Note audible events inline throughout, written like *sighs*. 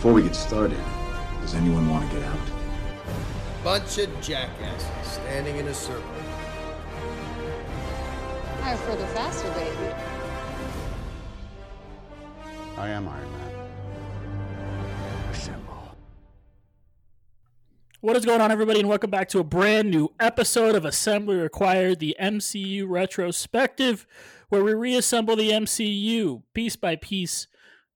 Before we get started, does anyone want to get out? Bunch of jackasses standing in a circle. I prefer the faster baby. I am Iron Man. Assemble. What is going on, everybody, and welcome back to a brand new episode of Assembly Required, the MCU retrospective, where we reassemble the MCU piece by piece,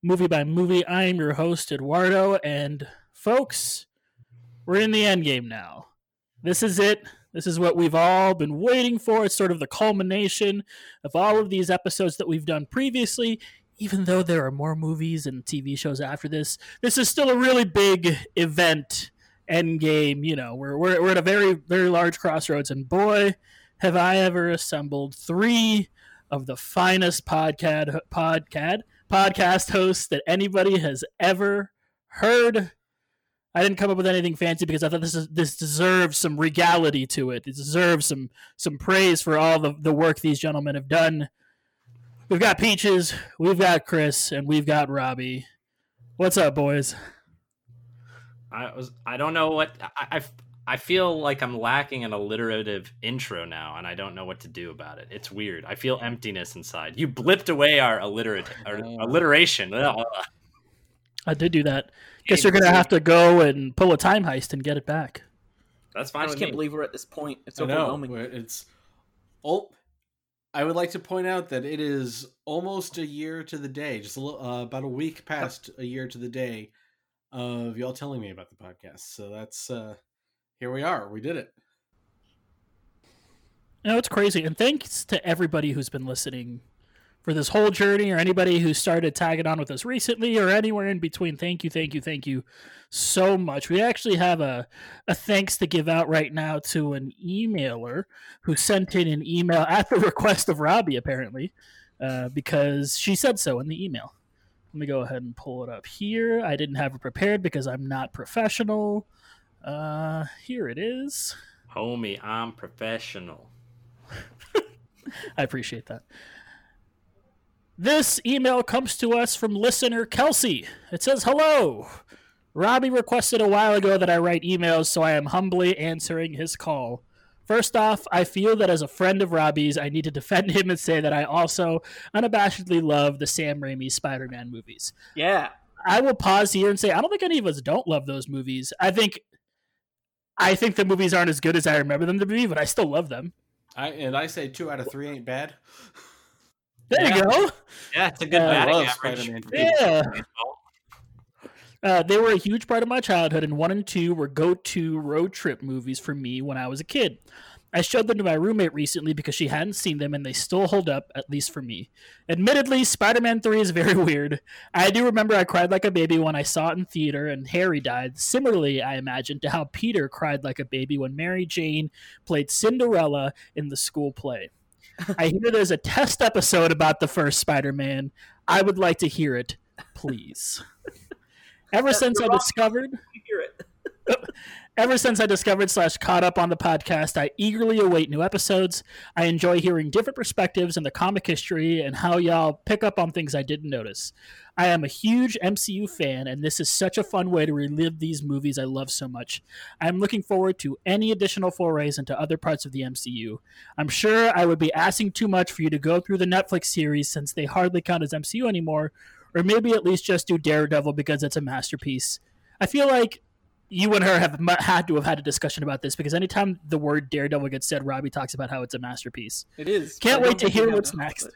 movie by movie. I am your host, Eduardo, and folks, we're in the end game now. This is it. This is what we've all been waiting for. It's sort of the culmination of all of these episodes that we've done previously. Even though there are more movies and TV shows after this, this is still a really big event end game. You know, we're, we're, we're at a very, very large crossroads. And boy, have I ever assembled three of the finest podcast, podcast, podcast hosts that anybody has ever heard. I didn't come up with anything fancy because I thought this is, this deserves some regality to it. It deserves some some praise for all the, the work these gentlemen have done. We've got Peaches, we've got Chris, and we've got Robbie. What's up, boys? I was I don't know what I, I I feel like I'm lacking an alliterative intro now, and I don't know what to do about it. It's weird. I feel emptiness inside. You blipped away our alliterat our alliteration. Ugh. I did do that. Guess you're gonna have to go and pull a time heist and get it back. That's fine. I just with can't me. believe we're at this point. It's I know. overwhelming. we're- It's. Oh, I would like to point out that it is almost a year to the day, just a little, uh, about a week past a year to the day of y'all telling me about the podcast. So that's uh here we are. We did it. You know, it's crazy. And thanks to everybody who's been listening for this whole journey or anybody who started tagging on with us recently or anywhere in between. Thank you, thank you, thank you so much. We actually have a, a thanks to give out right now to an emailer who sent in an email at the *laughs* request of Robbie, apparently, uh, because she said so in the email. Let me go ahead and pull it up here. I didn't have it prepared because I'm not professional. Uh, here it is. Homie, I'm professional. *laughs* I appreciate that. This email comes to us from listener Kelsey. It says, Hello. Robbie requested a while ago that I write emails, so I am humbly answering his call. First off, I feel that as a friend of Robbie's, I need to defend him and say that I also unabashedly love the Sam Raimi Spider Man movies. Yeah. I will pause here and say I don't think any of us don't love those movies. I think I think the movies aren't as good as I remember them to be, but I still love them. I and I say two out of three ain't bad. There you go. Yeah, it's a good Uh, I batting love average. Spider-Man. Yeah. Uh, they were a huge part of my childhood, and one and two were go to road trip movies for me when I was a kid. I showed them to my roommate recently because she hadn't seen them, and they still hold up, at least for me. Admittedly, Spider Man 3 is very *laughs* weird. I do remember I cried like a baby when I saw it in theater and Harry died. Similarly, I imagine, to how Peter cried like a baby when Mary Jane played Cinderella in the school play. *laughs* I hear there's a test episode about the first Spider Man. I would like to hear it, please. *laughs* Ever since I discovered hear it. Ever since I discovered slash caught up on the podcast, I eagerly await new episodes. I enjoy hearing different perspectives in the comic history and how y'all pick up on things I didn't notice. I am a huge MCU fan, and this is such a fun way to relive these movies I love so much. I am looking forward to any additional forays into other parts of the MCU. I'm sure I would be asking too much for you to go through the Netflix series since they hardly count as MCU anymore, or maybe at least just do Daredevil because it's a masterpiece. I feel like you and her have had to have had a discussion about this because anytime the word Daredevil gets said, Robbie talks about how it's a masterpiece. It is. Can't wait to hear what's next.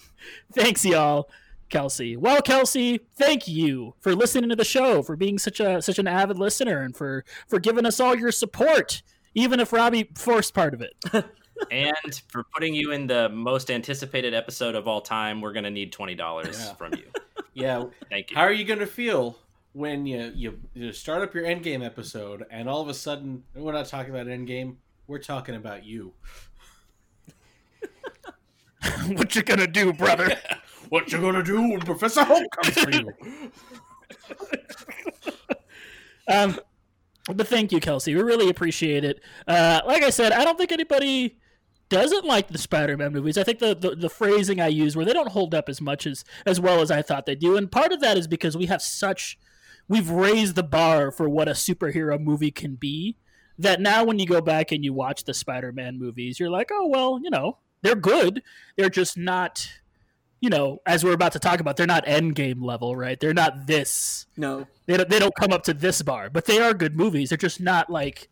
*laughs* Thanks, y'all. Kelsey. Well, Kelsey, thank you for listening to the show, for being such a such an avid listener, and for for giving us all your support, even if Robbie forced part of it. *laughs* and for putting you in the most anticipated episode of all time, we're gonna need twenty dollars Yeah. from you. *laughs* Yeah. Thank you. How are you gonna feel when you, you you start up your endgame episode and all of a sudden we're not talking about endgame, we're talking about you. *laughs* what you gonna do, brother? *laughs* What you gonna do when Professor Hulk comes for you? *laughs* Um, but thank you, Kelsey. We really appreciate it. Uh, like I said, I don't think anybody doesn't like the Spider-Man movies. I think the, the the phrasing I use where they don't hold up as much as as well as I thought they do, and part of that is because we have such we've raised the bar for what a superhero movie can be. That now, when you go back and you watch the Spider-Man movies, you're like, oh well, you know, they're good. They're just not, you know, as we're about to talk about, they're not Endgame level, right? They're not this. No, They don't, they don't come up to this bar, but they are good movies. They're just not like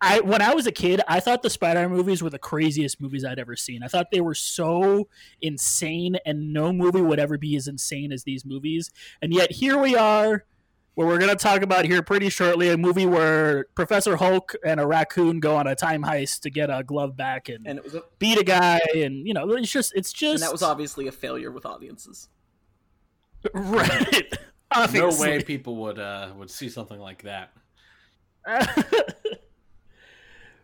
I when I was a kid, I thought the Spider-Man movies were the craziest movies I'd ever seen. I thought they were so insane and no movie would ever be as insane as these movies. And yet here we are where we're going to talk about here pretty shortly a movie where Professor Hulk and a raccoon go on a time heist to get a glove back and, and it was a, beat a guy and you know, it's just it's just and that was obviously a failure with audiences. *laughs* right. No way people would uh, would see something like that. *laughs*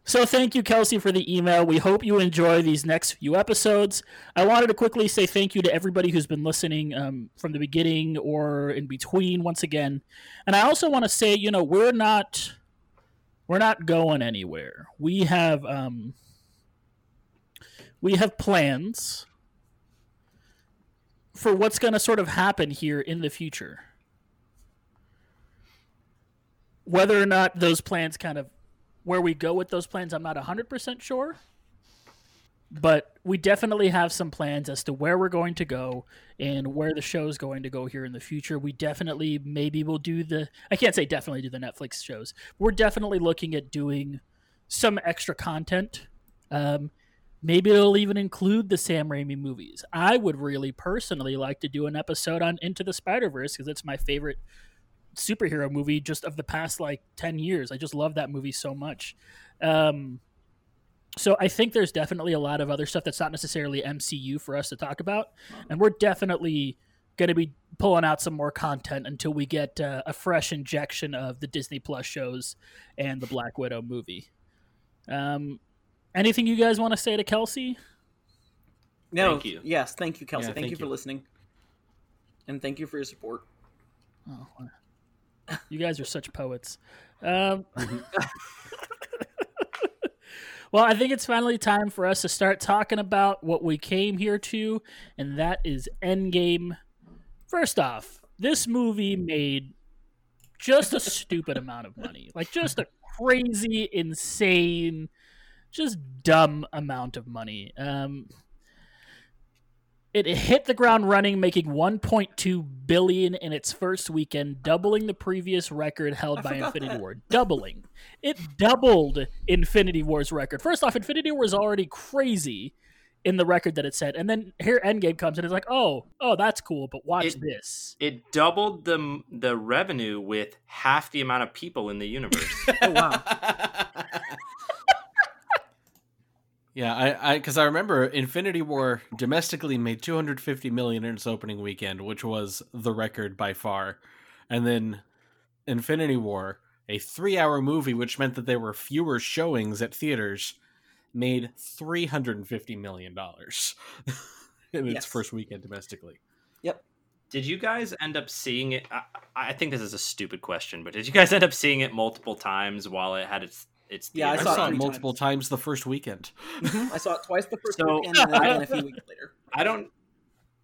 so thank you kelsey for the email. We hope you enjoy these next few episodes. I wanted to quickly say thank you to everybody who's been listening um, from the beginning or in between once again. And i also want to say you know we're not we're not going anywhere. We have um, we have plans for what's going to sort of happen here in the future. Whether or not those plans kind of where we go with those plans, I'm not 100% sure. But we definitely have some plans as to where we're going to go and where the show is going to go here in the future. We definitely maybe will do the I can't say definitely do the Netflix shows. We're definitely looking at doing some extra content. Um, maybe it'll even include the Sam Raimi movies. I would really personally like to do an episode on Into the Spider Verse because it's my favorite superhero movie just of the past like 10 years. I just love that movie so much. Um, so I think there's definitely a lot of other stuff that's not necessarily MCU for us to talk about. And we're definitely going to be pulling out some more content until we get uh, a fresh injection of the Disney Plus shows and the Black Widow movie. Um, anything you guys want to say to Kelsey? No, Thank you. Yes, thank you, Kelsey. Yeah, thank, thank you for listening, and thank you for your support. Oh, you guys are such poets. Um, *laughs* well, I think it's finally time for us to start talking about what we came here to, and that is Endgame. First off, this movie made just a stupid amount of money. Like, just a crazy, insane, just dumb amount of money. Um, it hit the ground running, making 1.2 billion in its first weekend, doubling the previous record held I by Infinity that. War. Doubling. It doubled Infinity War's record. First off, Infinity War is already crazy in the record that it set, and then here Endgame comes and it's like, oh, oh, that's cool, but watch It- this. It doubled the the revenue with half the amount of people in the universe. *laughs* Oh wow! *laughs* Yeah, I, I, because I remember Infinity War domestically made 250 million in its opening weekend, which was the record by far, and then Infinity War, a three-hour movie, which meant that there were fewer showings at theaters, made 350 million dollars *laughs* in its Yes. first weekend domestically. Yep. Did you guys end up seeing it? I, I think this is a stupid question, but did you guys end up seeing it multiple times while it had its its? Yeah, I I saw it saw it multiple times the first weekend. I saw it twice the first So- weekend, and then again a few *laughs* weeks later. I don't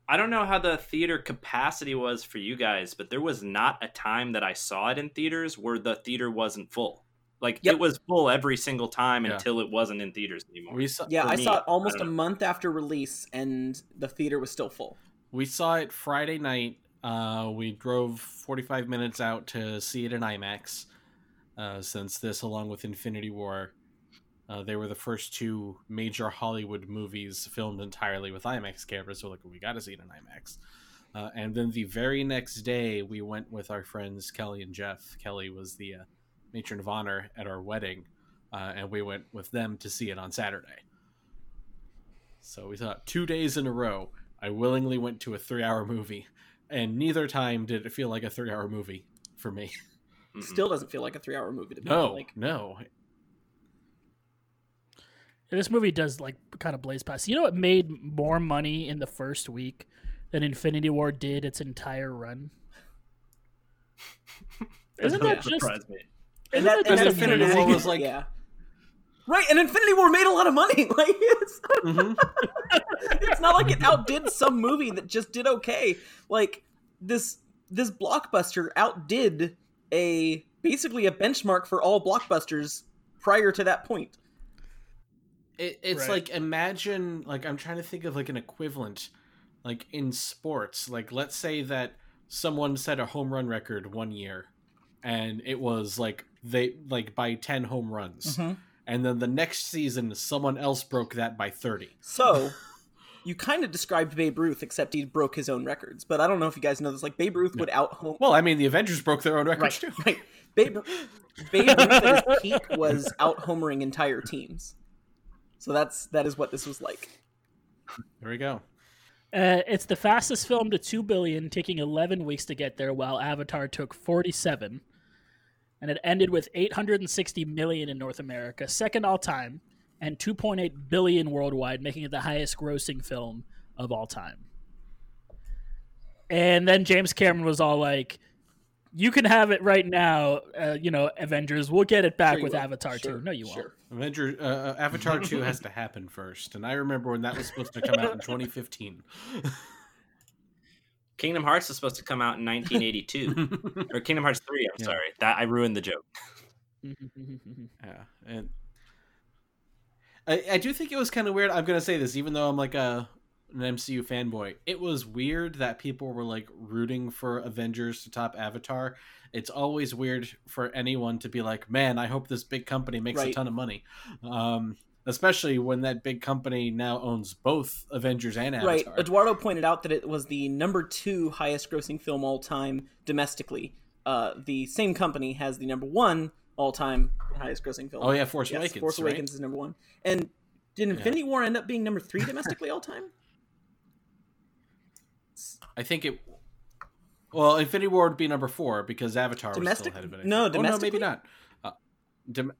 I don't know how the theater capacity was for you guys, but there was not a time that I saw it in theaters where the theater wasn't full. Like Yep. it was full every single time Yeah. until it wasn't in theaters anymore. We saw, Yeah, I me, saw it almost a month after release, and the theater was still full. We saw it Friday night. Uh, we drove 45 minutes out to see it in IMAX. Uh, since this, along with Infinity War, uh, they were the first two major Hollywood movies filmed entirely with IMAX cameras. So, like, we got to see it in IMAX. Uh, and then the very next day, we went with our friends Kelly and Jeff. Kelly was the uh, matron of honor at our wedding, uh, and we went with them to see it on Saturday. So we thought two days in a row, I willingly went to a three-hour movie, and neither time did it feel like a three-hour movie for me. *laughs* Mm-mm. Still doesn't feel like a three-hour movie to me. No, Like, no. Yeah, this movie does like kind of blaze past. You know, it made more money in the first week than Infinity War did its entire run. *laughs* Isn't that just? me? Isn't and that, that and that just Infinity? War was like- yeah. Right, and Infinity War made a lot of money. *laughs* Like it's, Mhm. *laughs* it's not like it outdid some movie that just did okay. Like this this blockbuster outdid a basically a benchmark for all blockbusters prior to that point. It, it's Right. like imagine like I'm trying to think of like an equivalent, like in sports. Like let's say that someone set a home run record one year, and it was like they like by ten home runs, Mhm. and then the next season someone else broke that by thirty. So, *laughs* you kind of described Babe Ruth, except he broke his own records. But I don't know if you guys know this. Like Babe Ruth would out home. Well, I mean the Avengers broke their own records right, too. right. Babe, Babe Ruth at his peak was out homering entire teams. So that's that is what this was like. There we go. Uh, it's the fastest film to 2 billion, taking 11 weeks to get there, while Avatar took 47. And it ended with 860 million in North America, second all time, and 2.8 billion worldwide, making it the highest grossing film of all time. And then James Cameron was all like, "You can have it right now, uh, you know, Avengers. We'll get it back Sure with will. Avatar Sure, 2." No, you sure. won't. Avenger uh, uh, Avatar two has to happen first, and I remember when that was supposed to come out in 2015. *laughs* Kingdom Hearts is supposed to come out in 1982, *laughs* or Kingdom Hearts 3. I'm Yeah. sorry, that I ruined the joke. *laughs* Yeah, and I, I do think it was kind of weird. I'm gonna say this, even though I'm like a an MCU fanboy. It was weird that people were like rooting for Avengers to top Avatar. It's always weird for anyone to be like, "Man, I hope this big company makes a ton of money," um, especially when that big company now owns both Avengers and Avatar. Right. Eduardo pointed out that it was the number two highest grossing film all time domestically. Uh, the same company has the number one all time highest grossing film. Oh yeah, Force Yes, Awakens. Force right? Awakens is number one. And did Infinity War end up being number three domestically all time? I think it. Well, Infinity War would be number four because Avatar was still ahead of it. No. Oh, no, maybe not. Uh, dom-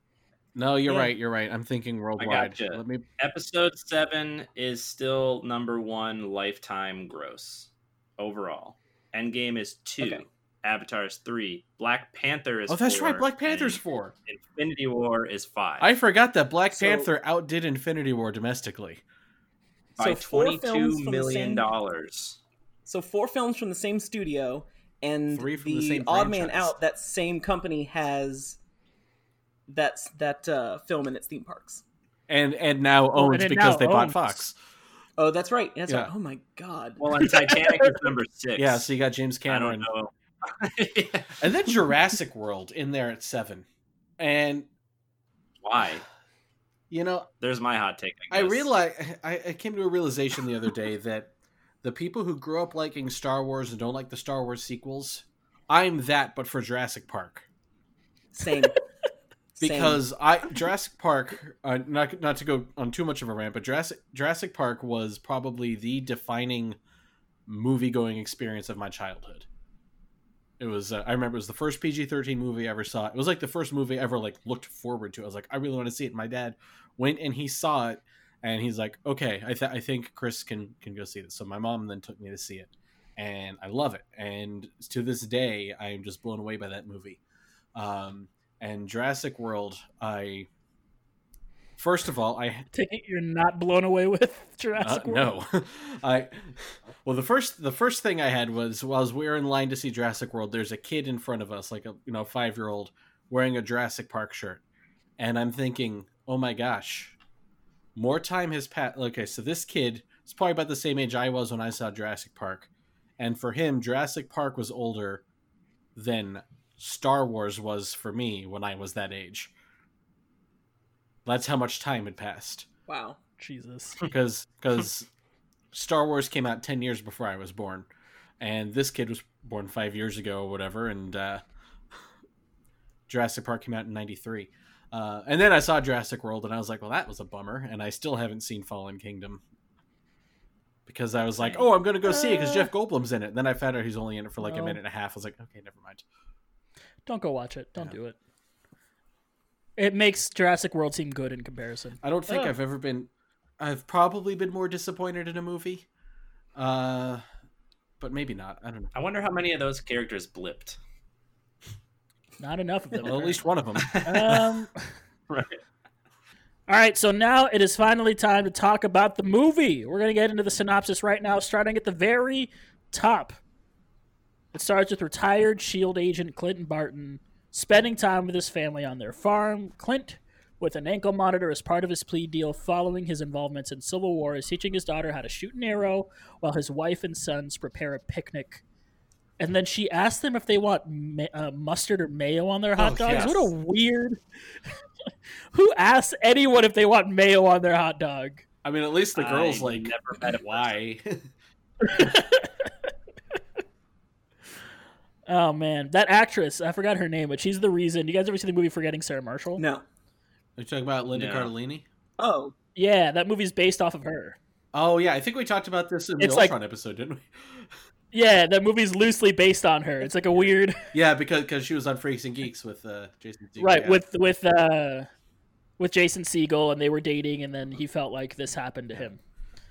no, you're Yeah. right. You're right. I'm thinking worldwide. gotcha. Let me. Episode seven is still number one lifetime gross overall. Endgame is two. Okay. Avatar is three. Black Panther is. Oh, that's right. Black Panther's four. Infinity War is five. I forgot that Black So- Panther outdid Infinity War domestically. by So four films twenty-two from the million same- dollars. So four films from the same studio, and Three from the the, same odd man out. That same company has that's that uh, film in its theme parks. And and now Oh, and because now they bought. Fox. Oh, that's right. That's Yeah. right. Oh my god. Well, and Titanic is number six. *laughs* Yeah, so you got James I don't Cameron. Know. And then Jurassic World in there at seven. And Why? you know, There's my hot take. I, I guess. realize I, I came to a realization the other day *laughs* that the people who grew up liking Star Wars and don't like the Star Wars sequels, I'm that, but for Jurassic Park. Same. *laughs* Same. Because I Jurassic Park, uh, not not to go on too much of a rant, but Jurassic Jurassic Park was probably the defining movie going experience of my childhood. It was uh, I remember it was the first PG thirteen movie I ever saw. It was like the first movie I ever like looked forward to. I was like, I really want to see it. My dad went and he saw it, and he's like, okay, I th- I think Chris can can go see this. So my mom then took me to see it, and I love it. And to this day, I am just blown away by that movie. Um, and Jurassic World, I first of all, I Take it you're not blown away with *laughs* uh, Jurassic World. no, *laughs* I. Well, the first the first thing I had was while we were in line to see Jurassic World. There's a kid in front of us, like a you know five year old, wearing a Jurassic Park shirt, and I'm thinking, oh my gosh, more time has passed. Okay, so this kid is probably about the same age I was when I saw Jurassic Park, and for him, Jurassic Park was older than Star Wars was for me when I was that age. That's how much time had passed wow. Jesus. *laughs* because because Star Wars came out ten years before I was born, and this kid was born five years ago or whatever, and uh, Jurassic Park came out in '93. Uh, and then I saw Jurassic World, and I was like, "Well, that was a bummer." And I still haven't seen Fallen Kingdom because I was like, "Oh, I'm gonna go see it because Jeff Goldblum's in it." And then I found out he's only in it for like a minute and a half. I was like, "Okay, never mind." Don't go watch it. Don't Yeah. do it. It makes Jurassic World seem good in comparison. I don't think Oh. I've ever been. I've probably been more disappointed in a movie, uh, but maybe not. I don't know. I wonder how many of those characters blipped. Not enough of them. Well, at least one of them. *laughs* Um, *laughs* right. all right, so now it is finally time to talk about the movie. We're going to get into the synopsis right now, starting at the very top. It starts with retired SHIELD agent Clinton Barton spending time with his family on their farm. Clint, with an ankle monitor as part of his plea deal following his involvements in Civil War, is teaching his daughter how to shoot an arrow while his wife and sons prepare a picnic. And then she asks them if they want ma- uh, mustard or mayo on their hot Oh, dogs. yes. What a weird. *laughs* Who asks anyone if they want mayo on their hot dog? I mean, at least the girl's I like, never met a why? *laughs* *laughs* Oh man, that actress, I forgot her name, but she's the reason. You guys ever see the movie Forgetting Sarah Marshall? No. Are you talking about Linda No. Cardellini? Oh, Yeah, that movie's based off of her. Oh yeah, I think we talked about this in the It's like- Ultron episode, didn't we? *laughs* Yeah, that movie's loosely based on her. It's like a weird Yeah, because because she was on Freaks and Geeks with uh, Jason. Segel, right yeah. with with uh with Jason Segel and they were dating and then he felt like this happened to him.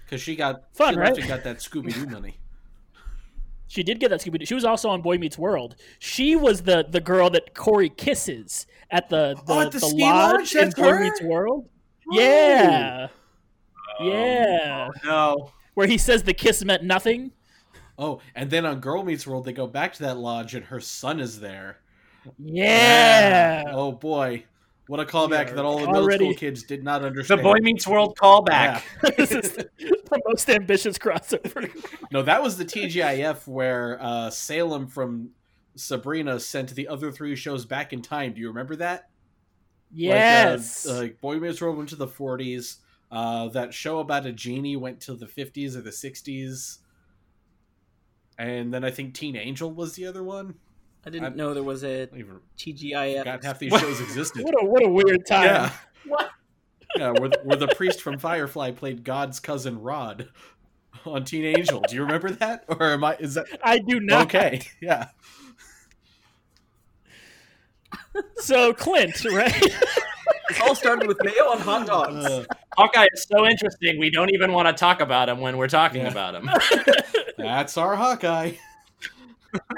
because she got Fun, she right? and got that Scooby Doo money. *laughs* She did get that Scooby. She was also on Boy Meets World. She was the the girl that Corey kisses at the the, Oh, at the the ski lodge lodge? in That's Boy her? Meets World. Oh. Yeah, Oh, yeah. No. Where he says the kiss meant nothing. Oh, and then on Girl Meets World, they go back to that lodge, and her son is there. Yeah. Oh boy, what a callback are that all the middle school kids did not understand. The. Boy Meets World callback. *laughs* this is the most ambitious crossover. No, that was the TGIF where uh, Salem from Sabrina sent the other three shows back in time. Do you remember that? Yes. Like, uh, like Boy Meets World went to the 40s. Uh, that show about a genie went to the 50s or the 60s. And then I think Teen Angel was the other one. I didn't I'm- know there was a TGIF. forgot half these What? shows existed. *laughs* what a what a weird time. Yeah. What? Yeah, where, where the priest from Firefly played God's cousin Rod on Teen Angel. Do you remember that? Or am I? Is that I do not. okay? Yeah. So Clint, right? It all started with mayo on hot dogs. Uh, Hawkeye is so interesting. We don't even want to talk about him when we're talking Yeah. about him. *laughs* that's our Hawkeye.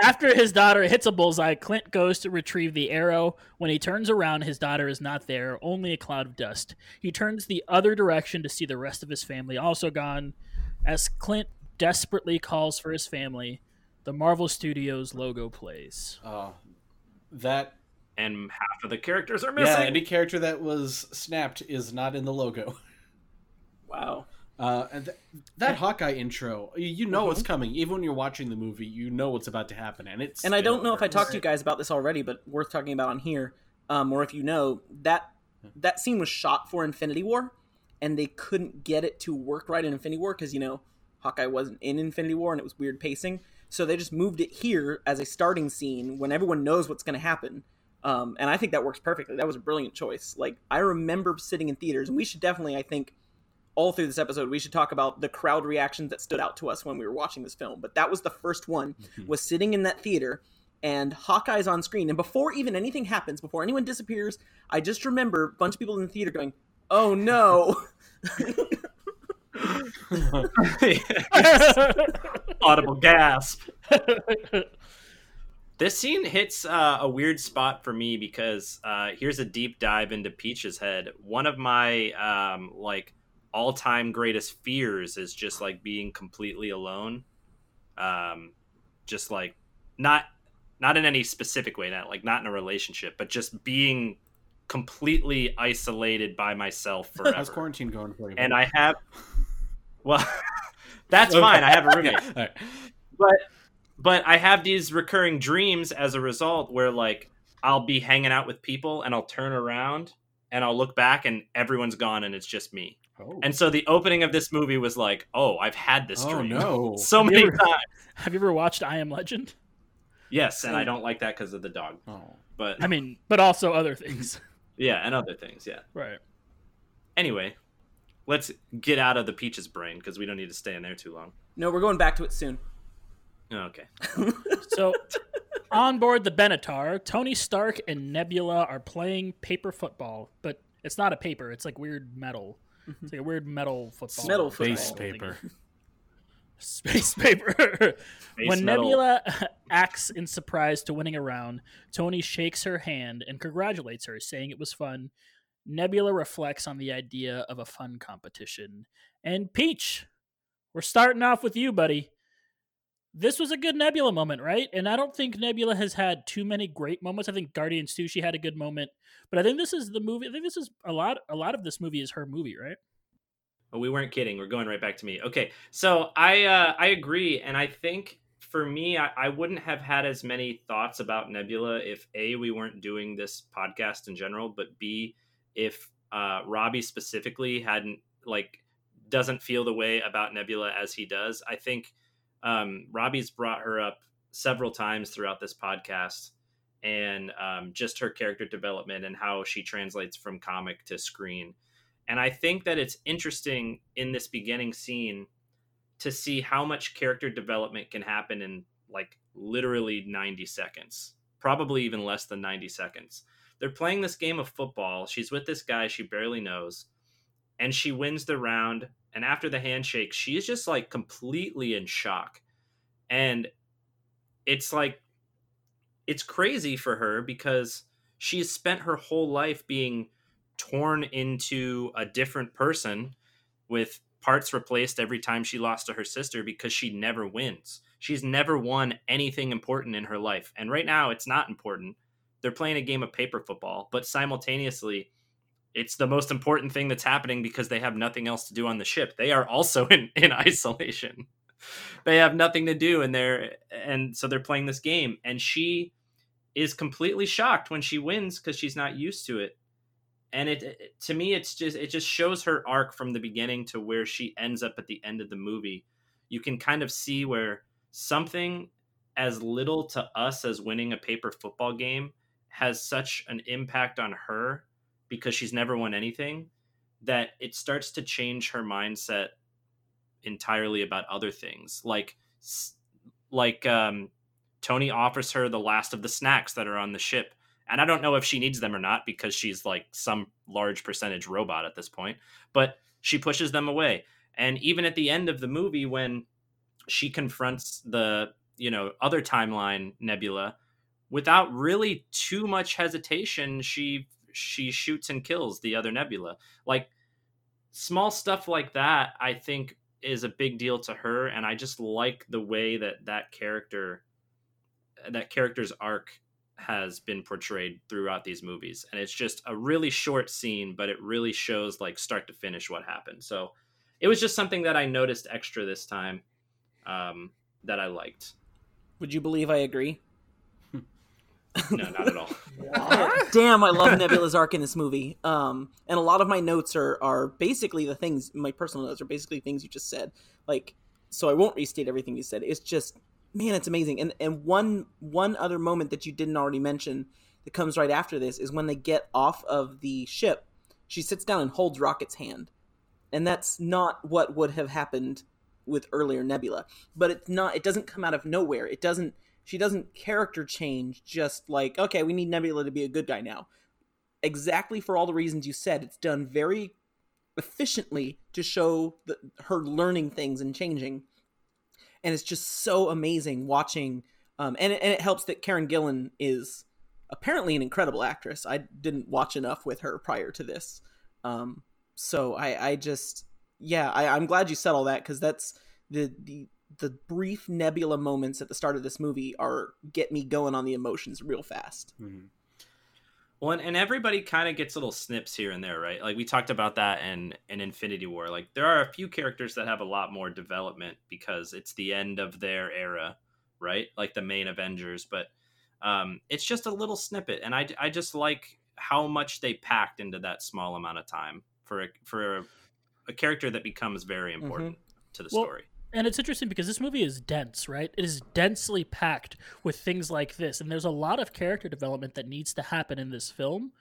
After his daughter hits a bullseye, Clint goes to retrieve the arrow. When he turns around, his daughter is not there, only a cloud of dust. He turns the other direction to see the rest of his family also gone. As Clint desperately calls for his family, the Marvel Studios logo plays. Uh, that and half of the characters are missing. yeah, missing. any character that was snapped is not in the logo. Wow. Uh, and th- that Hawkeye intro, you, know it's coming. Even when you're watching the movie, you know what's about to happen, and it's. And I don't know if I talked to you guys about this already, but worth talking about on here, um, or if you know that that scene was shot for Infinity War, and they couldn't get it to work right in Infinity War because you know Hawkeye wasn't in Infinity War and it was weird pacing, so they just moved it here as a starting scene when everyone knows what's going to happen. Um, and I think that works perfectly. That was a brilliant choice. Like I remember sitting in theaters, and we should definitely, I think, all through this episode, we should talk about the crowd reactions that stood out to us when we were watching this film. But that was the first one. Was sitting in that theater, and Hawkeye's on screen, and before even anything happens, before anyone disappears, I just remember a bunch of people in the theater going, "Oh no!" *laughs* *laughs* Audible gasp. This scene hits uh, a weird spot for me because uh, here's a deep dive into Peach's head. One of my um, like all-time greatest fears is just like being completely alone. Um, just like not not in any specific way, not like not in a relationship, but just being completely isolated by myself *laughs* forever How's quarantine going for you? and I have well, *laughs* that's fine. I have a *laughs* roommate All right. but but I have these recurring dreams as a result where like I'll be hanging out with people and I'll turn around and I'll look back and everyone's gone and it's just me. Oh. And so the opening of this movie was like, oh, I've had this oh dream no. *laughs* so Have many ever- times. *laughs* Have you ever watched I Am Legend? Yes, and I don't like that because of the dog. Oh. But I mean, but also other things. *laughs* yeah, and other things. Yeah. Right. Anyway, let's get out of the peaches brain because we don't need to stay in there too long. no, we're going back to it soon. Oh, okay. So, on board the Benatar, Tony Stark and Nebula are playing paper football, but it's not a paper. It's like weird metal. It's like a weird metal football. Metal Space paper. *laughs* Space paper. Space when metal. Nebula *laughs* acts in surprise to winning a round, Tony shakes her hand and congratulates her, saying it was fun. Nebula reflects on the idea of a fun competition. And Peach, we're starting off with you, buddy. This was a good Nebula moment, right? And I don't think Nebula has had too many great moments. I think Guardians 2 she had a good moment, but I think this is the movie. I think this is a lot. A lot of this movie is her movie, right? Oh, we weren't kidding. We're going right back to me. Okay, so I uh, I agree, and I think for me, I, I wouldn't have had as many thoughts about Nebula if a we weren't doing this podcast in general, but b if uh, Robbie specifically hadn't like doesn't feel the way about Nebula as he does. I think um, Robbie's brought her up several times throughout this podcast, and um, just her character development and how she translates from comic to screen. And I think that it's interesting in this beginning scene to see how much character development can happen in like literally 90 seconds, probably even less than 90 seconds. They're playing this game of football. She's with this guy she barely knows, and she wins the round. And after the handshake, she's just like completely in shock. And it's like, it's crazy for her because she's spent her whole life being torn into a different person with parts replaced every time she lost to her sister because she never wins. She's never won anything important in her life. And right now, it's not important. They're playing a game of paper football, but simultaneously, it's the most important thing that's happening because they have nothing else to do on the ship. They are also *laughs* in, in isolation. They have nothing to do and they're and so they're playing this game and she is completely shocked when she wins because she's not used to it and it, it, to me it's just it just shows her arc from the beginning to where she ends up at the end of the movie you can kind of see where something as little to us as winning a paper football game has such an impact on her because she's never won anything that it starts to change her mindset entirely about other things like like um Tony offers her the last of the snacks that are on the ship. And I don't know if she needs them or not because she's like some large percentage robot at this point, but she pushes them away. And even at the end of the movie, when she confronts the, you know, other timeline Nebula, without really too much hesitation, she she shoots and kills the other Nebula. Like small stuff like that, I think is a big deal to her and I just like the way that that character that character's arc has been portrayed throughout these movies. And it's just a really short scene but it really shows like start to finish what happened. So it was just something that i noticed extra this time um, that i liked. Would you believe i agree no not at all damn i love nebula's arc in this movie um, and a lot of my notes are are basically the things my personal notes are basically things you just said like so i won't restate everything you said it's just man, it's amazing. And and one one other moment that you didn't already mention that comes right after this is when they get off of the ship. She sits down and holds Rocket's hand, and that's not what would have happened with earlier Nebula. But it's not. It doesn't come out of nowhere. It doesn't. She doesn't character change just like okay, we need Nebula to be a good guy now. Exactly for all the reasons you said. It's done very efficiently to show the, her learning things and changing and it's just so amazing watching. Um, and and it helps that Karen Gillan is apparently an incredible actress. I didn't watch enough with her prior to this, um, so I I just yeah I, I'm glad you said all that because that's the the the brief nebula moments at the start of this movie are get me going on the emotions real fast. Mm-hmm. Well, and, and everybody kind of gets little snips here and there, right? Like we talked about that in in Infinity War. Like there are a few characters that have a lot more development because it's the end of their era, right? Like the main Avengers, but um, it's just a little snippet, and I I just like how much they packed into that small amount of time for a, for a, a character that becomes very mm-hmm. important mm-hmm. to the well, story and it's interesting because this movie is dense, right? It is densely packed with things like this, and there's a lot of character development that needs to happen in this film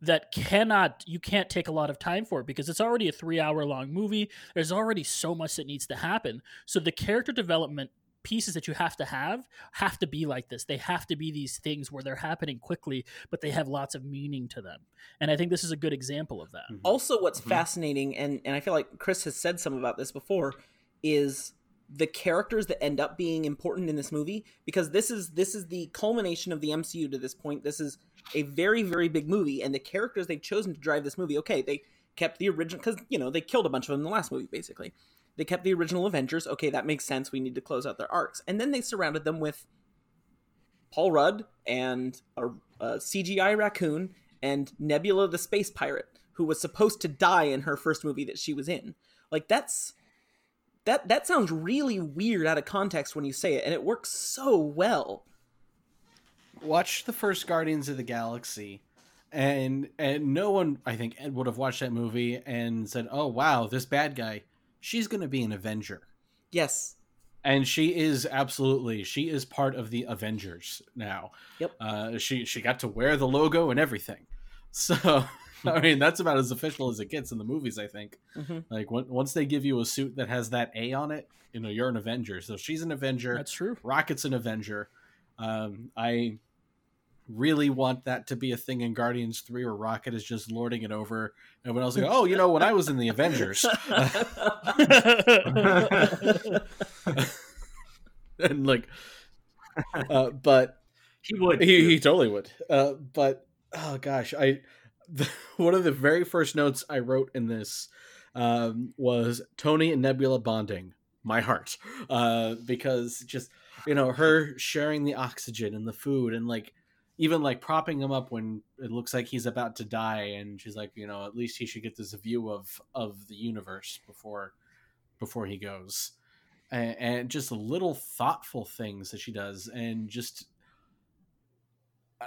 that cannot you can't take a lot of time for because it's already a 3-hour long movie. There's already so much that needs to happen. So the character development pieces that you have to have have to be like this. They have to be these things where they're happening quickly, but they have lots of meaning to them. And I think this is a good example of that. Mm-hmm. Also, what's mm-hmm. fascinating, and, and I feel like Chris has said some about this before, is the characters that end up being important in this movie because this is this is the culmination of the MCU to this point. This is a very very big movie and the characters they've chosen to drive this movie. Okay, they kept the original cuz you know, they killed a bunch of them in the last movie basically. They kept the original Avengers. Okay, that makes sense. We need to close out their arcs. And then they surrounded them with Paul Rudd and a, a CGI raccoon and Nebula the space pirate, who was supposed to die in her first movie that she was in. Like that's that that sounds really weird out of context when you say it, and it works so well. Watch the first Guardians of the Galaxy, and and no one I think Ed would have watched that movie and said, "Oh wow, this bad guy, she's going to be an Avenger." Yes, and she is absolutely she is part of the Avengers now. Yep. Uh, she she got to wear the logo and everything, *laughs* so *laughs* I mean that's about as official as it gets in the movies. I think. hmm Like when, once they give you a suit that has that A on it, you know you're an Avenger. So she's an Avenger. That's true. Rocket's an Avenger. Um, I really want that to be a thing in Guardians 3 where Rocket is just lording it over. And when I was like, oh, you know, when I was in the Avengers. *laughs* and like, uh, but He would. he, he totally would. Uh, but oh gosh, I the, *laughs* one of the very first notes I wrote in this um, was Tony and Nebula bonding. My heart, uh, because just you know her sharing the oxygen and the food and like even like propping him up when it looks like he's about to die and she's like you know at least he should get this view of of the universe before before he goes and, and just little thoughtful things that she does and just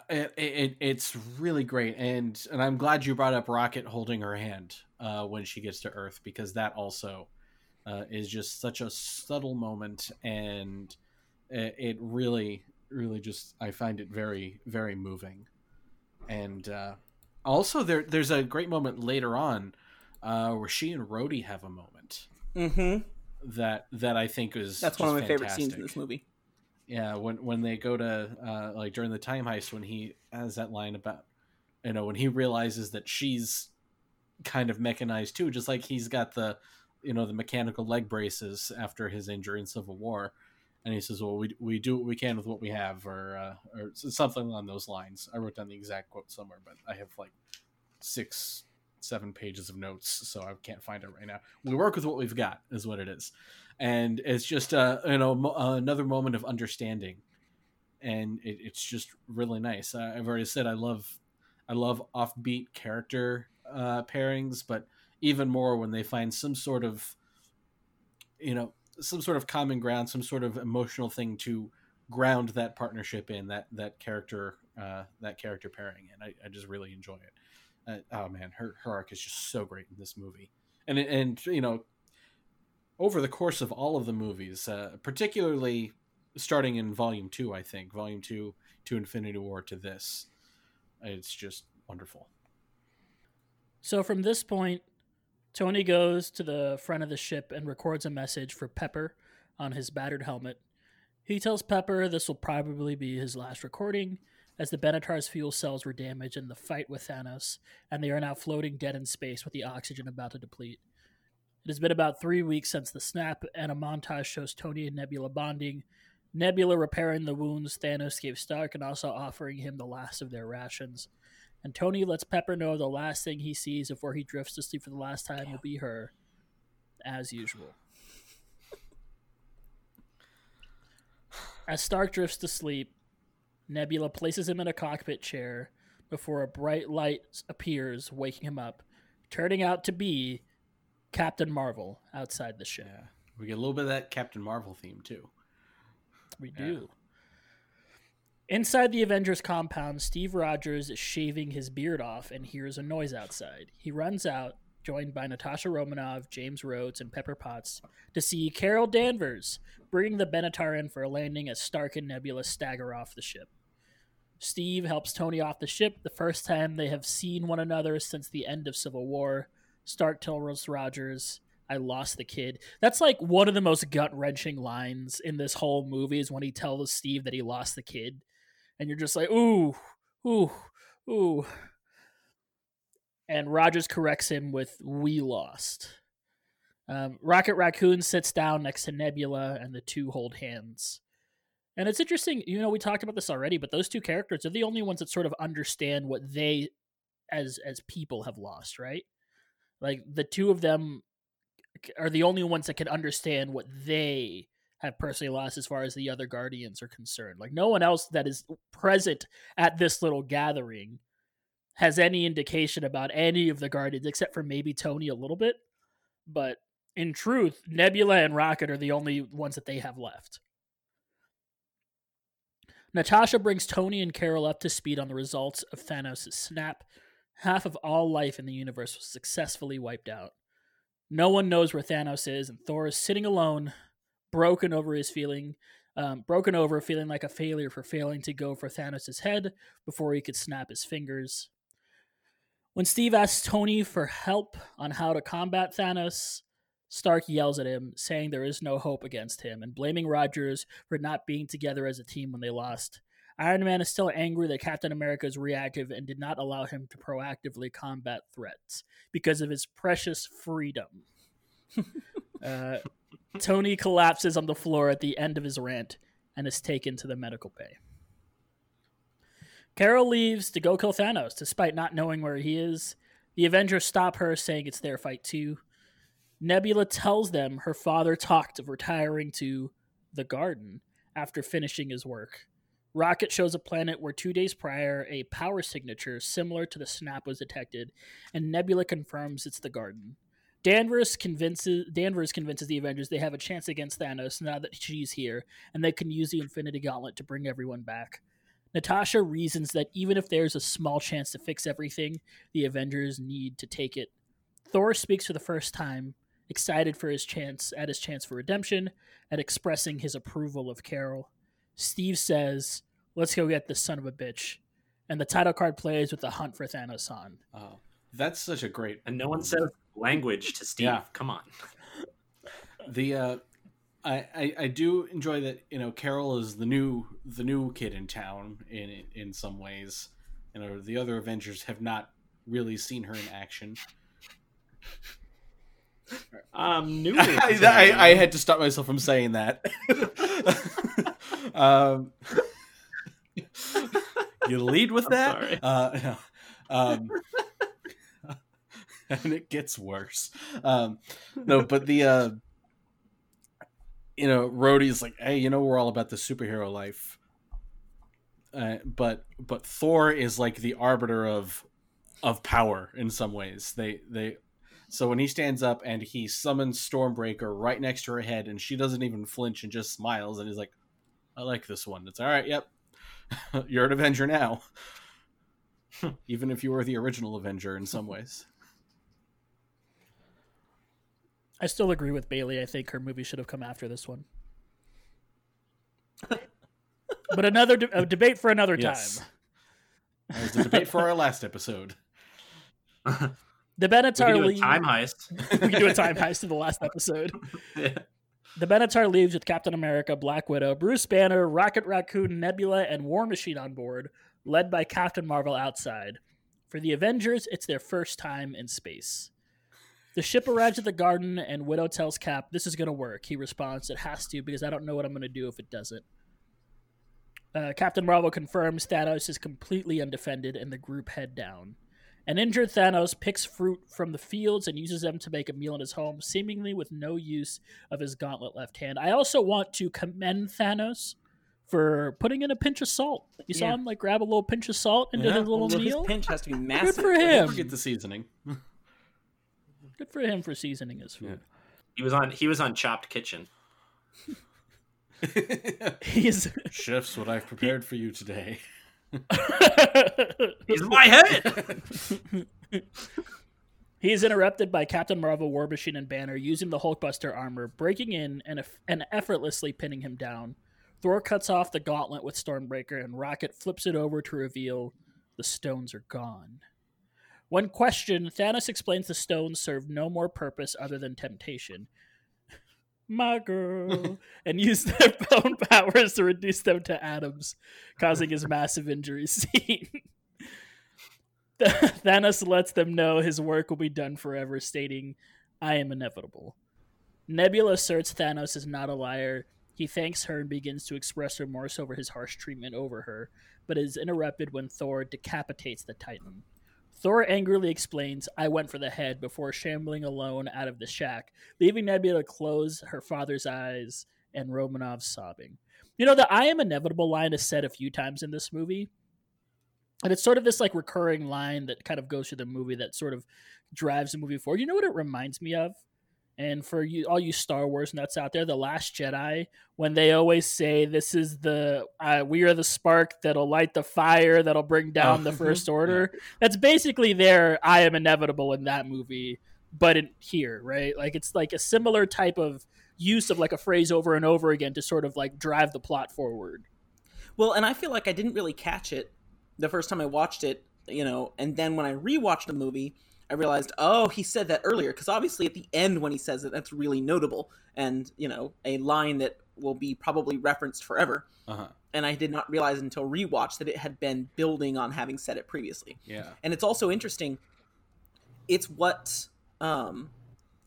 it, it it's really great and and i'm glad you brought up rocket holding her hand uh when she gets to earth because that also uh, is just such a subtle moment and it, it really really just i find it very very moving. And uh also there there's a great moment later on uh where she and Rhodey have a moment. Hmm that that i think is That's one of my favorite scenes in this movie. Yeah, when when they go to uh, like during the time heist, when he has that line about, you know, when he realizes that she's kind of mechanized too, just like he's got the, you know, the mechanical leg braces after his injury in Civil War, and he says, "Well, we we do what we can with what we have," or uh, or something along those lines. I wrote down the exact quote somewhere, but I have like six, seven pages of notes, so I can't find it right now. We work with what we've got, is what it is and it's just uh you know mo- uh, another moment of understanding. And it, it's just really nice. I've already said i love i love offbeat character uh pairings but even more when they find some sort of you know some sort of common ground some sort of emotional thing to ground that partnership in that that character uh that character pairing and i, I just really enjoy it. Uh, oh man her her arc is just so great in this movie. And and you know over the course of all of the movies, uh, particularly starting in Volume Two, I think Volume Two to Infinity War to this, it's just wonderful. So from this point, Tony goes to the front of the ship and records a message for Pepper on his battered helmet. He tells Pepper this will probably be his last recording, as the Benatar's fuel cells were damaged in the fight with Thanos, and they are now floating dead in space with the oxygen about to deplete. It has been about three weeks since the snap, and a montage shows Tony and Nebula bonding, Nebula repairing the wounds Thanos gave Stark and also offering him the last of their rations. And Tony lets Pepper know the last thing he sees before he drifts to sleep for the last time will be her, as usual. As Stark drifts to sleep, Nebula places him in a cockpit chair before a bright light appears, waking him up, turning out to be Captain Marvel outside the ship. Yeah, we get a little bit of that Captain Marvel theme too. We Yeah. do. Inside the Avengers compound, Steve Rogers is shaving his beard off and hears a noise outside. He runs out, joined by Natasha Romanoff, James Rhodes, and Pepper Potts, to see Carol Danvers bringing the Benatar in for a landing as Stark and Nebula stagger off the ship. Steve helps Tony off the ship, the first time they have seen one another since the end of Civil War. Stark tells Rogers, I lost the kid. That's like one of the most gut wrenching lines in this whole movie is when he tells Steve that he lost the kid. And you're just like, ooh, ooh, ooh. And Rogers corrects him with, we lost. Um, Rocket Raccoon sits down next to Nebula and the two hold hands. And it's interesting, you know, we talked about this already, but those two characters are the only ones that sort of understand what they as as people have lost, right? Like the two of them are the only ones that can understand what they have personally lost as far as the other guardians are concerned. Like no one else that is present at this little gathering has any indication about any of the guardians except for maybe Tony a little bit. But in truth, Nebula and Rocket are the only ones that they have left. Natasha brings Tony and Carol up to speed on the results of Thanos' snap. Half of all life in the universe was successfully wiped out. No one knows where Thanos is, and Thor is sitting alone, broken over his feeling, um, broken over, feeling like a failure for failing to go for Thanos' head before he could snap his fingers. When Steve asks Tony for help on how to combat Thanos, Stark yells at him, saying there is no hope against him, and blaming Rogers for not being together as a team when they lost. Iron Man is still angry that Captain America is reactive and did not allow him to proactively combat threats because of his precious freedom. *laughs* uh, Tony collapses on the floor at the end of his rant and is taken to the medical bay. Carol leaves to go kill Thanos, despite not knowing where he is. The Avengers stop her, saying it's their fight too. Nebula tells them her father talked of retiring to the garden after finishing his work. Rocket shows a planet where two days prior, a power signature similar to the snap was detected, and Nebula confirms it's the garden. Danvers convinces Danvers convinces the Avengers they have a chance against Thanos now that she's here, and they can use the Infinity Gauntlet to bring everyone back. Natasha reasons that even if there's a small chance to fix everything, the Avengers need to take it. Thor speaks for the first time, excited for his chance at his chance for redemption and expressing his approval of Carol. Steve says, "Let's go get this son of a bitch," and the title card plays with the hunt for Thanos on. Oh, that's such a great. And no one says language to Steve. Yeah. Come on. *laughs* The uh, I, I I do enjoy that you know Carol is the new the new kid in town in in some ways. You know the other Avengers have not really seen her in action. *laughs* Um, new. *laughs* I, I, I had to stop myself from saying that. um, *laughs* you lead with that, sorry. Uh, no. um, *laughs* and it gets worse. Um, no, but the uh, you know, Rhodey's like, hey, you know, we're all about the superhero life. Uh, but but Thor is like the arbiter of of power in some ways. They they so when he stands up and he summons Stormbreaker right next to her head, and she doesn't even flinch and just smiles, and he's like, "I like this one. It's all right. Yep, *laughs* you're an Avenger now, *laughs* even if you were the original Avenger in some ways." I still agree with Bailey. I think her movie should have come after this one. *laughs* but another de- a debate for another Yes. time. That was the debate for our last episode. The we can Benatar do a time heist. we can do a time heist in the last episode. Yeah. The Benatar leaves with Captain America, Black Widow, Bruce Banner, Rocket Raccoon, Nebula, and War Machine on board, led by Captain Marvel outside. For the Avengers, it's their first time in space. The ship arrives at the garden, and Widow tells Cap, This is going to work. He responds, It has to, because I don't know what I'm going to do if it doesn't. Uh, Captain Marvel confirms Thanos is completely undefended, and the group head down. An injured Thanos picks fruit from the fields and uses them to make a meal in his home, seemingly with no use of his gauntlet left hand. I also want to commend Thanos for putting in a pinch of salt. You saw him like grab a little pinch of salt into Yeah. his little Well, his pinch has to be massive. Good for him. Forget the seasoning. *laughs* Good for him for seasoning his food. He was on. He was on Chopped Kitchen. *laughs* He's Chefs, what I've prepared for you today. *laughs* *laughs* He's my head. *laughs* He is interrupted by Captain Marvel, War Machine, and Banner using the Hulkbuster armor, breaking in and, and effortlessly pinning him down. Thor cuts off the gauntlet with Stormbreaker, and Rocket flips it over to reveal the stones are gone. When questioned, Thanos explains the stones serve no more purpose other than temptation. My girl, and use their *laughs* own powers to reduce them to atoms, causing his massive injury *laughs* scene. *laughs* Thanos lets them know his work will be done forever, stating, I am inevitable. Nebula asserts Thanos is not a liar. He thanks her and begins to express remorse over his harsh treatment over her, but is interrupted when Thor decapitates the Titan. Thor angrily explains, I went for the head before shambling alone out of the shack, leaving Nebula to close her father's eyes and Romanov sobbing. You know, the I am inevitable line is said a few times in this movie. And it's sort of this like recurring line that kind of goes through the movie that sort of drives the movie forward. You know what it reminds me of? And for you, all you Star Wars nuts out there, the Last Jedi, when they always say, "This is the uh, we are the spark that'll light the fire that'll bring down Oh. the First Order." That's basically their "I am inevitable" in that movie, but in here, right? Like it's like a similar type of use of like a phrase over and over again to sort of like drive the plot forward. Well, and I feel like I didn't really catch it the first time I watched it, you know, and then when I rewatched the movie, I realized, oh, he said that earlier because obviously at the end when he says it, that's really notable and you know a line that will be probably referenced forever. Uh-huh. And I did not realize until rewatch that it had been building on having said it previously. Yeah. and it's also interesting it's what um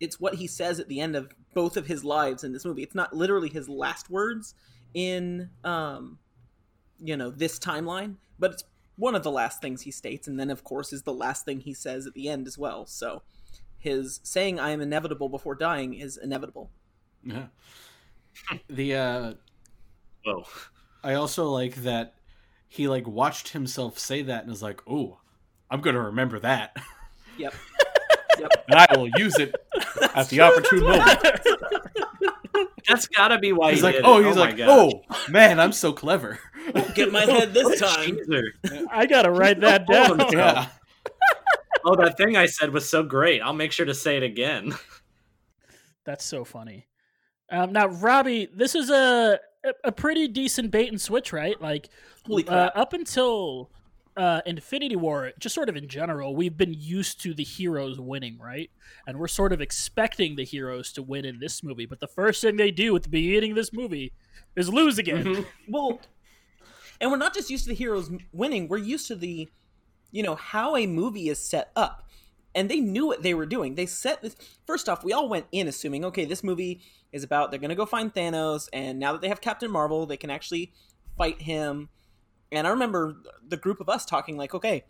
it's what he says at the end of both of his lives in this movie it's not literally his last words in um you know this timeline but it's one of the last things he states and then of course is the last thing he says at the end as well so his saying i am inevitable before dying is inevitable Yeah. the uh Whoa. I also like that he like watched himself say that and is like, "Oh, I'm going to remember that." *laughs* yep and I will use it at the opportune moment. *laughs* That's gotta be why He's he like, did "Oh, it. he's my like, oh man, I'm so clever." *laughs* get my head this *laughs* time I gotta write that Oh, down. yeah. *laughs* Oh, that thing I said was so great. I'll make sure to say it again. That's so funny. Um, now, Robbie, this is a a pretty decent bait and switch, right? Like, holy uh, up until uh, Infinity War, just sort of in general, we've been used to the heroes winning, right? And we're sort of expecting the heroes to win in this movie. But the first thing they do at the beginning of this movie is lose again. Mm-hmm. *laughs* Well, and we're not just used to the heroes winning, we're used to the, you know, how a movie is set up. And they knew what they were doing. They set this. First off, we all went in assuming, okay, this movie is about they're going to go find Thanos, and now that they have Captain Marvel, they can actually fight him. And I remember the group of us talking, like, okay,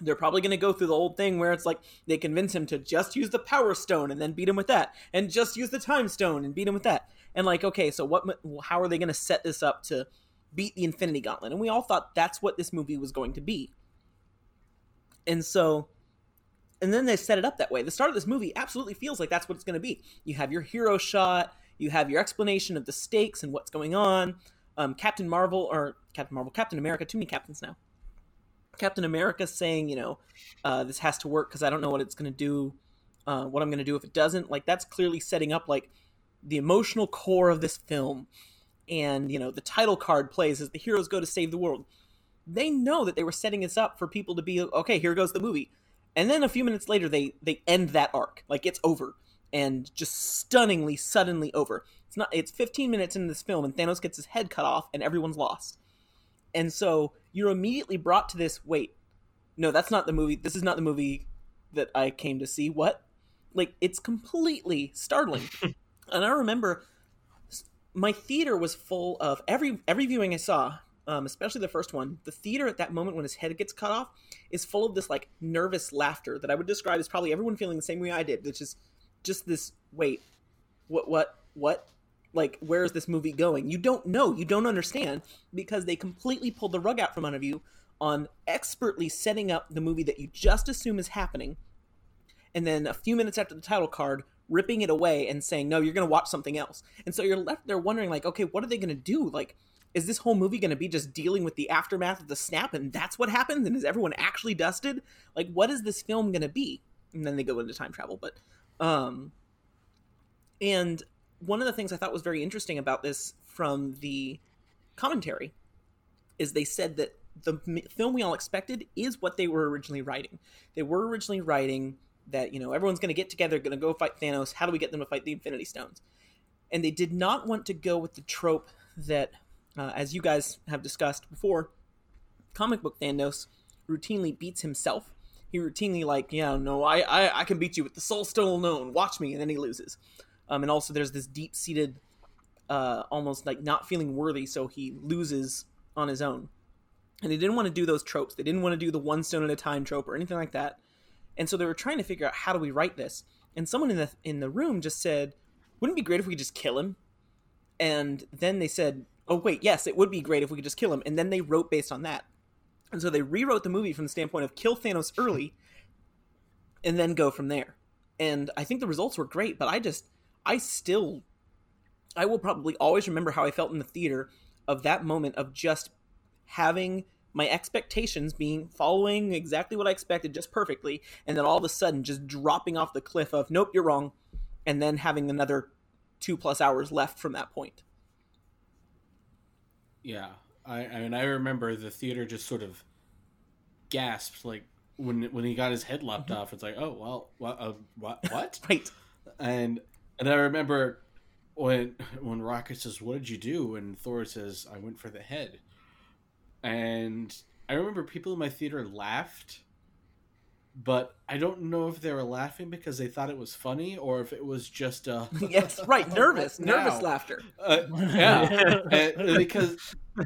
they're probably going to go through the old thing where it's like they convince him to just use the Power Stone and then beat him with that, and just use the Time Stone and beat him with that. And like, okay, so what? How are they going to set this up to beat the Infinity Gauntlet? And we all thought that's what this movie was going to be. And so, and then they set it up that way. The start of this movie absolutely feels like that's what it's going to be. You have your hero shot, you have your explanation of the stakes and what's going on. Um, Captain Marvel or Captain Marvel, Captain America, too many captains now. Captain America saying, you know, uh, this has to work because I don't know what it's going to do, uh, what I'm going to do if it doesn't. Like that's clearly setting up like the emotional core of this film, and you know the title card plays as the heroes go to save the world. They know that they were setting this up for people to be okay. Here goes the movie, and then a few minutes later they they end that arc like it's over and just stunningly suddenly over. It's not. It's 15 minutes into this film and Thanos gets his head cut off and everyone's lost. And so you're immediately brought to this. Wait, no, that's not the movie. This is not the movie that I came to see. What? Like it's completely startling. *laughs* and I remember my theater was full of every every viewing I saw, um, especially the first one. The theater at that moment when his head gets cut off is full of this like nervous laughter that I would describe as probably everyone feeling the same way I did, which is just this. Wait, what? What? What? Like, where is this movie going? You don't know. You don't understand because they completely pulled the rug out from under you on expertly setting up the movie that you just assume is happening, and then a few minutes after the title card, ripping it away and saying, "No, you're going to watch something else." And so you're left there wondering, like, okay, what are they going to do? Like, is this whole movie going to be just dealing with the aftermath of the snap, and that's what happens? And is everyone actually dusted? Like, what is this film going to be? And then they go into time travel, but, um, and one of the things I thought was very interesting about this from the commentary is they said that the film we all expected is what they were originally writing. They were originally writing that you know everyone's going to get together, going to go fight Thanos. How do we get them to fight the Infinity Stones? And they did not want to go with the trope that, uh, as you guys have discussed before, comic book Thanos routinely beats himself. He routinely like, yeah, no, I, I, I can beat you with the Soul Stone alone. Watch me, and then he loses. Um, and also, there's this deep-seated, uh, almost like not feeling worthy, so he loses on his own. and they didn't want to do those tropes. They didn't want to do the one stone at a time trope or anything like that. And so they were trying to figure out how do we write this. And someone in the in the room just said, "Wouldn't it be great if we could just kill him?" And then they said, "Oh wait, yes, it would be great if we could just kill him." And then they wrote based on that. And so they rewrote the movie from the standpoint of kill Thanos early *laughs* and then go from there. And I think the results were great, but I just I still I will probably always remember how I felt in the theater of that moment of just having my expectations being following exactly what I expected just perfectly, and then all of a sudden just dropping off the cliff of nope, you're wrong, and then having another two plus hours left from that point. Yeah, I, I mean, I remember the theater just sort of gasped, like when when he got his head lopped off. It's like, oh well, what, uh, what, what? Right. and and I remember when when Rocket says, "What did you do?" and Thor says, "I went for the head." And I remember people in my theater laughed, but I don't know if they were laughing because they thought it was funny or if it was just uh *laughs* yes, right. Nervous, *laughs* nervous laughter. uh, yeah, *laughs* And- because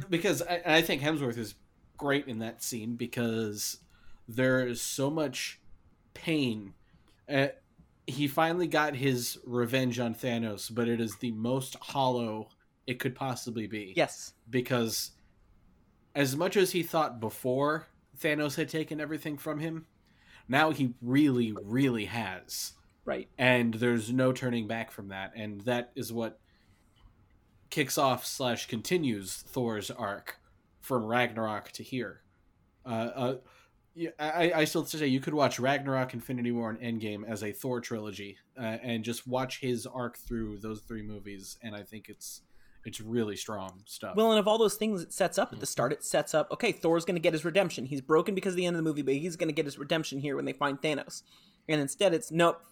because I, I think Hemsworth is great in that scene because there is so much pain. Uh, he finally got his revenge on Thanos, but it is the most hollow it could possibly be. Yes. because as much as he thought before Thanos had taken everything from him, now he really, really has Right. and there's no turning back from that and that is what kicks off slash continues thor's arc from ragnarok to here uh, uh, yeah, I, I still say you could watch ragnarok infinity war and endgame as a thor trilogy uh, and just watch his arc through those three movies and i think it's it's really strong stuff Well, and of all those things it sets up at the start, it sets up okay, Thor's going to get his redemption. He's broken because of the end of the movie, but he's going to get his redemption here when they find Thanos. And instead, it's nope,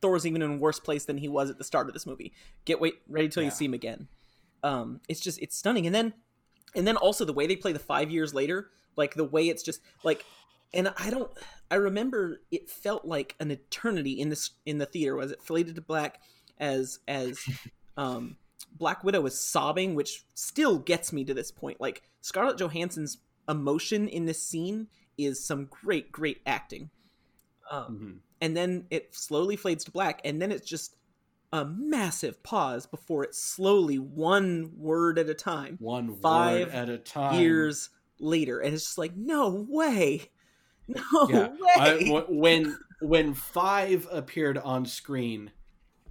Thor's even in a worse place than he was at the start of this movie. Get wait ready till you see him again. Um, it's just it's stunning. And then, and then also the way they play the five years later, like the way it's just like, and I don't, I remember it felt like an eternity in this in the theater. Was it faded to black as as *laughs* um Black Widow is sobbing, which still gets me to this point. Like Scarlett Johansson's emotion in this scene is some great, great acting. Um, Mhm. and then it slowly fades to black, and then it's just a massive pause before it slowly, one word at a time, one five word at a time years later, and it's just like, no way, *laughs* no Yeah, way. I, when when five appeared on screen,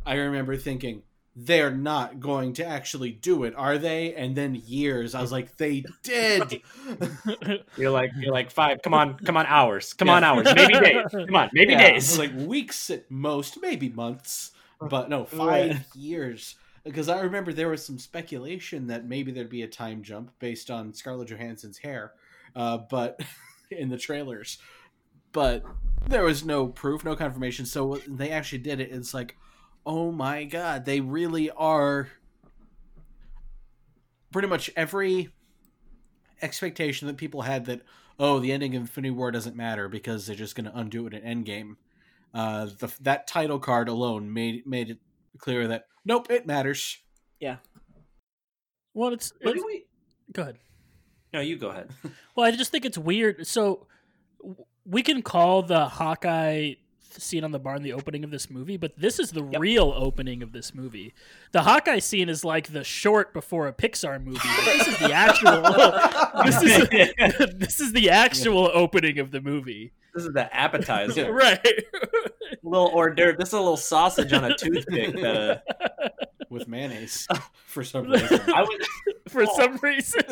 I remember thinking they're not going to actually do it, are they? And then years, I was like, they did. *laughs* You're like you're like five. Come on, come on, hours. Come Yeah. on, hours. Maybe *laughs* days. Come on, maybe Yeah, days. like weeks at most, maybe months, but no, five Right. years. Because I remember there was some speculation that maybe there'd be a time jump based on Scarlett Johansson's hair, uh, but in the trailers, but there was no proof, no confirmation. So they actually did it. It's like, oh my god, they really are. Pretty much every expectation that people had that oh the ending of Infinity War doesn't matter because they're just going to undo it in Endgame. Uh, the, that title card alone made made it clear that nope, it matters. Yeah. Well, it's, it's do we? go ahead. No, you go ahead. *laughs* Well, I just think it's weird. So we can call the Hawkeye scene on the barn the opening of this movie, but this is the Yep. real opening of this movie. The Hawkeye scene is like the short before a Pixar movie. this is the actual. *laughs* *laughs* this is this is the actual opening of the movie, This is the appetizer. right? little hors d'oeuvre. This is a little sausage on a toothpick. That uh, with mayonnaise *laughs* for some *laughs* reason. I was. *laughs* For some oh. reason,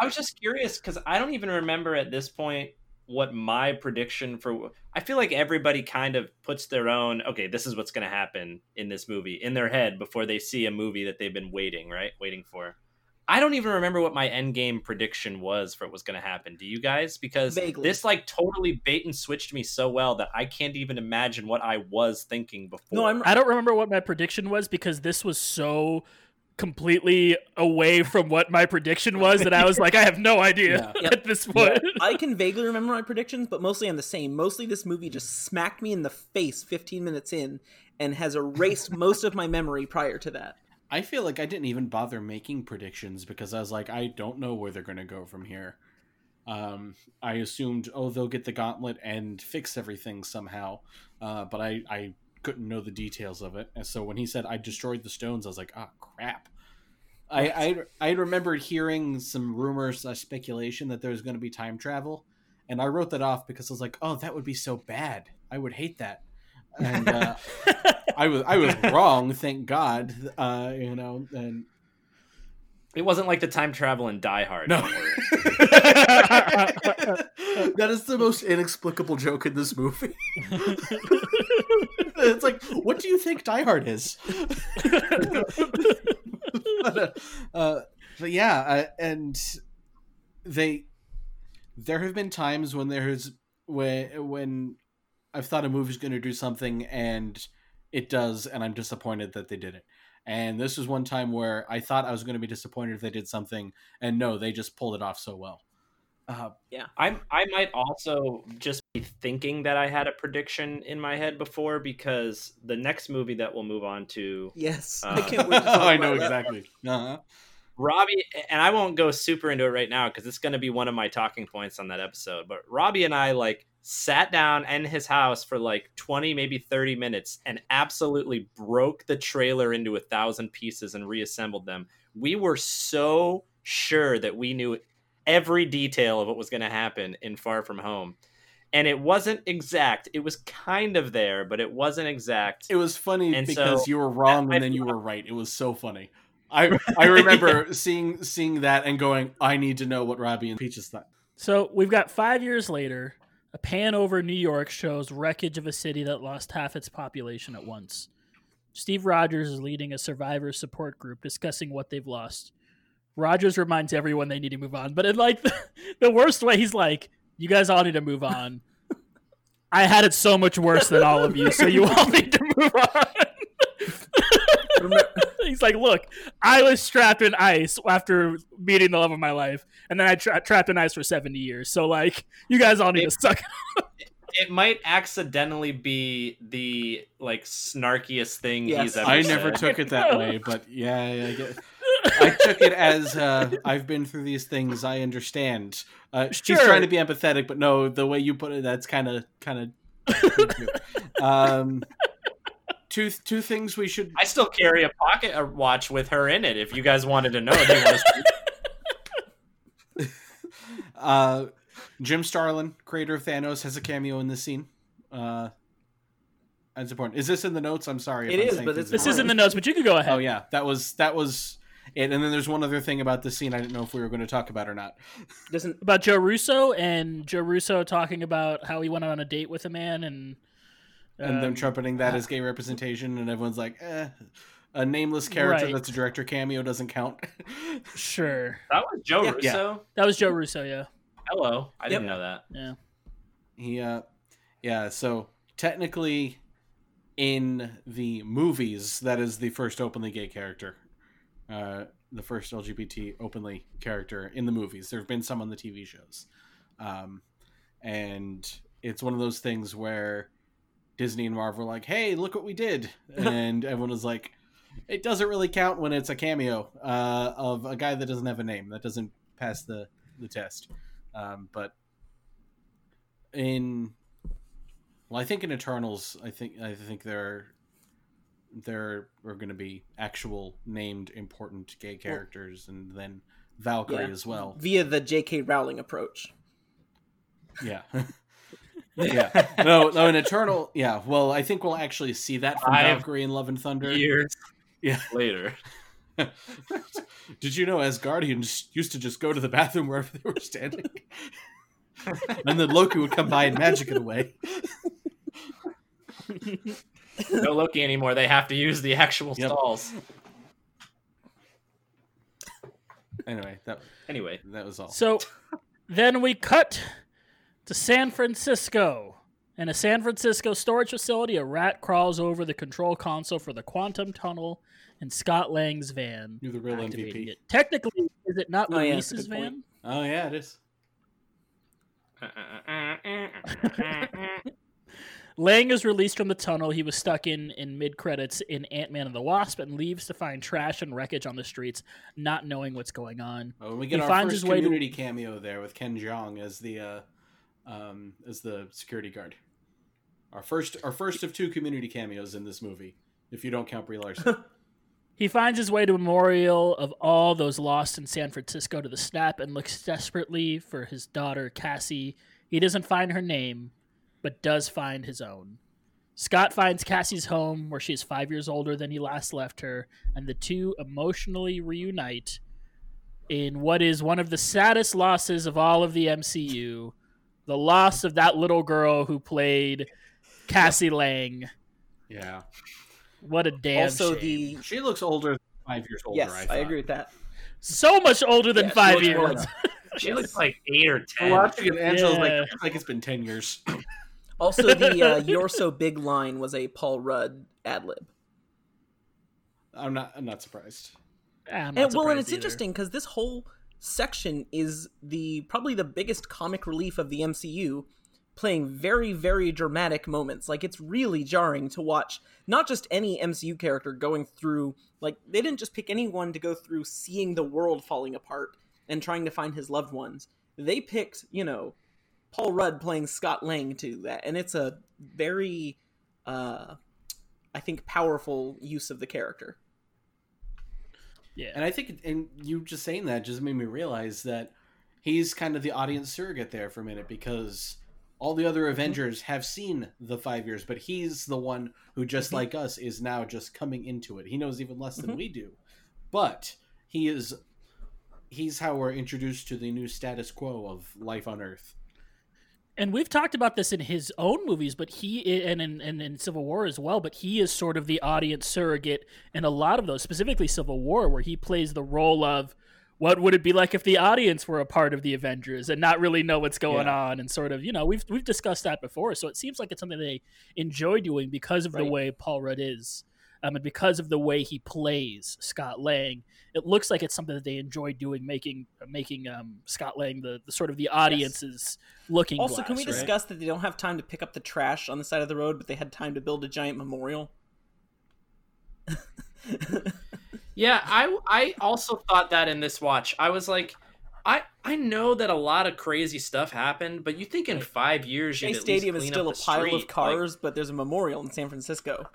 I was just curious because I don't even remember at this point what my prediction for. I feel like everybody kind of puts their own. Okay, this is what's going to happen in this movie in their head before they see a movie that they've been waiting right, waiting for. I don't even remember what my end game prediction was for what was going to happen. Do you guys? Because Vaguely. this like totally bait and switched me so well that I can't even imagine what I was thinking before. no, I'm I don't remember what my prediction was because this was so completely away from what my prediction was that I was like, I have no idea Yeah. *laughs* at this point. I can vaguely remember my predictions, but mostly I'm the same. Mostly this movie just smacked me in the face 15 minutes in and has erased *laughs* most of my memory prior to that. I feel like I didn't even bother making predictions because I was like, I don't know where they're going to go from here. Um, I assumed, oh, they'll get the gauntlet and fix everything somehow, uh, but I, I couldn't know the details of it. And so when he said I destroyed the stones, I was like, ah, crap. I, I I remembered hearing some rumors, uh, speculation that there was going to be time travel, and I wrote that off because I was like, oh, that would be so bad. I would hate that. And uh, *laughs* I was I was wrong, thank God. Uh, you know, and It wasn't like the time travel in Die Hard. No. *laughs* that is the most inexplicable joke in this movie. *laughs* it's like, what do you think Die Hard is? but, uh, uh, but yeah, uh, and they there have been times when there's when when I've thought a movie's going to do something and it does, and I'm disappointed that they did it. And this was one time where I thought I was going to be disappointed if they did something, and no, they just pulled it off so well. Uh, yeah, I I might also just be thinking that I had a prediction in my head before because the next movie that we'll move on to Yes, Uh, I can't *laughs* wait. To *laughs* I know exactly. Uh-huh. Robbie and I won't go super into it right now because it's going to be one of my talking points on that episode. But Robbie and I like sat down in his house for like 20 maybe 30 minutes and absolutely broke the trailer into a thousand pieces and reassembled them. We were so sure that we knew every detail of what was going to happen in Far From Home. And it wasn't exact. It was kind of there, but it wasn't exact. It was funny And because so- you were wrong I- and then you were right. It was so funny. I *laughs* I remember seeing seeing that and going, I need to know what Robbie and Peaches thought. So we've got five years later. A pan over New York shows wreckage of a city that lost half its population at once. Steve Rogers is leading a survivor support group discussing what they've lost. Rogers reminds everyone they need to move on, but in like the, *laughs* the worst way, he's like, "You guys all need to move on. I had it so much worse than all of you, so you all *laughs* need to move on." He's like, "Look, I was strapped in ice after meeting the love of my life, and then I tra- trapped in ice for seventy years. So like, you guys all need to suck." it it might accidentally be the like snarkiest thing Yes. he's ever said. I said. never took it that way, *laughs* but yeah, yeah I, get, I took it as uh, I've been through these things. I understand. Uh, She's trying to be empathetic, but no, the way you put it, that's kind of kind of. um, two two things we should I still carry a pocket uh, watch with her in it. If you guys wanted to know, do you want to? *laughs* Uh, Jim Starlin, creator of Thanos, has a cameo in this scene. Uh, that's important. Is this in the notes? I'm sorry. It I'm is, saying but things it's This that- is in the notes, but you could go ahead. Oh yeah, that was that was it. And then there's one other thing about this scene I didn't know if we were going to talk about or not. Doesn't About Joe Russo and Joe Russo talking about how he went on a date with a man and And them um, trumpeting that as gay representation, and everyone's like, eh. A nameless character Right. that's a director cameo doesn't count. *laughs* Sure, That was Joe Yeah. Russo. that was Joe Russo. Yeah, Hello, I didn't Yep. know that. yeah. he, uh, yeah. So technically, in the movies, that is the first openly gay character, uh, the first LGBT openly character in the movies. There have been some on the TV shows, um, and it's one of those things where Disney and Marvel were like, "Hey, look what we did," *laughs* and everyone was like, "It doesn't really count when it's a cameo uh, of a guy that doesn't have a name. That doesn't pass the the test." Um, but in well, I think in Eternals, I think I think there there are going to be actual named important gay characters, and then Valkyrie Yeah. as well. via the J.K. Rowling approach. Yeah. *laughs* yeah. No, no, an Eternal. Yeah. Well, I think we'll actually see that from Five Valkyrie and Love and Thunder. Years Yeah. later. *laughs* Did you know Asgardians used to just go to the bathroom wherever they were standing? *laughs* and then Loki would come by and magic it away. *laughs* No Loki anymore. They have to use the actual Yep. stalls. Anyway, that Anyway, that was all. So then we cut to San Francisco. In a San Francisco storage facility, a rat crawls over the control console for the quantum tunnel in Scott Lang's van. You're the real MVP. it. Technically, is it not Oh, yeah, that's a point. van? Oh yeah, it is. *laughs* Lang is released from the tunnel he was stuck in in mid credits in Ant Man and the Wasp and leaves to find trash and wreckage on the streets, not knowing what's going on. Oh, we get He our finds first his way to- community cameo there with Ken Jeong as the uh, um, as the security guard. Our first our first of two community cameos in this movie, if you don't count Brie Larson. *laughs* He finds his way to memorial of all those lost in San Francisco to the snap and looks desperately for his daughter, Cassie. He doesn't find her name, but does find his own. Scott finds Cassie's home, where she is five years older than he last left her, and the two emotionally reunite in what is one of the saddest losses of all of the MCU the loss of that little girl who played Cassie Lang. yeah, What a damn also, shame. the she looks older, than five years older. yes, I, I, agree with that. so much older than Yeah, five looks more years. like- *laughs* She looks like eight or We're ten. watching it, Angela's Yeah. like, "It's like it's been ten years. *coughs* Also, the uh, *laughs* "You're so big" line was a Paul Rudd ad lib. I'm not. I'm not surprised. I'm not And well, and it's either. interesting because this whole section is the probably the biggest comic relief of the MCU, playing very very dramatic moments. Like it's really jarring to watch not just any MCU character going through like they didn't just pick anyone to go through seeing the world falling apart and trying to find his loved ones. They picked you know Paul Rudd playing Scott Lang to that, and it's a very uh, I think powerful use of the character. Yeah. And I think, and you just saying that just made me realize that he's kind of the audience surrogate there for a minute because all the other Avengers have seen the five years, but he's the one who, just like us, is now just coming into it. He knows even less than Mhm. we do, but he is. He's how we're introduced to the new status quo of life on Earth. And we've talked about this in his own movies, but he and in, and in Civil War as well. But he is sort of the audience surrogate in a lot of those, specifically Civil War, where he plays the role of what would it be like if the audience were a part of the Avengers and not really know what's going Yeah. on, and sort of you know we've we've discussed that before. So it seems like it's something they enjoy doing because of the way Paul Rudd is, um, and because of the way he plays Scott Lang. It looks like it's something that they enjoy doing, making making um, Scott Lang the, the sort of the audience's looking. Also, can we right? discuss that they don't have time to pick up the trash on the side of the road, but they had time to build a giant memorial? *laughs* Yeah, I I also thought that in this watch. I was like, I I know that a lot of crazy stuff happened, but you think in five years Shea you'd at Stadium least is still a up the pile street. of Like, cars, but there's a memorial in San Francisco.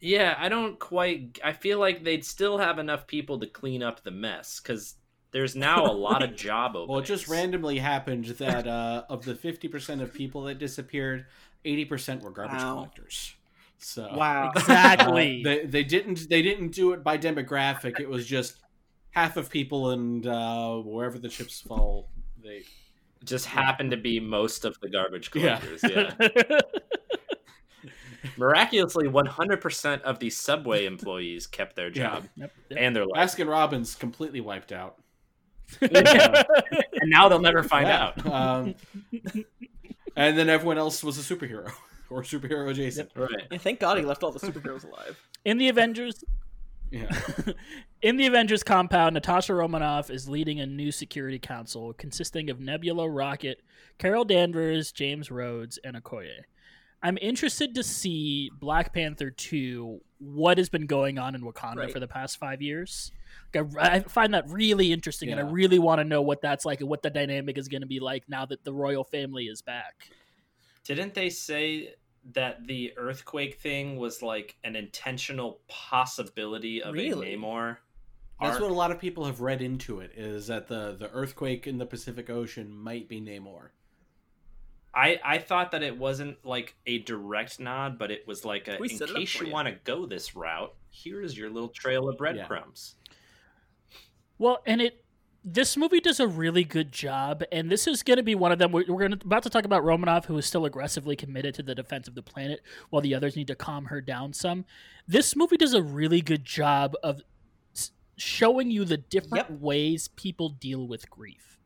Yeah, I don't quite. I feel like they'd still have enough people to clean up the mess because there's now a lot of *laughs* job openings. Well, it just randomly happened *laughs* that uh, of the fifty percent of people that disappeared, eighty percent were garbage Wow. collectors. So Wow. *laughs* Exactly. Uh, they they didn't they didn't do it by demographic. It was just half of people and uh, wherever the chips fall, they just happened to be most of the garbage Yeah. collectors. Yeah. Miraculously, 100% of the subway employees kept their Yeah. job Yep, yep. and their life. Baskin Robbins completely wiped out. *laughs* and now they'll never find Yeah. out. Um, and then everyone else was a superhero *laughs* or superhero adjacent. Right. Yeah, thank God he left all the superheroes alive. In the Avengers, Yeah. *laughs* in the Avengers compound, Natasha Romanoff is leading a new security council consisting of Nebula, Rocket, Carol Danvers, James Rhodes, and Okoye. I'm interested to see Black Panther 2, what has been going on in Wakanda Right. for the past five years. Like, I, I find that really interesting, and I really want to know what that's like and what the dynamic is going to be like now that the royal family is back. Didn't they say that the earthquake thing was like an intentional possibility of Really? a Namor? That's arc? what a lot of people have read into it is that the the earthquake in the Pacific Ocean might be Namor. I I thought that it wasn't like a direct nod, but it was like a We in set it up case you you. want to go this route, here's your little trail of breadcrumbs. Well, and it this movie does a really good job, and this is going to be one of them. We're, we're going to about to talk about Romanov, who is still aggressively committed to the defense of the planet, while the others need to calm her down some. This movie does a really good job of showing you the different Yep. ways people deal with grief.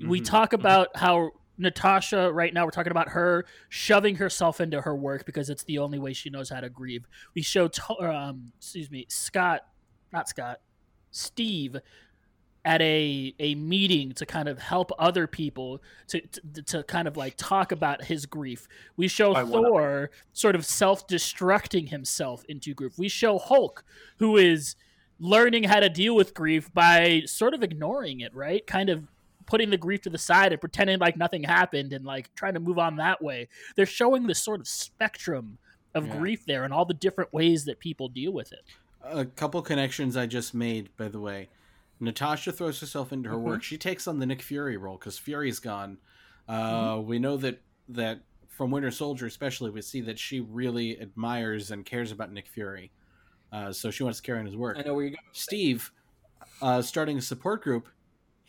We Mhm. talk about how Natasha right now we're talking about her shoving herself into her work because it's the only way she knows how to grieve. We show to- um excuse me, Scott, not Scott, Steve at a a meeting to kind of help other people to to, to kind of like talk about his grief. We show one Thor sort of self-destructing himself into grief. We show Hulk who is learning how to deal with grief by sort of ignoring it, right? Kind of putting the grief to the side and pretending like nothing happened and like trying to move on that way. They're showing this sort of spectrum of Yeah. grief there and all the different ways that people deal with it. A couple connections I just made, by the way. Natasha throws herself into her work. She takes on the Nick Fury role because Fury's gone. Uh, We know that that from Winter Soldier, especially, we see that she really admires and cares about Nick Fury. Uh, so she wants to carry on his work. I know where you're going. Steve, uh, starting a support group,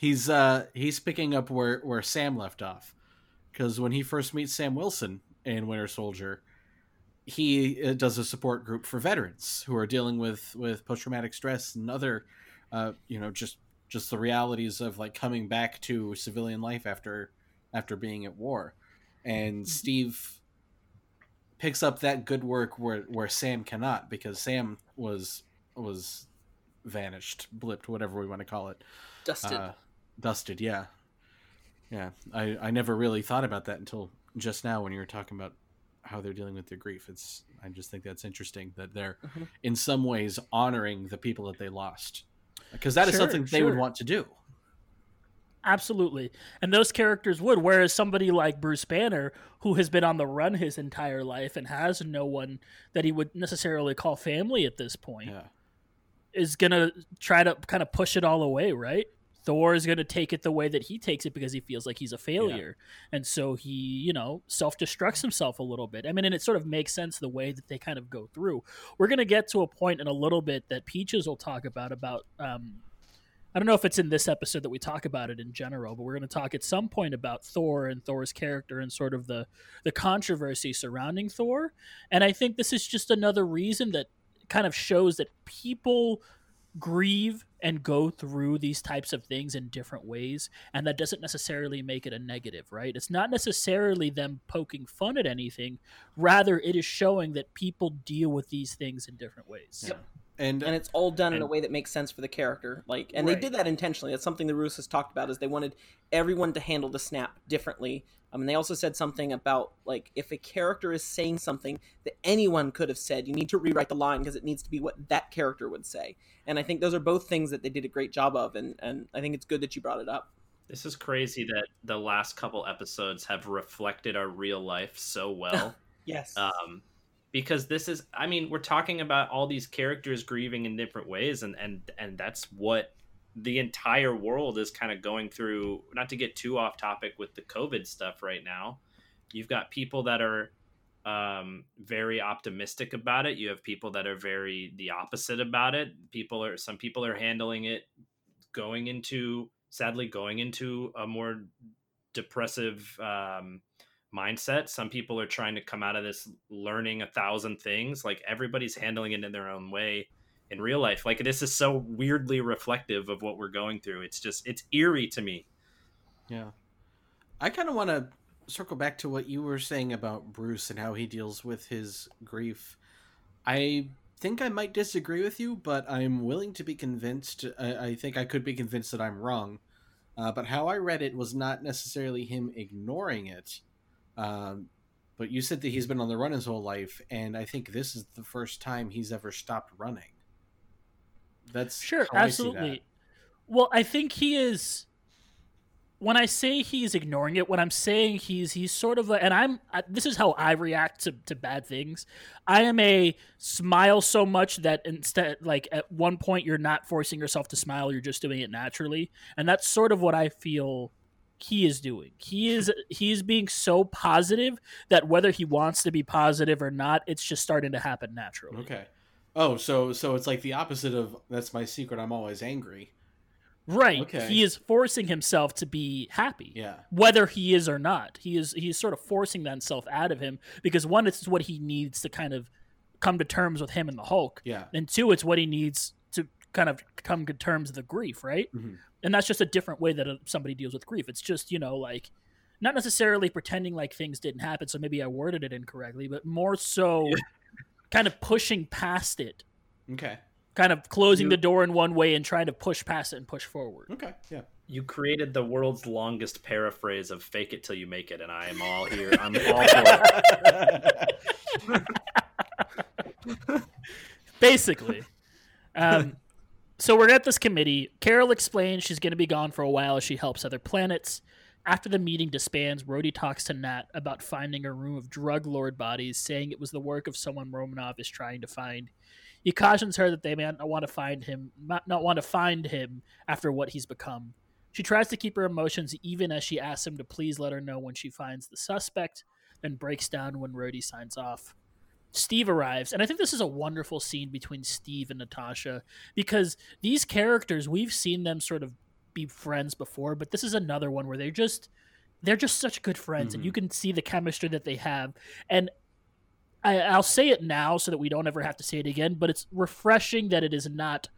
he's uh, he's picking up where where Sam left off, because when he first meets Sam Wilson in Winter Soldier, he uh, does a support group for veterans who are dealing with with post traumatic stress and other, uh, you know, just just the realities of like coming back to civilian life after after being at war, and Steve picks up that good work where where Sam cannot because Sam was was vanished, blipped, whatever we want to call it. Dusted. Uh, dusted, yeah. Yeah. I, I never really thought about that until just now when you were talking about how they're dealing with their grief. It's I just think that's interesting that they're Mhm. in some ways honoring the people that they lost. Because that is Sure, something they would want to do. Absolutely. And those characters would. Whereas somebody like Bruce Banner, who has been on the run his entire life and has no one that he would necessarily call family at this point, Yeah. is going to try to kind of push it all away, right? Thor is going to take it the way that he takes it because he feels like he's a failure. And so he, you know, self destructs himself a little bit. I mean, and it sort of makes sense the way that they kind of go through. We're going to get to a point in a little bit that Peaches will talk about, about, um, I don't know if it's in this episode that we talk about it in general, but we're going to talk at some point about Thor and Thor's character and sort of the the controversy surrounding Thor. And I think this is just another reason that kind of shows that people grieve and go through these types of things in different ways and that doesn't necessarily make it a negative right it's not necessarily them poking fun at anything rather it is showing that people deal with these things in different ways Yeah. And, and it's all done in a way that makes sense for the character. Like, and Right. they did that intentionally. That's something the has talked about. Is they wanted everyone to handle the snap differently. I mean, they also said something about like if a character is saying something that anyone could have said, you need to rewrite the line because it needs to be what that character would say. And I think those are both things that they did a great job of. And and I think it's good that you brought it up. This is crazy that the last couple episodes have reflected our real life so well. *laughs* Yes. um, because this is, I mean, we're talking about all these characters grieving in different ways, and and and that's what the entire world is kind of going through. Not to get too off topic with the COVID stuff right now, you've got people that are um, very optimistic about it. You have people that are very the opposite about it. People are some people are handling it going into sadly going into a more depressive um, mindset. Some people are trying to come out of this learning a thousand things. Like everybody's handling it in their own way in real life. Like this is so weirdly reflective of what we're going through. It's just it's eerie to me. Yeah. I kind of want to circle back to what you were saying about Bruce and how he deals with his grief. I think I might disagree with you, but I'm willing to be convinced. I, I think I could be convinced that I'm wrong. Uh, but how I read it was not necessarily him ignoring it. Um, but you said that he's been on the run his whole life, and I think this is the first time he's ever stopped running. That's Sure, see that. absolutely. Well, I think he is. When I say he's ignoring it, what I'm saying he's he's sort of a, and I'm I, this is how I react to, to bad things. I am a smile so much that instead, like at one point, you're not forcing yourself to smile; you're just doing it naturally, and that's sort of what I feel he is doing. He is he is being so positive that whether he wants to be positive or not, it's just starting to happen naturally. Okay. Oh, so so it's like the opposite of that's my secret. I'm always angry. Right. Okay. He is forcing himself to be happy. Yeah. Whether he is or not. He is he is sort of forcing that self out of him because one, it's what he needs to kind of come to terms with him and the Hulk. Yeah. And two, it's what he needs to kind of come to terms with the grief, right? Mhm. And that's just a different way that uh, somebody deals with grief. It's just, you know, like not necessarily pretending like things didn't happen, so maybe I worded it incorrectly, but more so kind of pushing past it Okay. kind of closing You- the door in one way and trying to push past it and push forward. Okay, yeah. You created the world's longest paraphrase of "fake it till you make it," and I am all here. I'm *laughs* all for it. *laughs* basically. Um, so we're at this committee. Carol explains she's going to be gone for a while as she helps other planets. After the meeting disbands, Rhodey talks to Nat about finding a room of drug lord bodies, saying it was the work of someone Romanov is trying to find. He cautions her that they may not want to find him, not, want to find him after what he's become. She tries to keep her emotions even as she asks him to please let her know when she finds the suspect, then breaks down when Rhodey signs off. Steve arrives, and I think this is a wonderful scene between Steve and Natasha because these characters we've seen them sort of be friends before, but this is another one where they're just they're just such good friends, and you mm-hmm. can see the chemistry that they have. And I, I'll say it now so that we don't ever have to say it again, but it's refreshing that it is not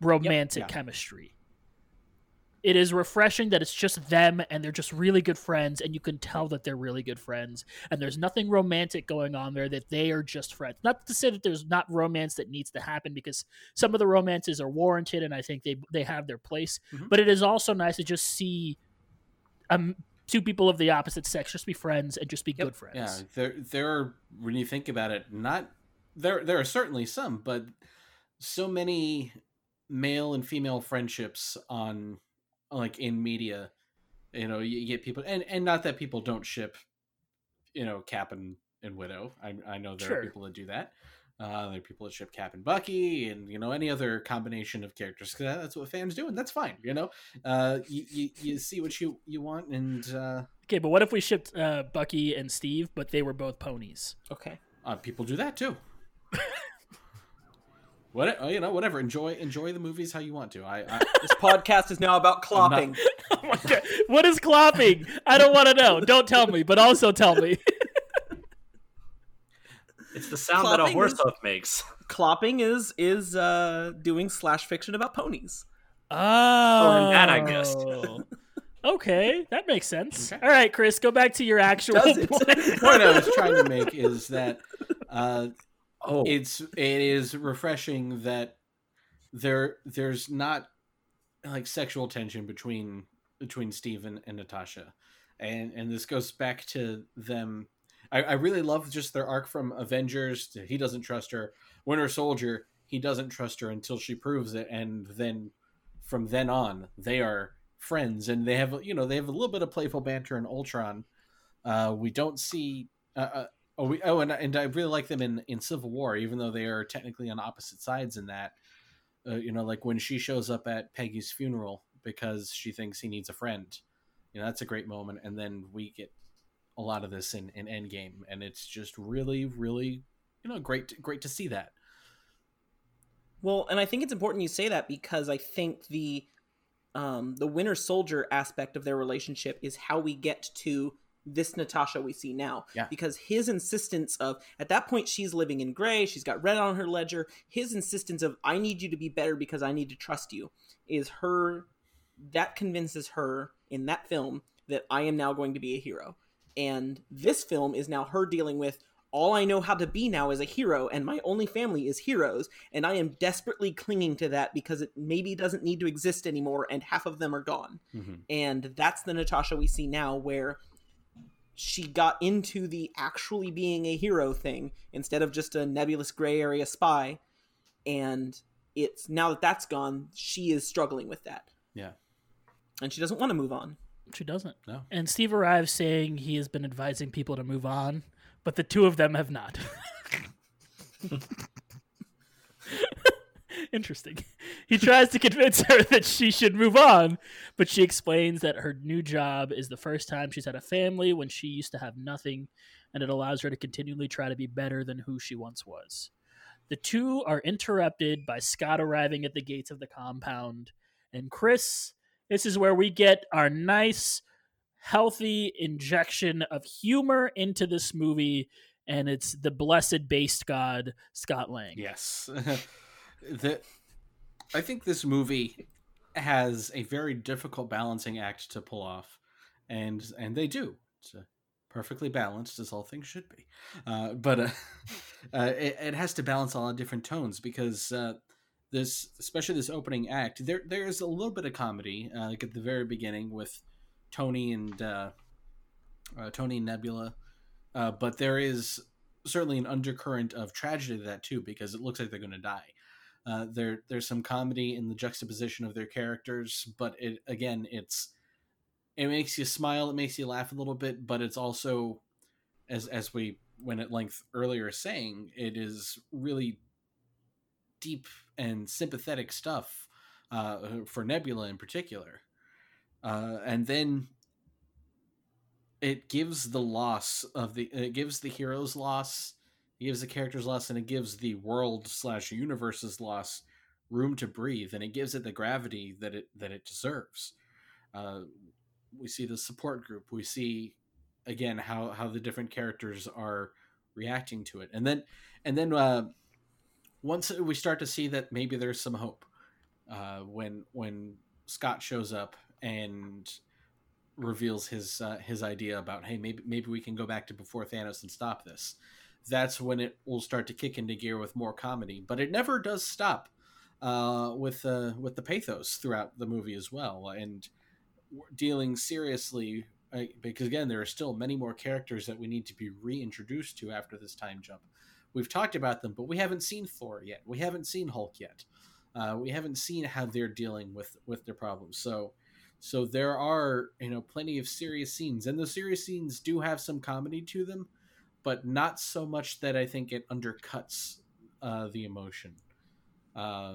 romantic Yeah. chemistry. It is refreshing that it's just them and they're just really good friends, and you can tell that they're really good friends. And there's nothing romantic going on there, that they are just friends. Not to say that there's not romance that needs to happen, because some of the romances are warranted and I think they, they have their place. Mhm. But it is also nice to just see um, two people of the opposite sex just be friends and just be good friends. Yeah, there there are when you think about it, not there there are certainly some, but so many male and female friendships on like in media. You know, you get people and and not that people don't ship, you know, Cap and, and Widow. I I know there Sure. are people that do that. Uh, there are people that ship Cap and Bucky, and you know any other combination of characters. 'cause that's what fans do, and that's fine. You know, uh, you, you you see what you you want, and uh, Okay, but what if we shipped uh, Bucky and Steve, but they were both ponies? Okay. Uh, people do that too. *laughs* what oh, you know, whatever. Enjoy enjoy the movies how you want to. I, I This *laughs* podcast is now about I'm not- clopping. *laughs* Oh my god, what is clopping? I don't want to know. Don't tell me, but also tell me. *laughs* It's the sound that a Clopping horse is- hoof makes. clopping is is uh, doing slash fiction about ponies. Oh, and that I guessed. okay, that makes sense. Okay. All right, Chris, go back to your actual point. the point I was trying to make is that uh, Oh, it's it is refreshing that there there's not like sexual tension between between Steven and Natasha. And and this goes back to them I, I really love just their arc from Avengers to he doesn't trust her. Winter Soldier, he doesn't trust her until she proves it and then from then on they are friends and they have you know they have a little bit of playful banter in Ultron. Uh, we don't see uh, uh, Oh, we, oh, and and I really like them in in Civil War, even though they are technically on opposite sides in that. Uh, you know, like when she shows up at Peggy's funeral because she thinks he needs a friend. You know, that's a great moment, and then we get a lot of this in in Endgame, and it's just really, really, you know, great great to see that. Well, and I think it's important you say that because I think the um, the Winter Soldier aspect of their relationship is how we get to this Natasha we see now. Yeah. Because his insistence of at that point she's living in gray, she's got red on her ledger. His insistence of I need you to be better because I need to trust you is her that convinces her in that film that I am now going to be a hero. And this film is now her dealing with all I know how to be now is a hero, and my only family is heroes, and I am desperately clinging to that because it maybe doesn't need to exist anymore, and half of them are gone. Mhm. And that's the Natasha we see now, where she got into the actually being a hero thing instead of just a nebulous gray area spy. And it's now that that's gone, she is struggling with that, Yeah. and she doesn't want to move on. She doesn't. No. And Steve arrives saying he has been advising people to move on, but the two of them have not. *laughs* *laughs* Interesting. He tries to convince her *laughs* that she should move on, but she explains that her new job is the first time she's had a family when she used to have nothing, and it allows her to continually try to be better than who she once was. The two are interrupted by Scott arriving at the gates of the compound, and Chris, this is where we get our nice, healthy injection of humor into this movie, and it's the blessed based god, Scott Lang. Yes. *laughs* the, I think this movie has a very difficult balancing act to pull off, and and they do. It's perfectly balanced, as all things should be. Uh, but uh, *laughs* uh, it, it has to balance a lot of different tones because uh, this, especially this opening act, there there's a little bit of comedy, uh, like at the very beginning with Tony and uh, Tony and Nebula, uh, but there is certainly an undercurrent of tragedy to that too, because it looks like they're going to die. Uh, there, there's some comedy in the juxtaposition of their characters, but it again, it's it makes you smile, it makes you laugh a little bit, but it's also, as as we went at length earlier saying, it is really deep and sympathetic stuff uh, for Nebula in particular, uh, and then it gives the loss of the it gives the hero's loss it gives the character's loss and it gives the world slash universe's loss room to breathe and it gives it the gravity that it that it deserves. Uh, we see the support group. We see again how how the different characters are reacting to it. And then and then uh, once we start to see that maybe there's some hope uh, when when scott shows up and reveals his uh, his idea about hey maybe maybe we can go back to before Thanos and stop this. That's when it will start to kick into gear with more comedy, but it never does stop uh, with uh, with the pathos throughout the movie as well, and dealing seriously uh, because again there are still many more characters that we need to be reintroduced to after this time jump. We've talked about them, but we haven't seen Thor yet. We haven't seen Hulk yet. Uh, we haven't seen how they're dealing with with their problems. So so there are, you know, plenty of serious scenes, and the serious scenes do have some comedy to them, but not so much that I think it undercuts uh, the emotion. Uh,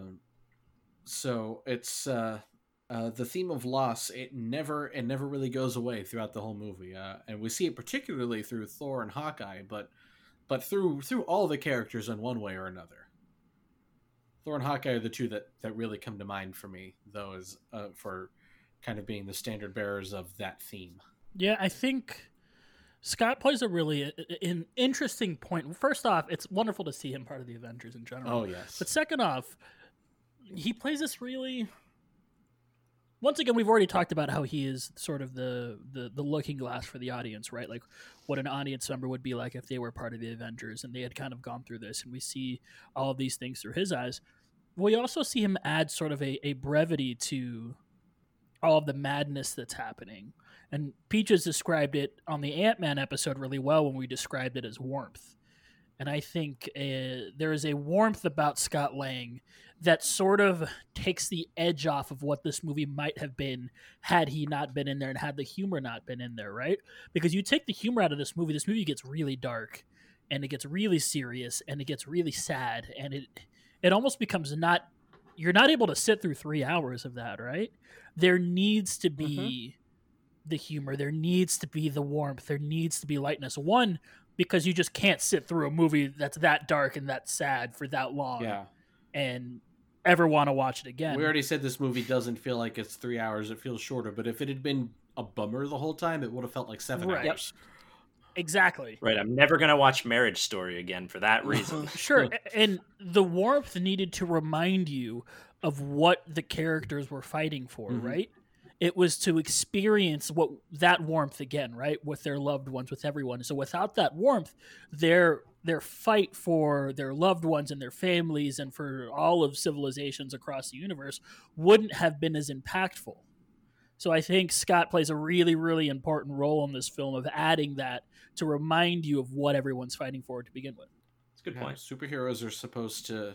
so it's uh, uh, the theme of loss. It never it never really goes away throughout the whole movie, uh, and we see it particularly through Thor and Hawkeye, but but through through all the characters in one way or another. Thor and Hawkeye are the two that that really come to mind for me, though, as uh, for kind of being the standard bearers of that theme. Yeah, I think Scott plays a really uh, uh, an interesting point. First off, it's wonderful to see him part of the Avengers in general. Oh yes. But second off, he plays this really. Once again, we've already talked about how he is sort of the, the the looking glass for the audience, right? Like what an audience member would be like if they were part of the Avengers and they had kind of gone through this, and we see all of these things through his eyes. We also see him add sort of a, a brevity to all of the madness that's happening. And Peaches described it on the Ant Man episode really well when we described it as warmth. And I think uh, there is a warmth about Scott Lang that sort of takes the edge off of what this movie might have been had he not been in there and had the humor not been in there, right? Because you take the humor out of this movie, this movie gets really dark and it gets really serious and it gets really sad and it it almost becomes not you're not able to sit through three hours of that, right? There needs to be mm-hmm. The humor, there needs to be the warmth, there needs to be lightness. One, because you just can't sit through a movie that's that dark and that sad for that long. Yeah. And ever want to watch it again. We already said this movie doesn't feel like it's three hours, it feels shorter, but if it had been a bummer the whole time, it would have felt like seven right. hours. Yep. Exactly. Right. I'm never going to watch Marriage Story again for that *laughs* reason. *laughs* sure. And the warmth needed to remind you of what the characters were fighting for, mm-hmm. right? It was to experience what that warmth again, right, with their loved ones, with everyone. So without that warmth, their their fight for their loved ones and their families and for all of civilizations across the universe wouldn't have been as impactful. So I think Scott plays a really, really important role in this film of adding that to remind you of what everyone's fighting for to begin with. It's a good yeah, point. Superheroes are supposed to.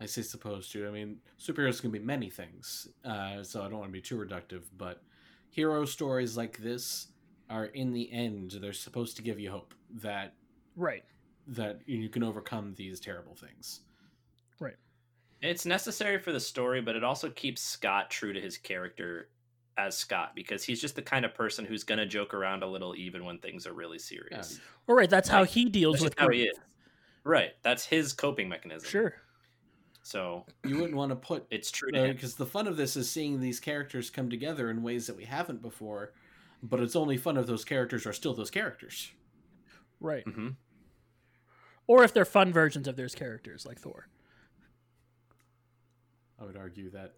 I say supposed to. I mean, superheroes can be many things, uh, so I don't want to be too reductive. But hero stories like this are, in the end, they're supposed to give you hope that right that you can overcome these terrible things. Right. It's necessary for the story, but it also keeps Scott true to his character as Scott because he's just the kind of person who's going to joke around a little even when things are really serious. Yeah. All right, that's like, how he deals with how he is. Right, that's his coping mechanism. Sure. So you wouldn't want to put it's true because the fun of this is seeing these characters come together in ways that we haven't before. But it's only fun if those characters are still those characters. Right. Mm-hmm. Or if they're fun versions of those characters, like Thor. I would argue that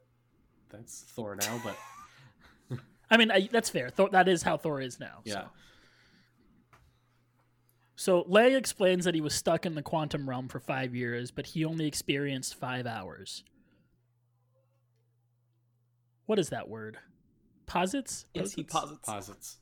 that's Thor now, but *laughs* I mean I, that's fair. Thor, that is how Thor is now. Yeah. So. So Lang explains that he was stuck in the quantum realm for five years, but he only experienced five hours. What is that word? Posits? Yes, he posits. Posits.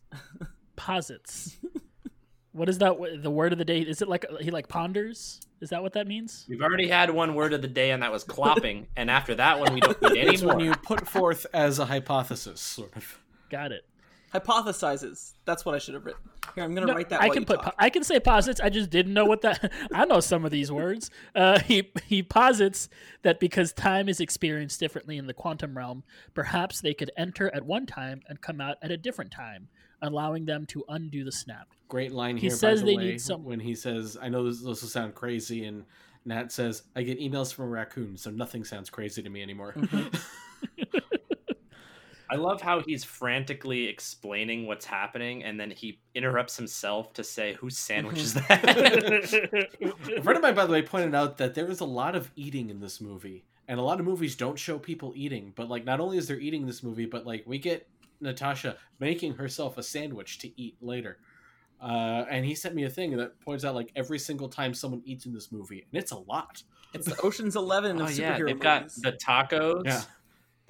Posits. *laughs* what is that? The word of the day? Is it like uh, he like ponders? Is that what that means? We've already had one word of the day, and that was clopping. *laughs* and after that one, we don't need any It's when you put forth as a hypothesis, sort of. Got it. Hypothesizes. That's what I should have written. Here, I'm gonna No, write that. I while can you put. talk. po- I can say posits. I just didn't know what that. *laughs* I know some of these words. Uh, he he posits that because time is experienced differently in the quantum realm, perhaps they could enter at one time and come out at a different time, allowing them to undo the snap. Great line He here. says by the they way, need some- when he says, "I know this, this will sound crazy," and Nat says, "I get emails from a raccoon, so nothing sounds crazy to me anymore." Mm-hmm. *laughs* *laughs* I love how he's frantically explaining what's happening, and then he interrupts himself to say, "Whose sandwich is that?" a friend of mine, by the way, pointed out that there is a lot of eating in this movie, and a lot of movies don't show people eating. But like, not only is there eating in this movie, but like we get Natasha making herself a sandwich to eat later. Uh, and he sent me a thing that points out like every single time someone eats in this movie, and it's a lot. It's the Ocean's Eleven of oh superhero yeah, they've movies. got the tacos. Yeah.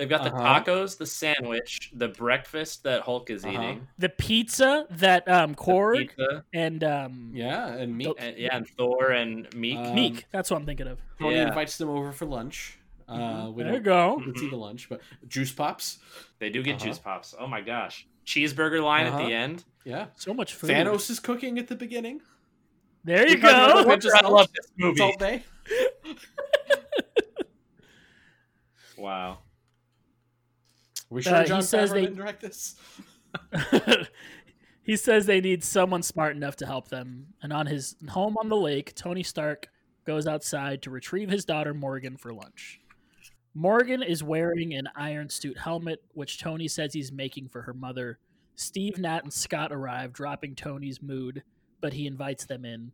They've got the Uh-huh. tacos, the sandwich, the breakfast that Hulk is Uh-huh. eating. the pizza that um Korg Pizza, and um Yeah, and meat. and, yeah, and Thor and Miek. Uh, Miek. That's what I'm thinking of. Tony Yeah. invites them over for lunch. Uh, we There you don't go. get to eat the lunch, but juice pops. they do get Uh-huh. juice pops. Oh my gosh, cheeseburger line at Uh-huh. the end. Yeah, So much food. Thanos is cooking at the beginning. There you Because go. of the Winter, I love this movie. Salt Bae. *laughs* Wow. We sure Uh, he John says Favreau they- didn't direct this? *laughs* he says they need someone smart enough to help them. And on his home on the lake, Tony Stark goes outside to retrieve his daughter Morgan for lunch. Morgan is wearing an iron suit helmet, which Tony says he's making for her mother. Steve, Nat, and Scott arrive, dropping Tony's mood, but he invites them in.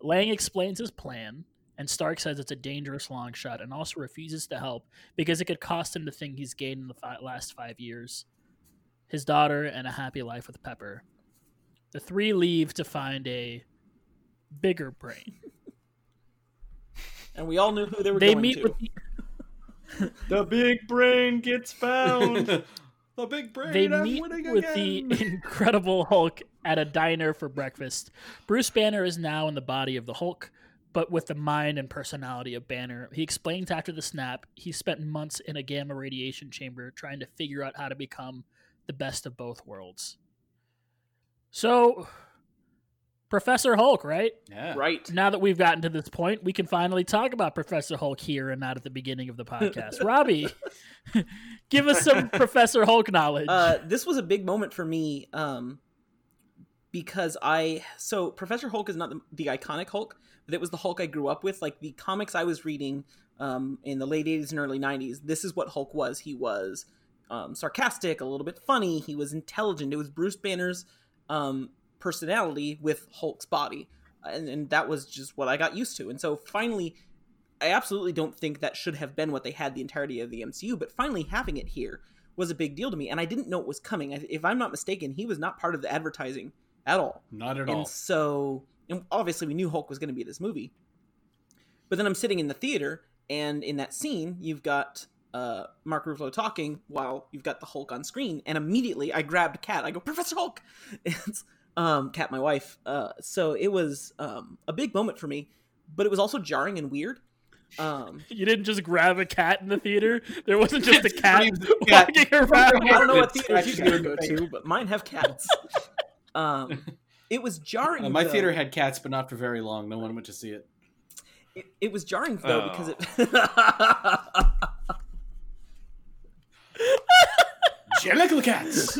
Lang explains his plan, and Stark says it's a dangerous long shot and also refuses to help because it could cost him the thing he's gained in the fi- last five years his daughter, and a happy life with Pepper. The three leave to find a bigger brain. and we all knew who they were They going meet to. with the, *laughs* The big brain gets found. *laughs* the big brain. they I'm meet winning with again. the *laughs* Incredible Hulk at a diner for breakfast. Bruce Banner is now in the body of the Hulk, but with the mind and personality of Banner. He explains after the snap he spent months in a gamma radiation chamber trying to figure out how to become the best of both worlds. So, Professor Hulk, right? yeah. right. now that we've gotten to this point, we can finally talk about Professor Hulk here and not at the beginning of the podcast. *laughs* Robbie, *laughs* give us some *laughs* Professor Hulk knowledge. Uh, this was a big moment for me um, because I so Professor Hulk is not the, the iconic Hulk, it was the Hulk I grew up with. Like the comics I was reading um, in the late '80s and early '90s, this is what Hulk was. He was um, sarcastic, a little bit funny. He was intelligent. It was Bruce Banner's um, personality with Hulk's body, and, and that was just what I got used to. And so finally, I absolutely don't think that should have been what they had the entirety of the MCU, but finally having it here was a big deal to me, and I didn't know it was coming. If I'm not mistaken, he was not part of the advertising at all. Not at And all. so, and obviously, we knew Hulk was going to be this movie. But then I'm sitting in the theater, and in that scene, you've got uh, Mark Ruffalo talking while you've got the Hulk on screen, and immediately I grabbed Cat. I go, Professor Hulk! *laughs* It's um, Kat, my wife. Uh, so it was um, a big moment for me, but it was also jarring and weird. Um, *laughs* you didn't just grab a cat in the theater. There wasn't just a *laughs* cat cat. walking around. I don't know what It's theaters you guys go to, but mine have cats. Um, it was jarring. Uh, my though. theater had cats, but not for very long. No one went to see it. It, it was jarring though because it. *laughs* Jellicle cats.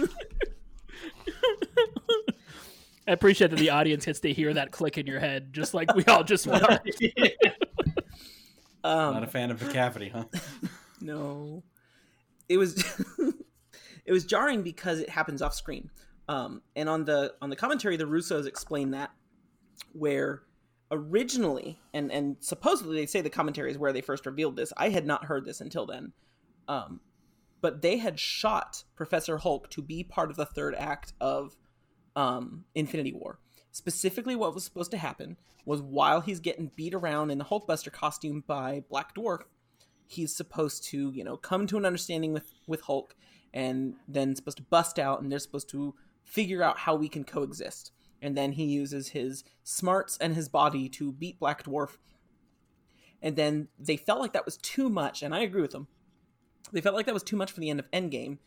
I appreciate that the audience gets to hear that click in your head, just like we all just went. *laughs* um, not a fan of the cavity, huh? no, it was. *laughs* it was jarring because it happens off screen, um, and on the on the commentary, the Russos explain that where originally and and supposedly they say the commentary is where they first revealed this. I had not heard this until then. Um, but they had shot Professor Hulk to be part of the third act of um, Infinity War. specifically what was supposed to happen was while he's getting beat around in the Hulkbuster costume by Black Dwarf, he's supposed to, you know, come to an understanding with with Hulk and then supposed to bust out and they're supposed to figure out how we can coexist. And then he uses his smarts and his body to beat Black Dwarf. And then they felt like that was too much, and I agree with them. They felt like that was too much for the end of Endgame,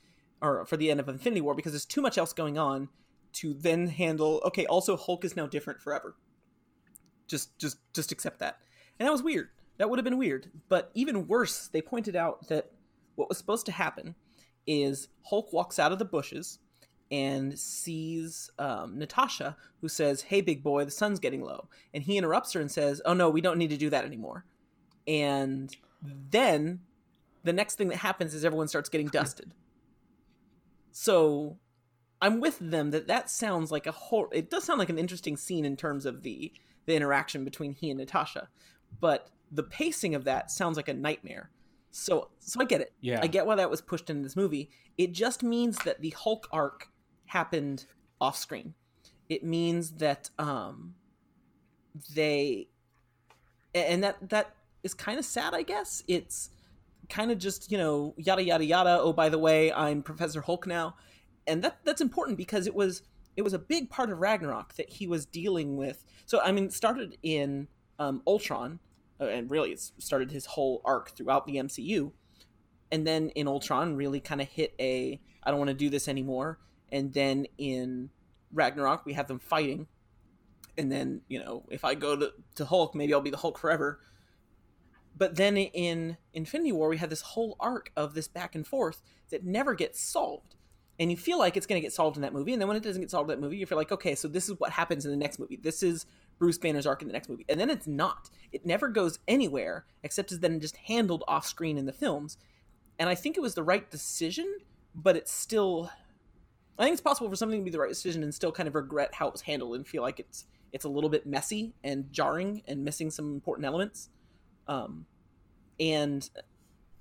or for the end of Infinity War, because there's too much else going on to then handle. Okay, also Hulk is now different forever. Just, just, just accept that. And that was weird. That would have been weird. But even worse, they pointed out that what was supposed to happen is Hulk walks out of the bushes and sees um, Natasha, who says, "Hey, big boy, the sun's getting low," and he interrupts her and says, "Oh no, we don't need to do that anymore." And then the next thing that happens is everyone starts getting dusted. So I'm with them that that sounds like a whole. It does sound like an interesting scene in terms of the the interaction between he and Natasha, but the pacing of that sounds like a nightmare. So so I get it. Yeah. I get why that was pushed into this movie. It just means that the Hulk arc happened off screen. It means that um they and that that is kind of sad, I guess. It's kind of just, you know, yada yada yada. Oh, by the way, I'm Professor Hulk now. And that that's important because it was it was a big part of Ragnarok that he was dealing with. So I mean, started in um, Ultron, uh, and really it started his whole arc throughout the MCU. And then in Ultron, really kind of hit a I don't want to do this anymore. And then in Ragnarok, we have them fighting. And then you know, if I go to, to Hulk, maybe I'll be the Hulk forever. But then in Infinity War, we had this whole arc of this back and forth that never gets solved. And you feel like it's going to get solved in that movie. And then when it doesn't get solved in that movie, you feel like, okay, so this is what happens in the next movie. This is Bruce Banner's arc in the next movie. And then it's not. It never goes anywhere except as then just handled off screen in the films. And I think it was the right decision, but it's still. I think it's possible for something to be the right decision and still kind of regret how it was handled and feel like it's it's a little bit messy and jarring and missing some important elements. Um, and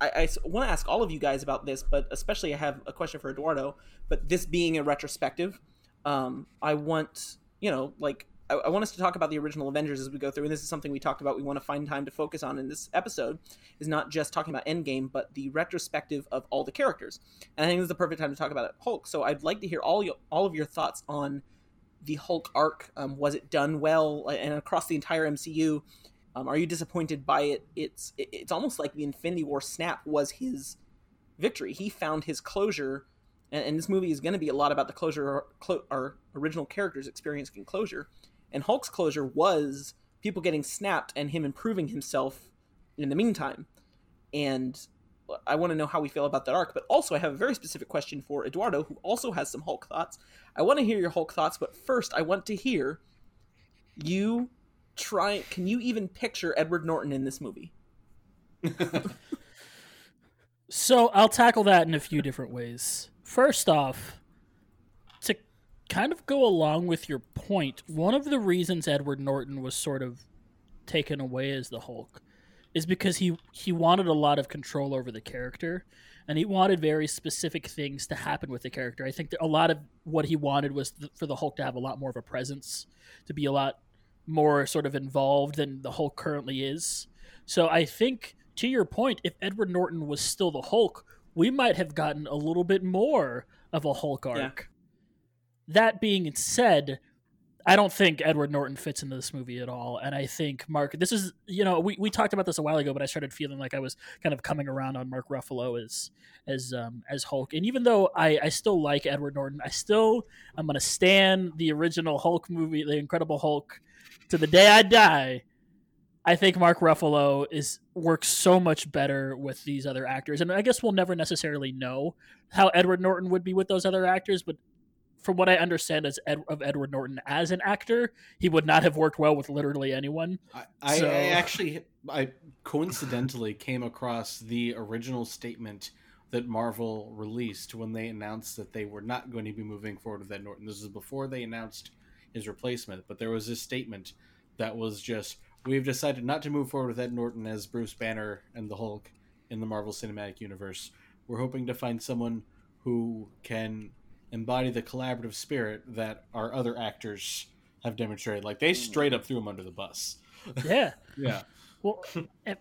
I, I want to ask all of you guys about this, but especially I have a question for Eduardo. But this being a retrospective, um, I want you know like I, I want us to talk about the original Avengers as we go through, and this is something we talked about. We want to find time to focus on in this episode is not just talking about Endgame, but the retrospective of all the characters. And I think this is the perfect time to talk about it, Hulk. So I'd like to hear all your, all of your thoughts on the Hulk arc. Um, was it done well and across the entire MCU? Um, are you disappointed by it? It's it's almost like the Infinity War snap was his victory. He found his closure, and, and this movie is going to be a lot about the closure clo- our original characters experiencing closure. And Hulk's closure was people getting snapped and him improving himself in the meantime. And I want to know how we feel about that arc. But also, I have a very specific question for Eduardo, who also has some Hulk thoughts. I want to hear your Hulk thoughts, but first, I want to hear you try. Can you even picture Edward Norton in this movie? *laughs* So I'll tackle that in a few different ways. First off, kind of go along with your point. one of the reasons Edward Norton was sort of taken away as the Hulk is because he he wanted a lot of control over the character and he wanted very specific things to happen with the character. I think that a lot of what he wanted was th- for the Hulk to have a lot more of a presence, to be a lot more sort of involved than the Hulk currently is. So I think to your point, if Edward Norton was still the Hulk, we might have gotten a little bit more of a Hulk arc. That being said, I don't think Edward Norton fits into this movie at all. And I think Mark, this is, you know, we, we talked about this a while ago, but I started feeling like I was kind of coming around on Mark Ruffalo as as um, as Hulk. And even though I, I still like Edward Norton, I still I'm gonna stand the original Hulk movie, the Incredible Hulk, to the day I die. I think Mark Ruffalo is works so much better with these other actors, and I guess we'll never necessarily know how Edward Norton would be with those other actors. But from what I understand as Ed, of Edward Norton as an actor, he would not have worked well with literally anyone. I, I, I actually I coincidentally came across the original statement that Marvel released when they announced that they were not going to be moving forward with Ed Norton. This is before they announced his replacement, but there was this statement that was just we've decided not to move forward with Ed Norton as Bruce Banner and the Hulk in the Marvel Cinematic Universe. We're hoping to find someone who can embody the collaborative spirit that our other actors have demonstrated. Like they straight up threw him under the bus. *laughs* Yeah. Yeah. Well,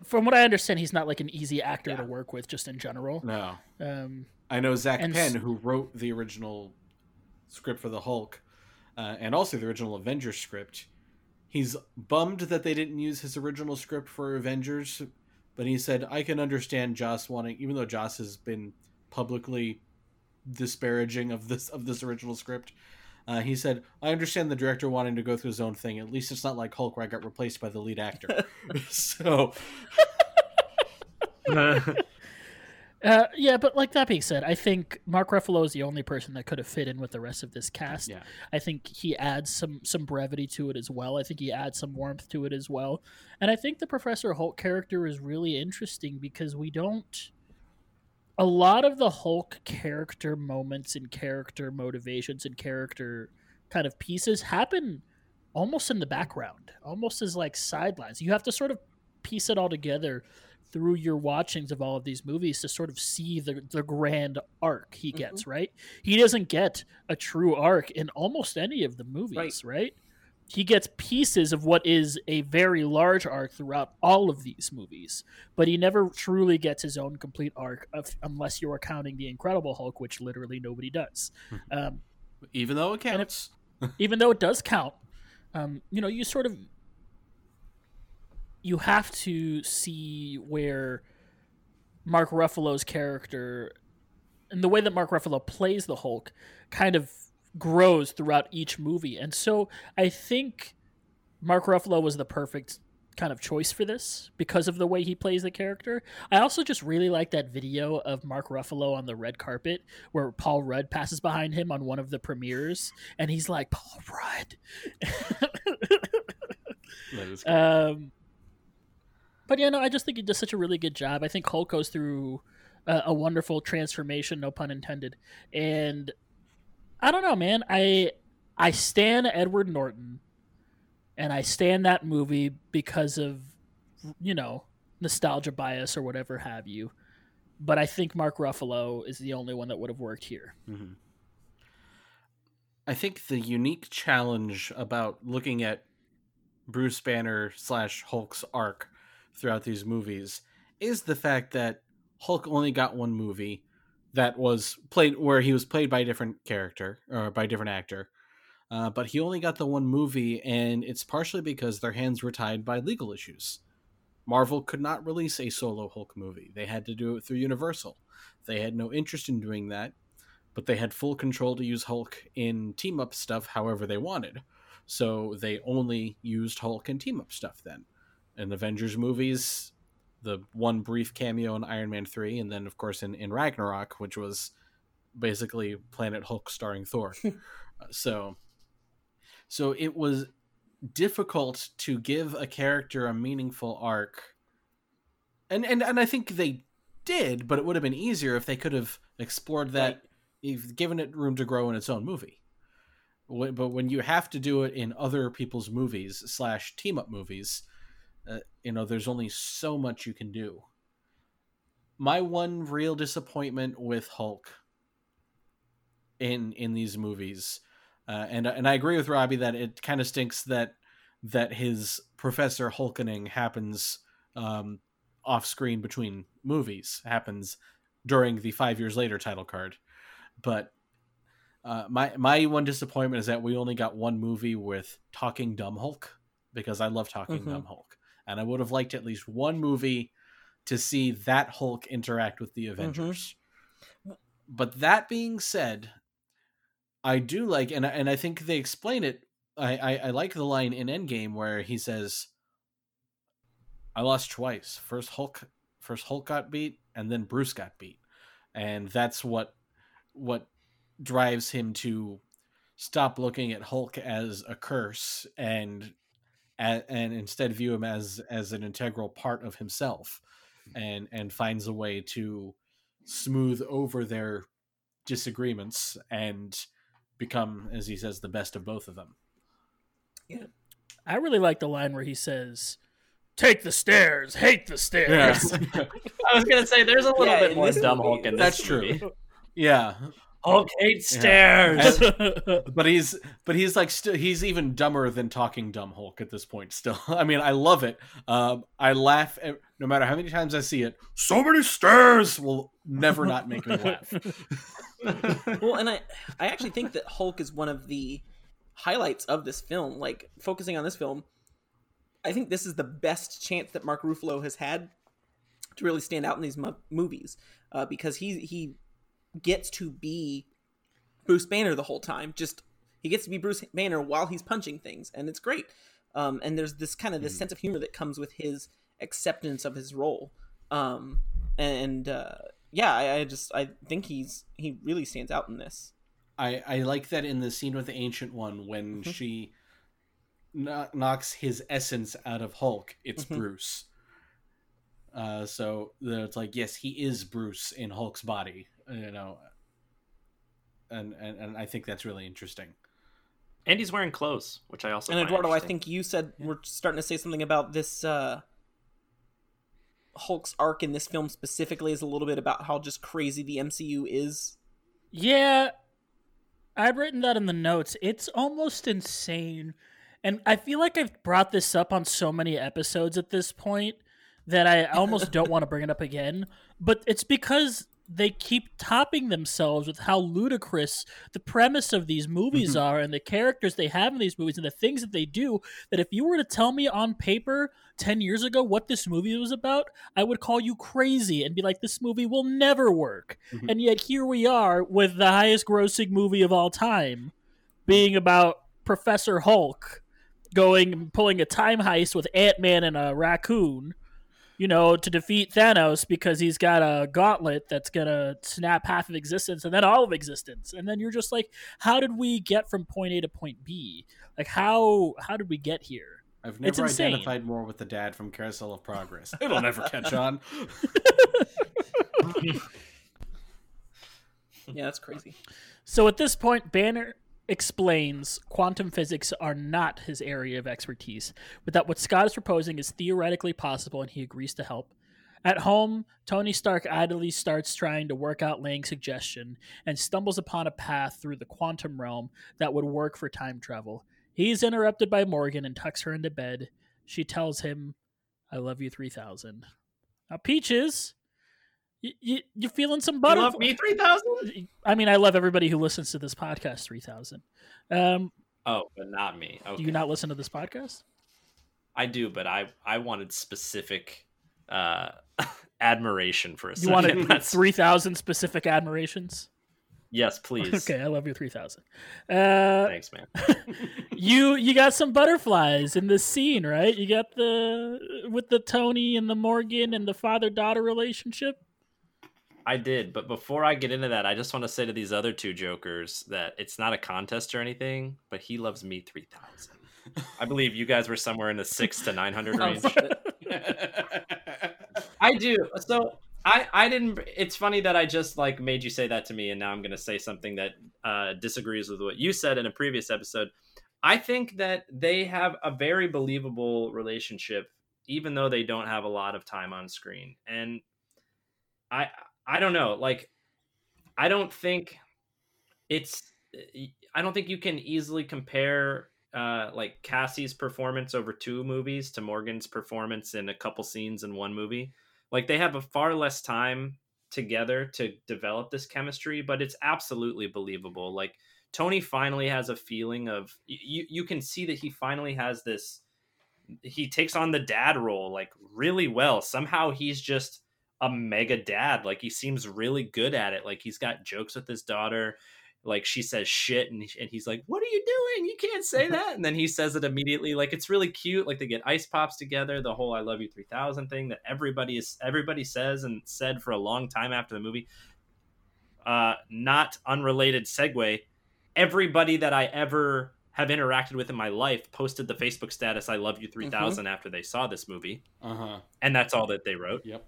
from what I understand, he's not like an easy actor to work with, just in general. No. Um, I know Zak And Penn, who wrote the original script for the Hulk, uh, and also the original Avengers script. He's bummed that they didn't use his original script for Avengers, but he said, "I can understand Joss wanting, even though Joss has been publicly disparaging of this of this original script." Uh, he said, "I understand the director wanting to go through his own thing. At least it's not like Hulk, where I got replaced by the lead actor." *laughs* so, *laughs* uh, yeah, but like that being said, I think Mark Ruffalo is the only person that could have fit in with the rest of this cast. yeah, I think he adds some some brevity to it as well. I think he adds some warmth to it as well. And I think the Professor Hulk character is really interesting because we don't a lot of the Hulk character moments and character motivations and character kind of pieces happen almost in the background, almost as like sidelines. You have to sort of piece it all together through your watchings of all of these movies to sort of see the, the grand arc he gets, mm-hmm. right? He doesn't get a true arc in almost any of the movies, right? He gets pieces of what is a very large arc throughout all of these movies, but he never truly gets his own complete arc of, unless you're counting the Incredible Hulk, which literally nobody does. Um, even though it counts. *laughs* even though it does count, um, you know, you sort of you have to see where Mark Ruffalo's character and the way that Mark Ruffalo plays the Hulk kind of grows throughout each movie. And so I think Mark Ruffalo was the perfect kind of choice for this because of the way he plays the character. I also just really like that video of Mark Ruffalo on the red carpet where Paul Rudd passes behind him on one of the premieres and he's like, Paul Rudd. *laughs* Um, but yeah, no, I just think he does such a really good job. I think Hulk goes through a, a wonderful transformation, no pun intended. And I don't know, man. I I stand Edward Norton, and I stand that movie because of you know nostalgia bias or whatever have you. But I think Mark Ruffalo is the only one that would have worked here. Mhm. I think the unique challenge about looking at Bruce Banner slash Hulk's arc throughout these movies is the fact that Hulk only got one movie that was played where he was played by a different character or by a different actor. Uh, but he only got the one movie, and it's partially because their hands were tied by legal issues. Marvel could not release a solo Hulk movie. They had to do it through Universal. They had no interest in doing that, but they had full control to use Hulk in team up stuff however they wanted. So they only used Hulk in team up stuff then. In Avengers movies, the one brief cameo in Iron Man 3, and then, of course, in, in Ragnarok, which was basically Planet Hulk starring Thor. *laughs* Uh, so, so it was difficult to give a character a meaningful arc. And, and, and I think they did, but it would have been easier if they could have explored that, Right. if given it room to grow in its own movie. But when you have to do it in other people's movies slash team up movies, uh, you know, there's only so much you can do. My one real disappointment with Hulk in in these movies, uh, and and I agree with Robbie that it kind of stinks that that his Professor Hulkening happens um, off screen between movies, happens during the five years later title card, but. Uh, my my one disappointment is that we only got one movie with talking dumb Hulk because I love talking Mhm. dumb Hulk, and I would have liked at least one movie to see that Hulk interact with the mm-hmm. Avengers. But that being said, I do like, and I- and I think they explain it. I, I I like the line in Endgame where he says, "I lost twice. First Hulk, first Hulk got beat, and then Bruce got beat, and that's what what drives him to stop looking at Hulk as a curse and and, and instead view him as as an integral part of himself mm-hmm. and and finds a way to smooth over their disagreements and become as he says the best of both of them Yeah. I really like the line where he says, "Take the stairs, hate the stairs." *laughs* I was gonna say there's a little Yeah, bit more dumb movie, Hulk in That's this true. yeah Hulk hates stairs. *laughs* but he's but he's like still he's even dumber than talking dumb Hulk at this point. Still, *laughs* I mean, I love it. Um, I laugh ev- no matter how many times I see it. So many stairs will never not make me laugh. *laughs* well, and I I actually think that Hulk is one of the highlights of this film. Like focusing on this film, I think this is the best chance that Mark Ruffalo has had to really stand out in these mo- movies uh, because he he gets to be Bruce Banner the whole time. Just he gets to be Bruce Banner while he's punching things, and it's great. Um, and there's this kind of this sense of humor that comes with his acceptance of his role. Um, and uh, yeah, I, I just I think he's he really stands out in this. I I like that in the scene with the ancient one when Mhm. she kno- knocks his essence out of Hulk. It's Mhm. Bruce. Uh, so that it's like yes, he is Bruce in Hulk's body. You know, and and, and I think that's really interesting. and he's wearing clothes, which I also And find Eduardo, I think you said we're starting to say something about this uh, Hulk's arc in this film specifically is a little bit about how just crazy the MCU is. Yeah, I've written that in the notes. It's almost insane. And I feel like I've brought this up on so many episodes at this point that I almost don't want to bring it up again. But it's because they keep topping themselves with how ludicrous the premise of these movies are and the characters they have in these movies and the things that they do. That if you were to tell me on paper 10 years ago what this movie was about, I would call you crazy and be like, this movie will never work. Mhm. And yet here we are with the highest grossing movie of all time being about Professor Hulk going pulling a time heist with Ant-Man and a raccoon, you know, to defeat Thanos because he's got a gauntlet that's going to snap half of existence and then all of existence. And then you're just like, how did we get from point A to point B? Like how how did we get here? I've It's never insane. identified more with the dad from Carousel of Progress. *laughs* It'll never catch on. *laughs* *laughs* Yeah, that's crazy. So at this point, Banner explains quantum physics are not his area of expertise, but that what Scott is proposing is theoretically possible and he agrees to help. At home, Tony Stark idly starts trying to work out Lang's suggestion and stumbles upon a path through the quantum realm that would work for time travel. He's interrupted by Morgan and tucks her into bed. She tells him, I love you 3000. Now, Peaches, you, you, you feeling some you butter? love me three thousand. I mean, I love everybody who listens to this podcast. Three thousand. Um, Oh, but not me. Okay. Do you not listen to this podcast? I do, but I I wanted specific uh *laughs* admiration for a You second. wanted *laughs* That's- three thousand specific admirations. yes, please. Okay, I love your three thousand. Uh, Thanks, man. *laughs* you you got some butterflies in this scene, right? You got the with the Tony and the Morgan and the father daughter relationship. I did, but before I get into that, I just want to say to these other two jokers that it's not a contest or anything, but he loves me 3000. I believe you guys were somewhere in the 6 to 900 *laughs* range. I do. So I I didn't it's funny that I just like made you say that to me and now I'm going to say something that uh disagrees with what you said in a previous episode. I think that they have a very believable relationship even though they don't have a lot of time on screen. And I I don't know, like I don't think it's I don't think you can easily compare uh, like Cassie's performance over two movies to Morgan's performance in a couple scenes in one movie. Like they have a far less time together to develop this chemistry, but it's absolutely believable. Like Tony finally has a feeling of you. You can see that he finally has this. He takes on the dad role like really well. Somehow he's just a mega dad. Like he seems really good at it. Like he's got jokes with his daughter like she says shit and, and he's like what are you doing you can't say *laughs* that and then he says it immediately like it's really cute like they get ice pops together the whole i love you 3000 thing that everybody is everybody says and said for a long time after the movie uh not unrelated segue everybody that i ever have interacted with in my life posted the facebook status i love you 3000 after they saw this movie Uh huh. and that's all that they wrote Yep.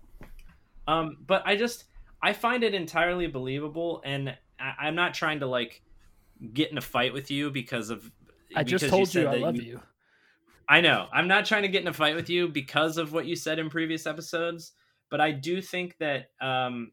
Um, but I just I find it entirely believable, and I, I'm not trying to like get in a fight with you because of. I just because told you, said I love you. I know I'm not trying to get in a fight with you because of what you said in previous episodes, but I do think that um,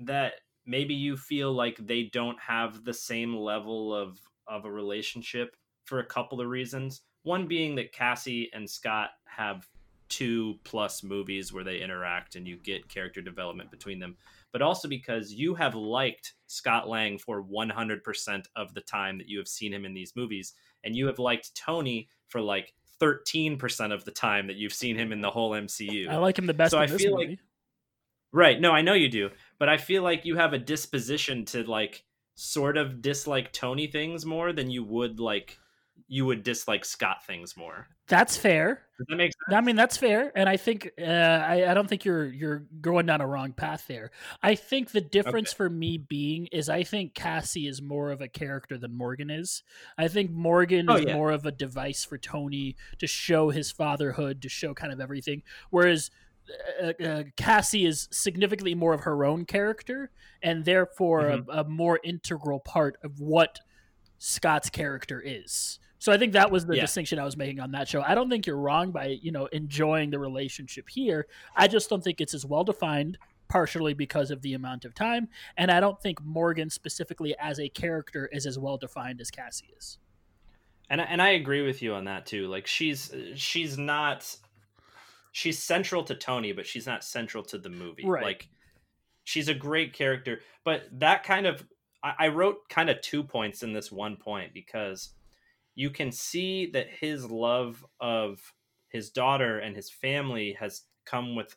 that maybe you feel like they don't have the same level of of a relationship for a couple of reasons. One being that Cassie and Scott have two plus movies where they interact and you get character development between them, but also because you have liked Scott Lang for 100% of the time that you have seen him in these movies, and you have liked Tony for like 13% of the time that you've seen him in the whole MCU. I like him the best So I feel movie. like- Right. No, I know you do. But I feel like you have a disposition to like sort of dislike Tony things more than you would like you would dislike Scott things more. That's fair. Does that make sense? I mean, that's fair, and I think uh, I, I don't think you're you're going down a wrong path there. I think the difference for me being is I think Cassie is more of a character than Morgan is. I think Morgan Oh, is yeah. more of a device for Tony to show his fatherhood, to show kind of everything, whereas. Uh, uh, Cassie is significantly more of her own character, and therefore Mm-hmm. a, a more integral part of what Scott's character is. So I think that was the Yeah. distinction I was making on that show. I don't think you're wrong by, you know, enjoying the relationship here. I just don't think it's as well defined partially because of the amount of time, and I don't think Morgan specifically as a character is as well defined as Cassie is. And I- and I agree with you on that too. Like she's she's not she's central to Tony, but she's not central to the movie. Right. Like she's a great character, but that kind of I, I wrote kind of two points in this one point because you can see that his love of his daughter and his family has come with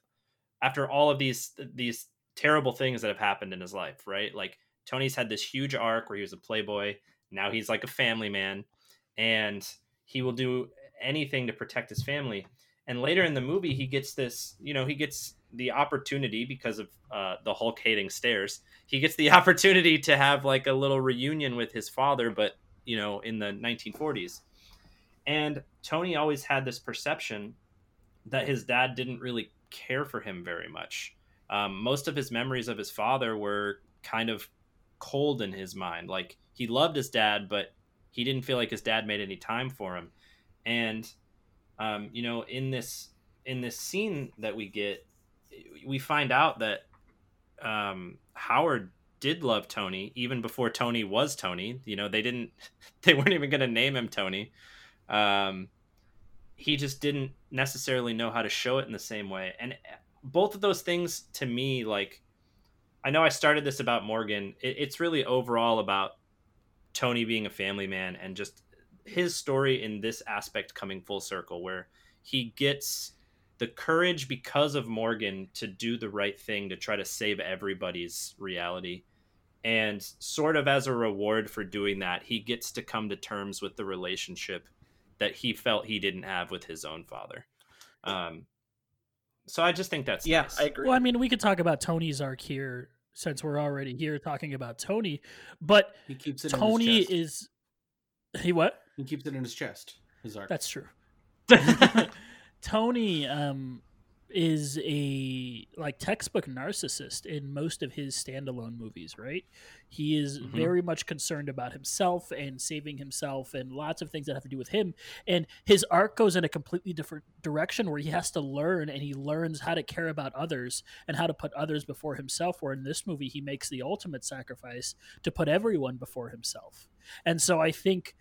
after all of these these terrible things that have happened in his life, right? Like Tony's had this huge arc where he was a playboy, now he's like a family man and he will do anything to protect his family. And later in the movie, he gets this, you know, he gets the opportunity because of uh, the Hulk hating stairs. He gets the *laughs* opportunity to have like a little reunion with his father, but you know, in the 1940s. And Tony always had this perception that his dad didn't really care for him very much. Um, most of his memories of his father were kind of cold in his mind. Like he loved his dad, but he didn't feel like his dad made any time for him. And um, you know, in this in this scene that we get, we find out that um, Howard did love Tony even before Tony was Tony. You know, they didn't *laughs* they weren't even going to name him Tony. Um, he just didn't necessarily know how to show it in the same way. And both of those things to me, like, I know I started this about Morgan. It, it's really overall about Tony being a family man and just his story in this aspect coming full circle, where he gets the courage because of Morgan to do the right thing to try to save everybody's reality. And sort of as a reward for doing that, he gets to come to terms with the relationship that he felt he didn't have with his own father. Um, so I just think that's Yeah, nice. I agree. Well, I mean, we could talk about Tony's arc here since we're already here talking about Tony, but He keeps it. Tony in his chest. is he what? He keeps it in his chest. His arc. That's true. *laughs* *laughs* Tony um, is a like textbook narcissist in most of his standalone movies, right? He is Mhm. very much concerned about himself and saving himself and lots of things that have to do with him. And his arc goes in a completely different direction where he has to learn and he learns how to care about others and how to put others before himself. Where in this movie, he makes the ultimate sacrifice to put everyone before himself. And so I think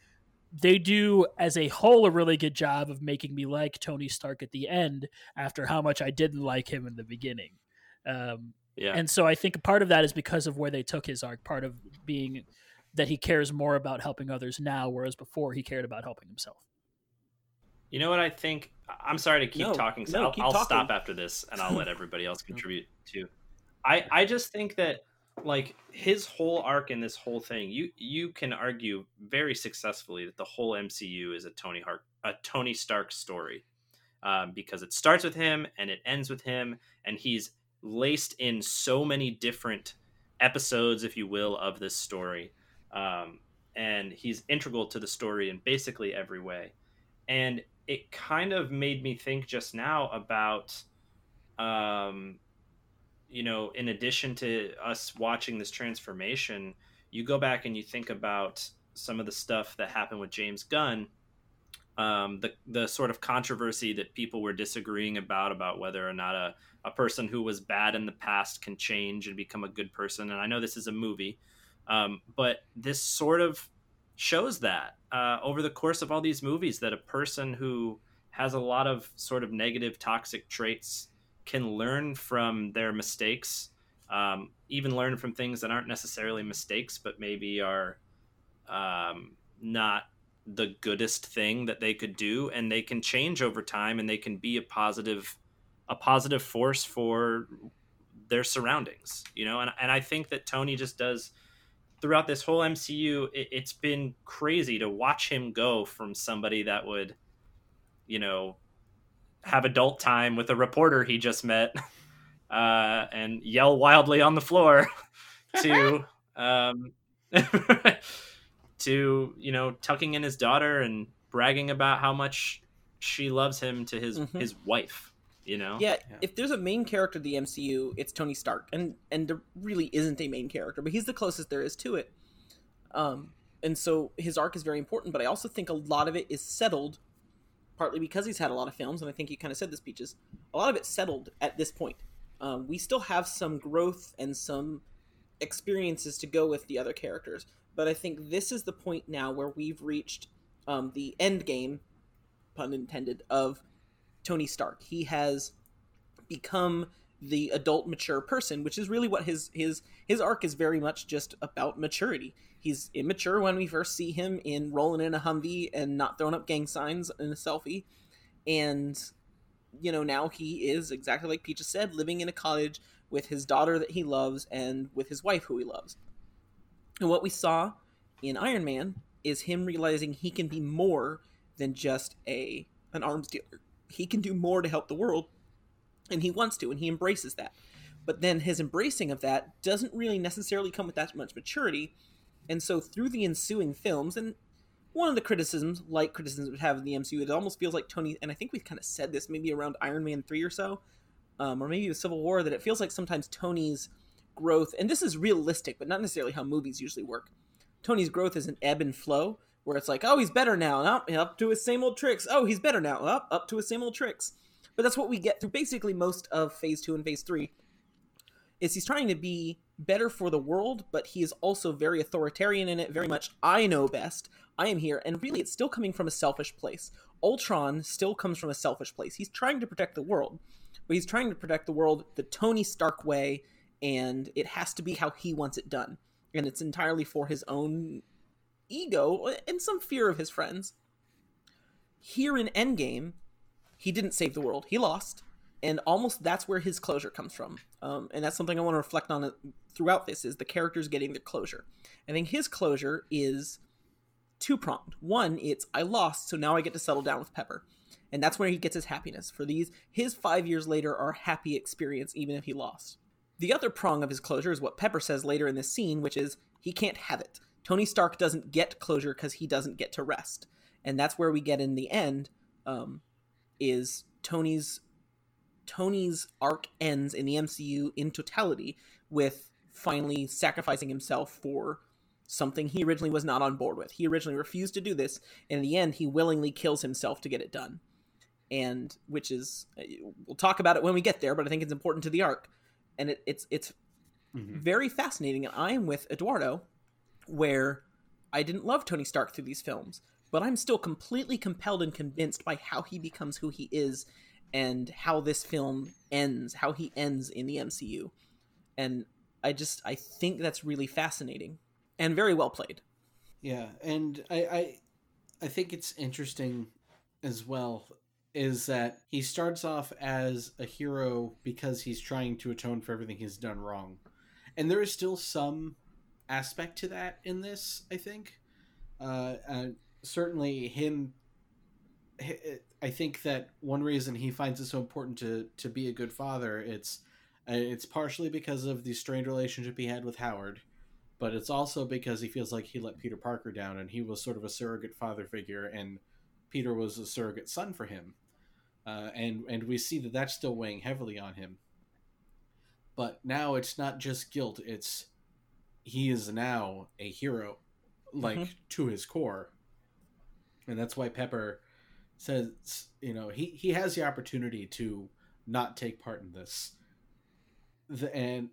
they do as a whole a really good job of making me like Tony Stark at the end after how much I didn't like him in the beginning. Um, yeah. and so I think part of that is because of where they took his arc, part of being that he cares more about helping others now, whereas before he cared about helping himself. You know what I think? I- I'm sorry to keep No, talking, so no, I'll, keep I'll talking. stop after this, and I'll let everybody else *laughs* contribute too. I I just think that like his whole arc in this whole thing, you you can argue very successfully that the whole MCU is a Tony Hart, a Tony Stark story, um, because it starts with him and it ends with him, and he's laced in so many different episodes, if you will, of this story, um, and he's integral to the story in basically every way. And it kind of made me think just now about um you know in addition to us watching this transformation you go back and you think about some of the stuff that happened with James Gunn um, the the sort of controversy that people were disagreeing about about whether or not a, a person who was bad in the past can change and become a good person. And I know this is a movie, um, but this sort of shows that uh, over the course of all these movies that a person who has a lot of sort of negative toxic traits can learn from their mistakes um, even learn from things that aren't necessarily mistakes but maybe are um, not the goodest thing that they could do. And they can change over time and they can be a positive a positive force for their surroundings you know? And, and i think that tony just does throughout this whole mcu it, it's been crazy to watch him go from somebody that would you know have adult time with a reporter he just met *laughs* uh, and yell wildly on the floor *laughs* to *laughs* um, to you know tucking in his daughter and bragging about how much she loves him to his Mhm. his wife you know Yeah, if there's a main character of the MCU, it's Tony Stark, and and there really isn't a main character, but he's the closest there is to it. Um, and so his arc is very important, but I also think a lot of it is settled, partly because he's had a lot of films, and I think you kind of said this, Peaches. A lot of it settled at this point. Um, we still have some growth and some experiences to go with the other characters, but I think this is the point now where we've reached um, the end game, pun intended, of Tony Stark. He has become the adult mature person, which is really what his his his arc is very much just about maturity. He's immature when we first see him in rolling in a Humvee and not throwing up gang signs in a selfie. And you know, now he is exactly like Peaches said, living in a cottage with his daughter that he loves and with his wife who he loves. And what we saw in Iron Man is him realizing he can be more than just a an arms dealer. He can do more to help the world, and he wants to, and he embraces that. But then his embracing of that doesn't really necessarily come with that much maturity, and so through the ensuing films, and one of the criticisms, like criticisms would have in the MCU, it almost feels like Tony, and I think we've kind of said this maybe around Iron Man three or so, um, or maybe the Civil War, that it feels like sometimes Tony's growth, and this is realistic, but not necessarily how movies usually work. Tony's growth is an ebb and flow, where it's like, oh, he's better now, and up, up to his same old tricks. Oh, he's better now, up, up to his same old tricks. But that's what we get through basically most of Phase Two and Phase Three. Is he's trying to be better for the world, but he is also very authoritarian in it. Very much, I know best. I am here, and really, it's still coming from a selfish place. Ultron still comes from a selfish place. He's trying to protect the world, but he's trying to protect the world the Tony Stark way, and it has to be how he wants it done, and it's entirely for his own ego and some fear of his friends. Here in Endgame, he didn't save the world. He lost, and almost that's where his closure comes from. Um, and that's something I want to reflect on throughout this: is the characters getting their closure. I think his closure is two pronged. One, it's I lost, so now I get to settle down with Pepper, and that's where he gets his happiness. For these, his five years later are happy experience, even if he lost. The other prong of his closure is what Pepper says later in this scene, which is he can't have it. Tony Stark doesn't get closure because he doesn't get to rest, and that's where we get in the end. Um, is Tony's Tony's arc ends in the MCU in totality with finally sacrificing himself for something he originally was not on board with. He originally refused to do this, and in the end, he willingly kills himself to get it done. And which is, we'll talk about it when we get there, but I think it's important to the arc, and it, it's it's Mhm. very fascinating. And I am with Eduardo, where I didn't love Tony Stark through these films, but I'm still completely compelled and convinced by how he becomes who he is, and how this film ends, how he ends in the MCU, and I just I think that's really fascinating and very well played. Yeah, and I, I I think it's interesting as well is that he starts off as a hero because he's trying to atone for everything he's done wrong. And there is still some aspect to that in this, I think. Uh, uh, certainly him I think that one reason he finds it so important to to be a good father, it's uh, it's partially because of the strained relationship he had with Howard but it's also because he feels like he let Peter Parker down and he was sort of a surrogate father figure and Peter was a surrogate son for him. Uh, and and we see that that's still weighing heavily on him. But now it's not just guilt, it's he is now a hero like Mhm. to his core. And that's why Pepper says, you know, he he has the opportunity to not take part in this, the, and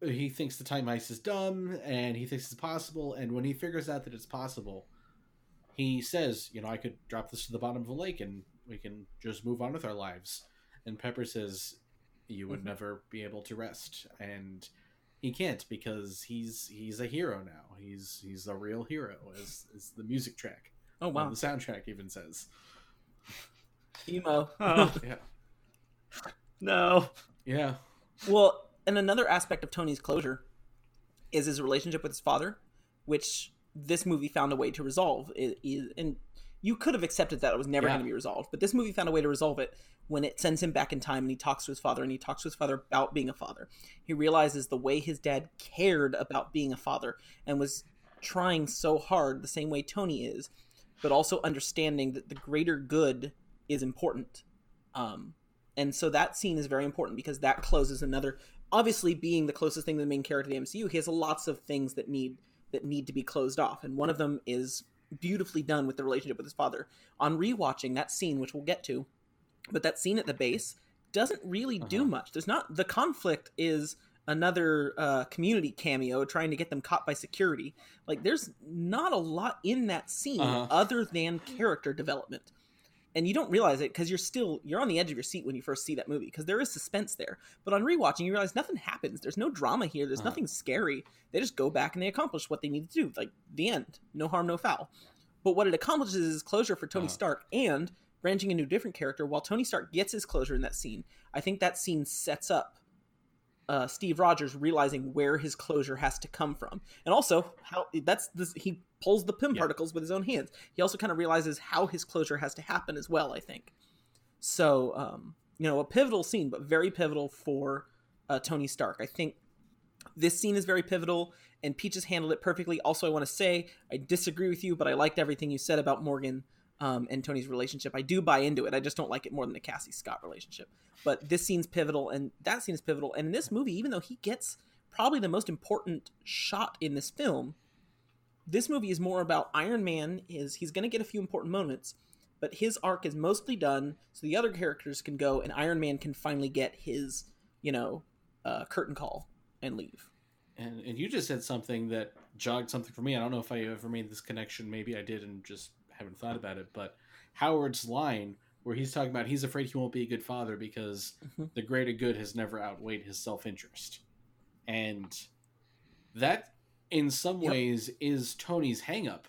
he thinks the time heist is dumb, and he thinks it's possible, and when he figures out that it's possible, he says, you know, I could drop this to the bottom of a lake, and we can just move on with our lives. And Pepper says, you would Mhm. never be able to rest, and he can't because he's he's a hero now. He's he's a real hero, as as the music track, Oh well, wow, the soundtrack even says. emo. Oh, *laughs* Yeah, no. yeah, Well, and another aspect of Tony's closure is his relationship with his father, which this movie found a way to resolve. It, it- and you could have accepted that it was never Yeah. going to be resolved, but this movie found a way to resolve it when it sends him back in time and he talks to his father and he talks to his father about being a father. He realizes the way his dad cared about being a father and was trying so hard the same way Tony is, but also understanding that the greater good is important. Um, and so that scene is very important because that closes another obviously being the closest thing to the main character of the MCU, he has lots of things that need that need to be closed off, and one of them is beautifully done with the relationship with his father. On rewatching that scene, which we'll get to, but that scene at the base doesn't really do Uh-huh. much. There's not the conflict is another uh, community cameo trying to get them caught by security. Like there's not a lot in that scene Uh-huh. other than character development. And you don't realize it because you're still you're on the edge of your seat when you first see that movie because there is suspense there. But on rewatching you realize nothing happens. There's no drama here. There's Uh-huh. nothing scary. They just go back and they accomplish what they need to do. Like the end. No harm no foul. But what it accomplishes is closure for tony Uh-huh. stark and branching into a different character while tony stark gets his closure in that scene. I think that scene sets up uh, Steve Rogers realizing where his closure has to come from, and also how that's this, he pulls the Pym Yeah. particles with his own hands. He also kind of realizes how his closure has to happen as well. I think so. Um, you know, a pivotal scene, but very pivotal for uh, Tony Stark. I think this scene is very pivotal, and Peaches handled it perfectly. Also, I want to say I disagree with you, but I liked everything you said about Morgan um, and Tony's relationship. I do buy into it. I just don't like it more than the Cassie Scott relationship. But this scene's pivotal, and that scene is pivotal. And in this movie, even though he gets probably the most important shot in this film, this movie is more about Iron Man. Is he's going to get a few important moments, but his arc is mostly done, so the other characters can go, and Iron Man can finally get his, you know, uh, curtain call and leave. and and you just said something that jogged something for me. I don't know if I ever made this connection. Maybe I did and just haven't thought about it. But Howard's line where he's talking about he's afraid he won't be a good father because Mhm. the greater good has never outweighed his self interest, and that in some Yep. ways is Tony's hangup.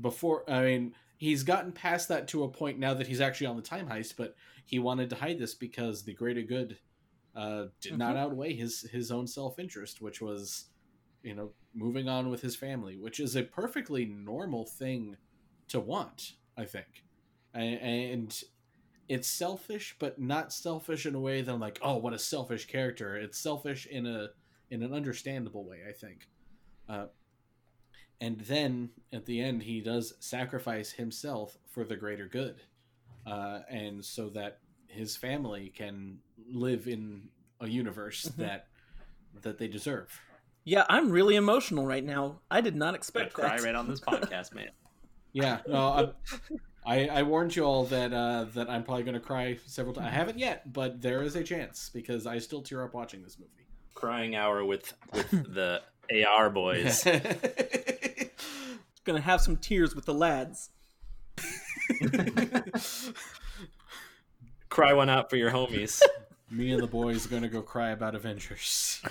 Before I mean, he's gotten past that to a point now that he's actually on the time heist, but he wanted to hide this because the greater good uh, did not Mhm. outweigh his his own self interest, which was, you know, moving on with his family, which is a perfectly normal thing to want, I think, and it's selfish, but not selfish in a way that I'm like, oh, what a selfish character. It's selfish in a in an understandable way, I think. Uh, and then at the end, he does sacrifice himself for the greater good, uh, and so that his family can live in a universe Mhm. that that they deserve. Yeah, I'm really emotional right now. I did not Gonna expect cry that. right on this *laughs* podcast, man. Yeah, no, I, I I warned you all that uh, that I'm probably going to cry several times. I haven't yet, but there is a chance because I still tear up watching this movie. Crying hour with with *laughs* the AR boys. *laughs* Gonna have some tears with the lads. *laughs* Cry one out for your homies. Me and the boys are going to go cry about Avengers.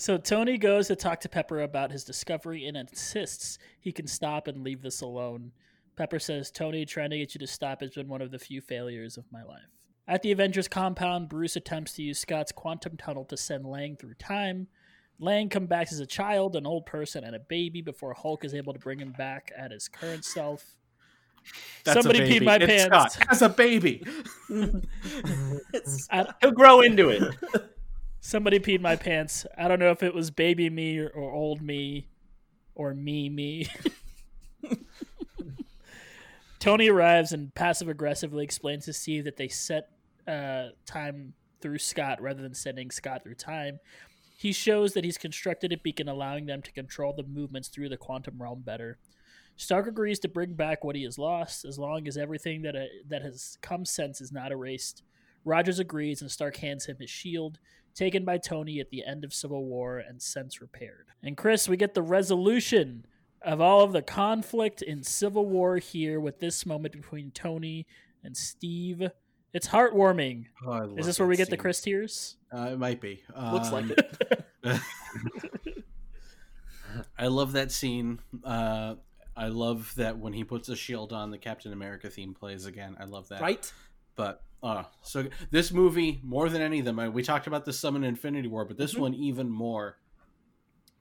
So Tony goes to talk to Pepper about his discovery and insists he can stop and leave this alone. Pepper says, Tony, trying to get you to stop has been one of the few failures of my life. At the Avengers compound, Bruce attempts to use Scott's quantum tunnel to send Lang through time. Lang comes back as a child, an old person, and a baby before Hulk is able to bring him back at his current self. Somebody peed my It's pants. Scott as a baby. *laughs* *laughs* He'll grow into it. Somebody peed my pants. I don't know if it was baby me or, or old me or me me. *laughs* Tony arrives and passive aggressively explains to Steve that they set uh, time through Scott rather than sending Scott through time. He shows that he's constructed a beacon allowing them to control the movements through the quantum realm better. Stark agrees to bring back what he has lost as long as everything that uh, that has come since is not erased. Rogers agrees, and Stark hands him his shield, taken by Tony at the end of Civil War and since repaired. And Chris, we get the resolution of all of the conflict in Civil War here with this moment between Tony and Steve. It's heartwarming. Oh, Is this where we get the. Chris tears? Uh, it might be. Looks like Um, it. *laughs* I love that scene. Uh, I love that when he puts a shield on, the Captain America theme plays again. I love that. Right? But uh, so this movie, more than any of them, I, we talked about this some in Infinity War, but this Mhm. one even more.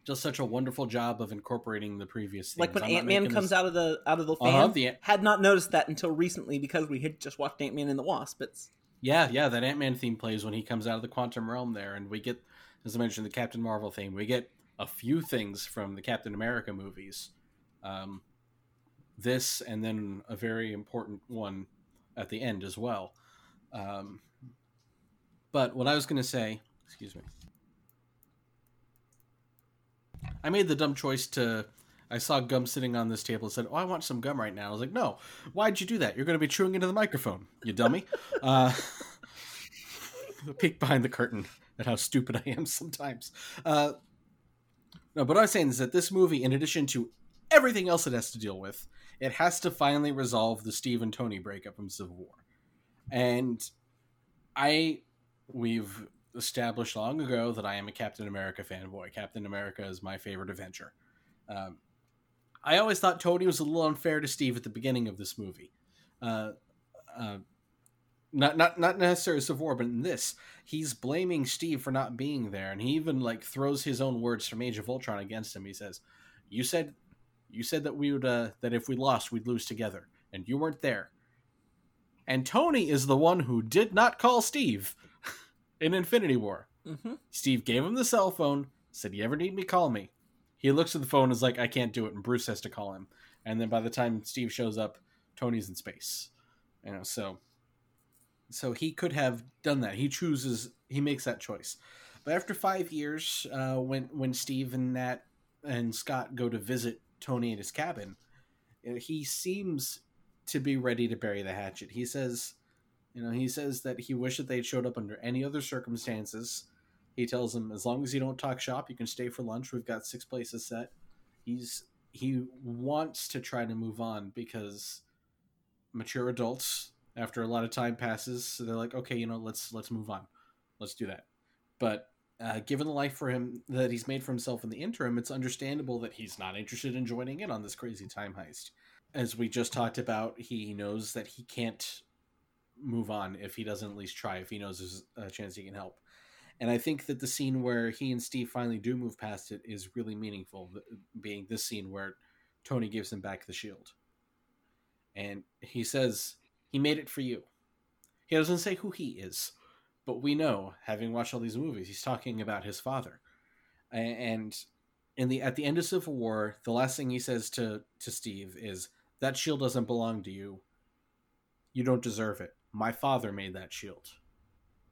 Does such a wonderful job of incorporating the previous. Themes. Like when Ant Man comes this- out of the out of the fan. Uh-huh, the- had not noticed that until recently because we had just watched Ant Man and the Wasp. It's Yeah, yeah, that Ant Man theme plays when he comes out of the quantum realm there, and we get, as I mentioned, the Captain Marvel theme. We get a few things from the Captain America movies. Um, this, and then a very important one at the end as well. Um, but what I was going to say, excuse me, I made the dumb choice to. I saw gum sitting on this table and said, Oh, I want some gum right now. I was like, No, why'd you do that? You're going to be chewing into the microphone, you dummy. *laughs* uh, *laughs* peek behind the curtain at how stupid I am sometimes. Uh, no, but what I was saying is that this movie, in addition to everything else it has to deal with, it has to finally resolve the Steve and Tony breakup from Civil War. And I, we've established long ago that I am a Captain America fanboy. Captain America is my favorite Avenger. Um, I always thought Tony was a little unfair to Steve at the beginning of this movie. Uh, uh, not not not necessarily Civil War, but in this, he's blaming Steve for not being there, and he even like throws his own words from Age of Ultron against him. He says, "You said, you said that we would uh, that if we lost, we'd lose together, and you weren't there." And Tony is the one who did not call Steve *laughs* in Infinity War. hmm Steve gave him the cell phone, said, You ever need me, call me. He looks at the phone and is like, I can't do it, and Bruce has to call him. And then by the time Steve shows up, Tony's in space. You know, so so he could have done that. He chooses he makes that choice. But after five years, uh, when when Steve and Nat and Scott go to visit Tony at his cabin, uh, he seems to be ready to bury the hatchet. He says, you know, he says that he wished that they had showed up under any other circumstances. He tells them, as long as you don't talk shop, you can stay for lunch. We've got six places set. He's he wants to try to move on because mature adults, after a lot of time passes, so they're like, okay, you know, let's let's move on, let's do that. But uh, given the life for him that he's made for himself in the interim, it's understandable that he's not interested in joining in on this crazy time heist. As we just talked about, he knows that he can't move on if he doesn't at least try, if he knows there's a chance he can help. And I think that the scene where he and Steve finally do move past it is really meaningful, being this scene where Tony gives him back the shield. And he says, He made it for you. He doesn't say who he is, but we know, having watched all these movies, he's talking about his father. And in the at the end of Civil War, the last thing he says to, to Steve is, That shield doesn't belong to you. You don't deserve it. My father made that shield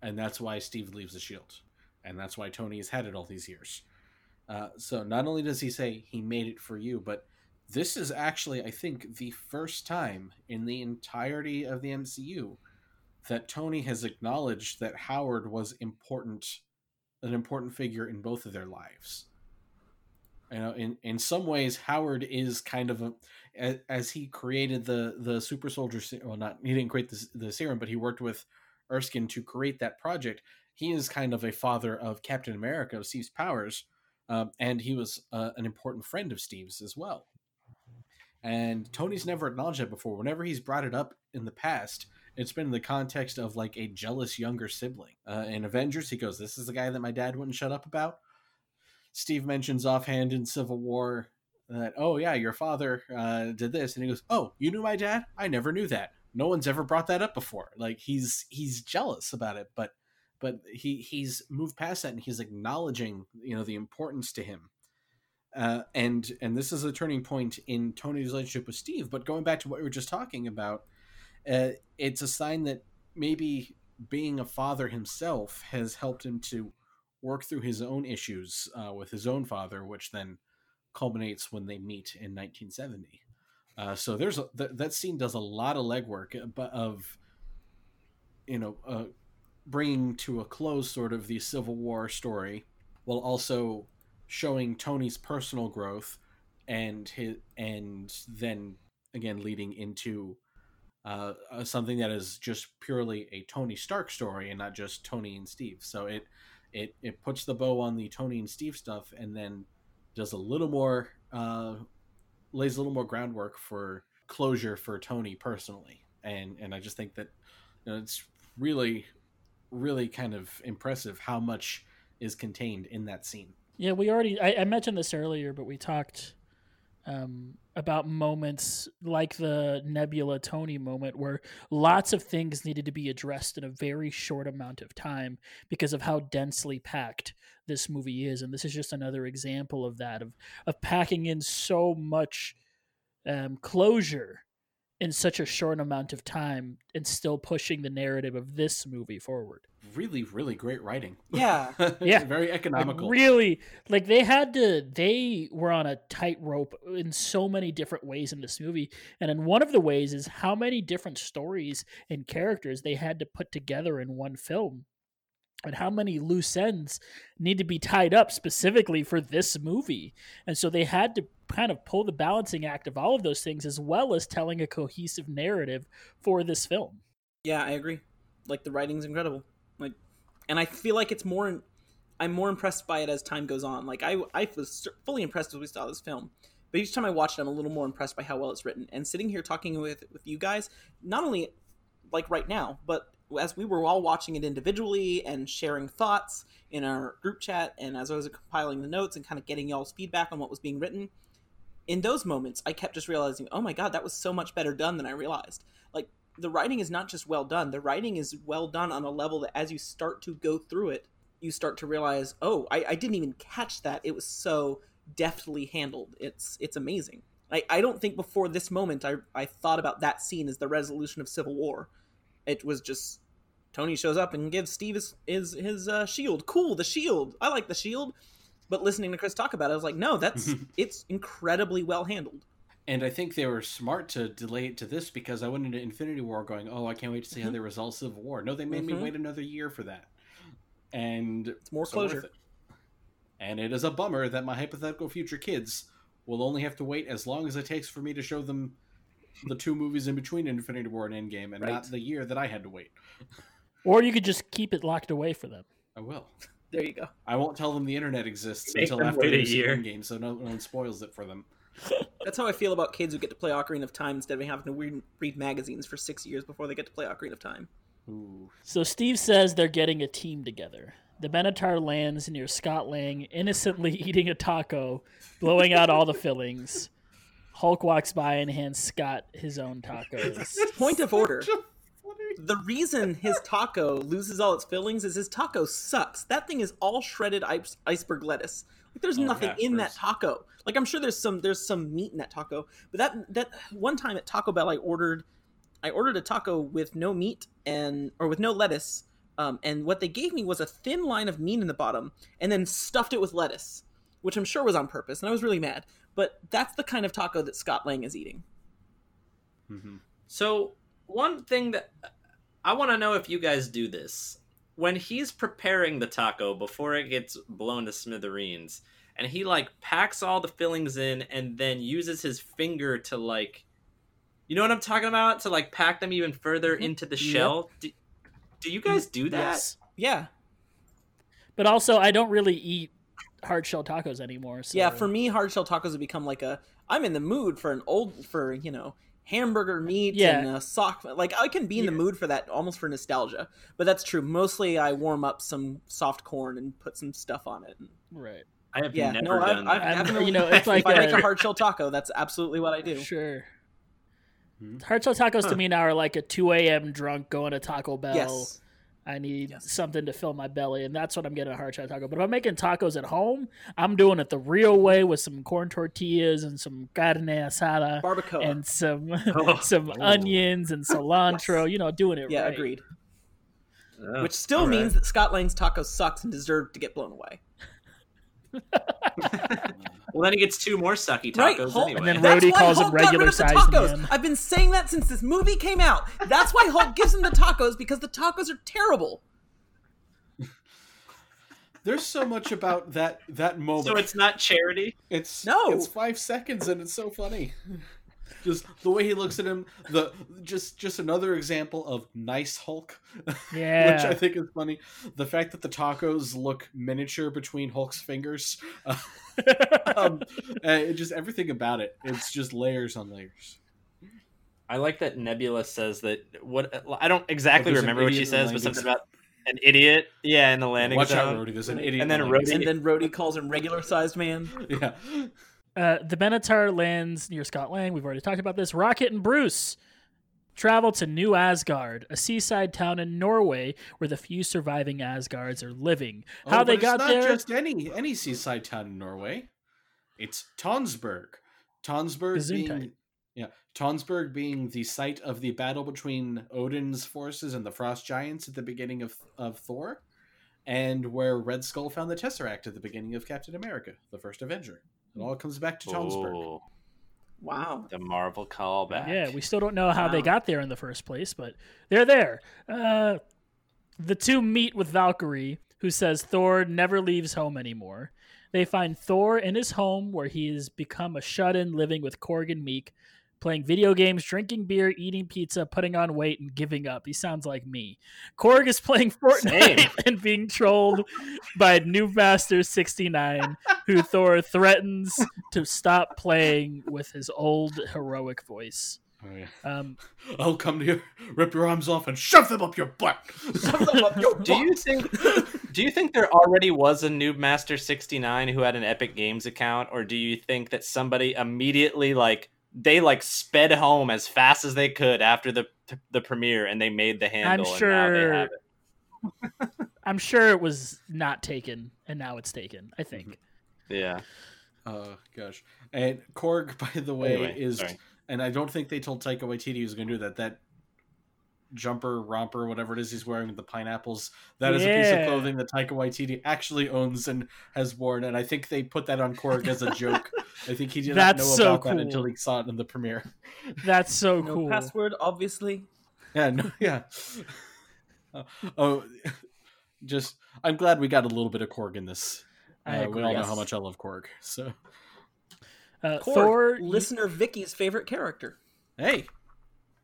and that's why Steve leaves the shield, and that's why Tony has had it all these years. Uh, so not only does he say he made it for you, but this is actually, I think, the first time in the entirety of the MCU that Tony has acknowledged that Howard was important, an important figure in both of their lives. You know, in in some ways, Howard is kind of a as, he created the the super soldier. Well, not he didn't create the the serum, but he worked with Erskine to create that project. He is kind of a father of Captain America, of Steve's powers, um, and he was uh, an important friend of Steve's as well. And Tony's never acknowledged that before. Whenever he's brought it up in the past, it's been in the context of like a jealous younger sibling. Uh, in Avengers, he goes, "This is the guy that my dad wouldn't shut up about." Steve mentions offhand in Civil War that, "Oh yeah, your father uh, did this," and he goes, "Oh, you knew my dad? I never knew that. No one's ever brought that up before." Like he's he's jealous about it, but but he he's moved past that and he's acknowledging you know the importance to him. Uh, and and this is a turning point in Tony's relationship with Steve. But going back to what we were just talking about, uh, it's a sign that maybe being a father himself has helped him to work through his own issues uh, with his own father, which then culminates when they meet in 1970. Uh, so there's a, th- that scene does a lot of legwork, uh, but of you know uh, bringing to a close sort of the Civil War story, while also showing Tony's personal growth and his and then again leading into uh, uh, something that is just purely a Tony Stark story and not just Tony and Steve. So it it it puts the bow on the Tony and Steve stuff and then does a little more uh, lays a little more groundwork for closure for Tony personally. And and I just think that you know, it's really really kind of impressive how much is contained in that scene. Yeah, we already. I, I mentioned this earlier, but we talked um, about moments like the Nebula Tony moment where lots of things needed to be addressed in a very short amount of time because of how densely packed this movie is, and this is just another example of that of of packing in so much um, closure in such a short amount of time and still pushing the narrative of this movie forward. Really, really great writing. Yeah. *laughs* Yeah. very Like, economical. really, like they had to, they were on a tightrope in so many different ways in this movie. And in one of the ways is how many different stories and characters they had to put together in one film. And how many loose ends need to be tied up specifically for this movie. And so they had to kind of pull the balancing act of all of those things as well as telling a cohesive narrative for this film. Yeah, I agree. Like the writing's incredible. Like, and I feel like it's more. I'm more impressed by it as time goes on. Like I, I was fully impressed as we saw this film, but each time I watch it, I'm a little more impressed by how well it's written. And sitting here talking with with you guys, not only like right now, but as we were all watching it individually and sharing thoughts in our group chat, and as I was compiling the notes and kind of getting y'all's feedback on what was being written, in those moments, I kept just realizing, oh my god, that was so much better done than I realized. Like the writing is not just well done; the writing is well done on a level that, as you start to go through it, you start to realize, oh, I, I didn't even catch that. It was so deftly handled. It's it's amazing. I, I don't think before this moment I, I thought about that scene as the resolution of Civil War. It was just Tony shows up and gives Steve his his, his uh, shield. Cool, the shield. I like the shield. But listening to Chris talk about it, I was like, no, that's *laughs* it's incredibly well handled. And I think they were smart to delay it to this because I went into Infinity War going, "Oh, I can't wait to see how they resolve Civil War." No, they made me Mhm. wait another year for that, and it's more closure. It. And it is a bummer that my hypothetical future kids will only have to wait as long as it takes for me to show them the two movies in between Infinity War and Endgame, and Right. not the year that I had to wait. *laughs* Or you could just keep it locked away for them. I will. There you go. I won't tell them the internet exists Make until after wait a they see year. Endgame, so no one spoils it for them. *laughs* That's how I feel about kids who get to play Ocarina of Time instead of having to read, read magazines for six years before they get to play Ocarina of Time. Ooh. So Steve says they're getting a team together. The Benatar lands near Scott Lang, innocently *laughs* eating a taco, blowing out all the fillings. Hulk walks by and hands Scott his own tacos. *laughs* Point of order. The reason his taco loses all its fillings is his taco sucks. That thing is all shredded ice- iceberg lettuce. Like there's Oh, nothing yeah, in that taco. Like I'm sure there's some there's some meat in that taco. But that that one time at Taco Bell I ordered I ordered a taco with no meat and or with no lettuce. Um, and what they gave me was a thin line of meat in the bottom and then stuffed it with lettuce, which I'm sure was on purpose, and I was really mad. But that's the kind of taco that Scott Lang is eating. Mhm. So one thing that I want to know if you guys do this when he's preparing the taco before it gets blown to smithereens, and he like packs all the fillings in and then uses his finger to like, you know what I'm talking about, to like pack them even further into the Yep. shell. Do, do you guys do that? Yes. Yeah, But also, I don't really eat hard shell tacos anymore. So. Yeah, for me, hard shell tacos have become like a. I'm in the mood for an old for you know hamburger meat Yeah. and a sock. Like I can be in the mood for that almost for nostalgia. But that's true. Mostly, I warm up some soft corn and put some stuff on it. right. I have Yeah, never no, I've, done I've. I'm- definitely. you know, *laughs* it's like if I make a- a hard shell taco, that's absolutely what I do. Sure. Hmm. Hard shell tacos Huh. to me now are like a 2 a.m. drunk going to Taco Bell. Yes. I need Yes. something to fill my belly, and that's what I'm getting a hard shell taco. But if I'm making tacos at home, I'm doing it the real way with some corn tortillas and some carne asada Barbacoa. and some *laughs* *laughs* Oh. some Oh. onions and cilantro. You know, doing it yeah, right. agreed. Oh, Which still all right. means that Scott Lang's taco sucks and deserved to get blown away. *laughs* Well, then he gets two more sucky tacos Right, Hulk- anyway. And then That's Rhodey why calls him Hulk got rid regular of the sized tacos. man. I've been saying that since this movie came out. That's why Hulk gives him the tacos because the tacos are terrible. There's so much about that that moment. so it's not charity. It's No. it's five seconds and it's so funny. Just the way he looks at him, the just just another example of nice Hulk, Yeah. *laughs* which I think is funny. The fact that the tacos look miniature between Hulk's fingers, uh, *laughs* um, uh, it just everything about it. It's just layers on layers. I like that Nebula says that. What I don't exactly there's an remember what she idiot in the says, but something about an idiot. Yeah, in the landing Watch out. Rhodey. There's an idiot. And then in Rhodey- And then Rhodey calls him regular sized man. *laughs* Yeah. Uh, the Benatar lands near Scott Lang. We've already talked about this. Rocket and Bruce travel to New Asgard, a seaside town in Norway where the few surviving Asgards are living. How Oh, they but got it's not there? just any any seaside town in Norway. It's Tonsberg. Tonsberg Gesundheit. being yeah, Tonsberg being the site of the battle between Odin's forces and the Frost Giants at the beginning of of Thor, and where Red Skull found the Tesseract at the beginning of Captain America, the first Avenger. It all comes back to Tonsberg. Wow. the Marvel callback. Yeah, we still don't know how they got there in the first place, but they're there. Uh, the two meet with Valkyrie, who says Thor never leaves home anymore. They find Thor in his home where he has become a shut in living with Korg and Miek, playing video games, drinking beer, eating pizza, putting on weight, and giving up. He sounds like me. Korg is playing Fortnite Same. *laughs* and being trolled by Noob Master 69, who Thor threatens to stop playing with his old heroic voice. Oh, yeah. Um, I'll come to you, rip your arms off, and shove them up your butt. Do you think? Do you think there already was a Noob Master sixty nine who had an Epic Games account, or do you think that somebody immediately like they like sped home as fast as they could after the the premiere and they made the handle? and now they sure- have it? *laughs* I'm sure it was not taken, and now it's taken. I think. Yeah. Oh gosh. And Korg, *laughs* by the way, Anyway, is sorry. and I don't think they told Taika Waititi he was going to do that. That jumper, romper, whatever it is he's wearing with the pineapples. That is a piece of clothing that Taika Waititi actually owns and has worn, and I think they put that on Korg as a joke. I think he did not That's know so about that cool. until he saw it in the premiere. That's so No cool. password, obviously. Yeah, no, yeah. Uh, oh, just I'm glad we got a little bit of Korg in this. I Uh, we all know Yes. how much I love Korg. So Uh, Korg, Thor. listener Vicky's favorite character. hey,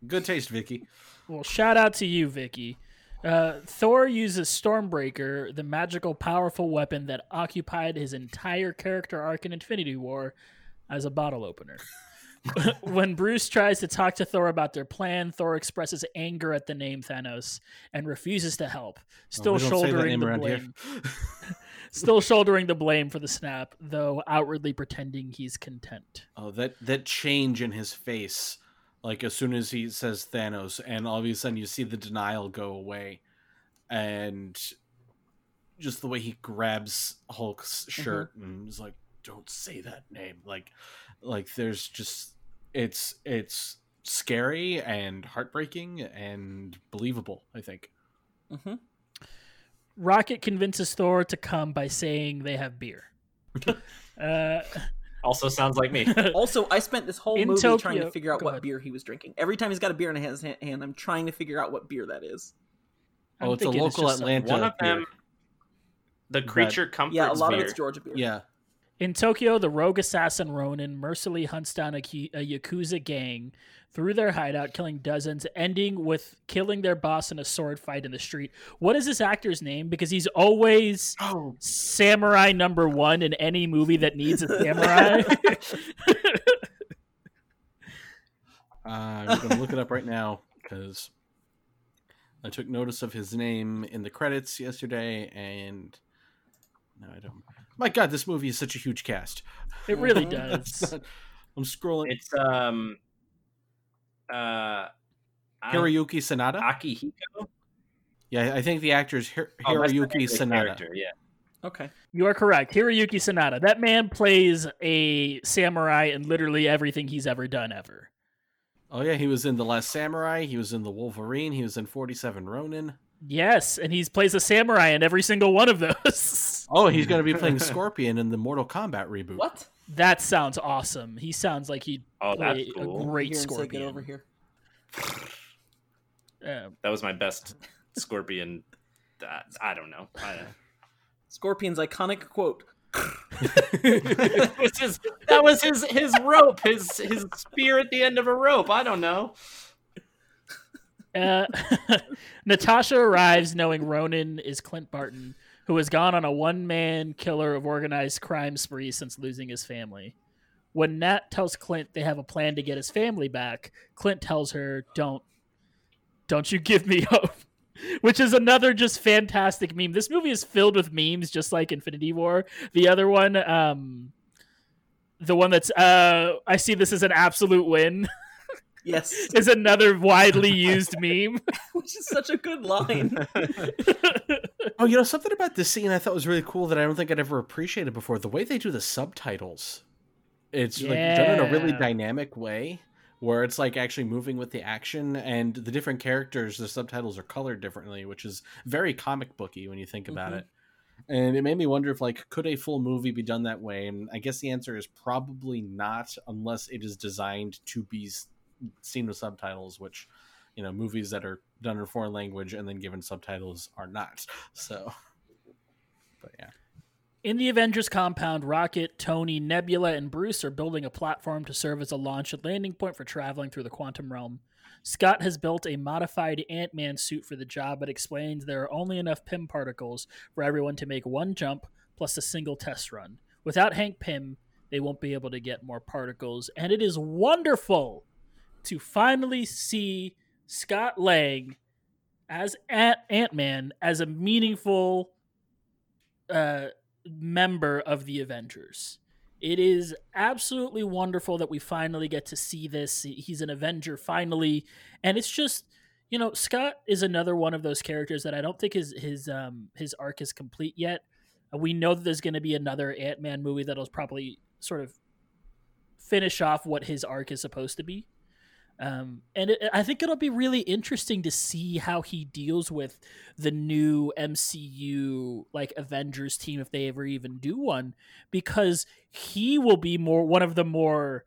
good taste, Vicky. Well, shout out to you, Vicky. Uh, Thor uses Stormbreaker, the magical, powerful weapon that occupied his entire character arc in Infinity War, as a bottle opener. *laughs* when Bruce tries to talk to Thor about their plan, Thor expresses anger at the name Thanos and refuses to help, still Oh, we don't say that shouldering the blame. *laughs* still shouldering the blame for the snap, though outwardly pretending he's content. Oh, that that change in his face, like as soon as he says Thanos, and all of a sudden you see the denial go away, and just the way he grabs Hulk's shirt and is like, "Don't say that name." Like, like there's just it's it's scary and heartbreaking and believable. I think. hmm Rocket convinces Thor to come by saying they have beer. *laughs* uh, Also sounds like me. *laughs* Also, I spent this whole In movie trying to figure out go what ahead. beer he was drinking. Every time he's got a beer in his hand, I'm trying to figure out what beer that is. I'm oh, it's a thinking local just some- Atlanta. One of beer. them, the creature comforts Yeah, a lot of it's Georgia beer. Yeah. In Tokyo, the rogue assassin Ronin mercilessly hunts down a, a Yakuza gang through their hideout, killing dozens, ending with killing their boss in a sword fight in the street. What is this actor's name? Because he's always Oh, samurai number one in any movie that needs a samurai. *laughs* Uh, I'm gonna look it up right now because I took notice of his name in the credits yesterday, and no, I don't. My God, this movie is such a huge cast. it really *laughs* does. I'm scrolling. It's um, uh, Hiroyuki Sanada. Akihiko. Yeah, I think the actor is Hir- Oh, that's the name Hiroyuki of the Sanada. character, Yeah. Okay. You are correct. Hiroyuki Sanada. That man plays a samurai in literally everything he's ever done ever. Oh yeah, he was in the Last Samurai. He was in the Wolverine. He was in Forty Seven Ronin. Yes, and he plays a samurai in every single one of those. *laughs* Oh, he's gonna be playing *laughs* Scorpion in the Mortal Kombat reboot. What? That sounds awesome. He sounds like he'd Oh, play cool. a great Here Scorpion. Get over here. Uh, *laughs* That was my best Scorpion. Uh, I don't know. I, Scorpion's iconic quote. that was his. That was his his rope. His his spear at the end of a rope. I don't know. *laughs* Uh, Natasha arrives knowing Ronin is Clint Barton, who has gone on a one man killer of organized crime spree since losing his family. When Nat tells Clint they have a plan to get his family back, Clint tells her, Don't, don't you give me *laughs* hope. Which is another just fantastic meme. This movie is filled with memes, just like Infinity War. The other one, um, the one that's, uh, I see this as an absolute win, *laughs* Yes, *laughs* is another widely used meme. *laughs* which is such a good line. *laughs* Oh, you know something about this scene I thought was really cool that I don't think I'd ever appreciated before. The way they do the subtitles, it's like done in a really dynamic way, where it's like actually moving with the action, and the different characters, the subtitles are colored differently, which is very comic booky when you think about Mhm. it. And it made me wonder if like could a full movie be done that way? And I guess the answer is probably not, unless it is designed to be s- seen with subtitles, which you know movies that are done in a foreign language and then given subtitles are not. *laughs* So, but yeah. In the Avengers compound, Rocket, Tony, Nebula, and Bruce are building a platform to serve as a launch and landing point for traveling through the quantum realm. Scott has built a modified Ant Man suit for the job, but explains there are only enough Pym particles for everyone to make one jump plus a single test run. Without Hank Pym, they won't be able to get more particles, and it is wonderful to finally see Scott Lang as Ant Man as a meaningful uh, member of the Avengers. It is absolutely wonderful that we finally get to see this. He's an Avenger finally, and it's just you know Scott is another one of those characters that I don't think his his um his arc is complete yet. Uh, We know that there's going to be another Ant Man movie that'll probably sort of finish off what his arc is supposed to be. Um, and it, I think it'll be really interesting to see how he deals with the new MCU like Avengers team if they ever even do one, because he will be more one of the more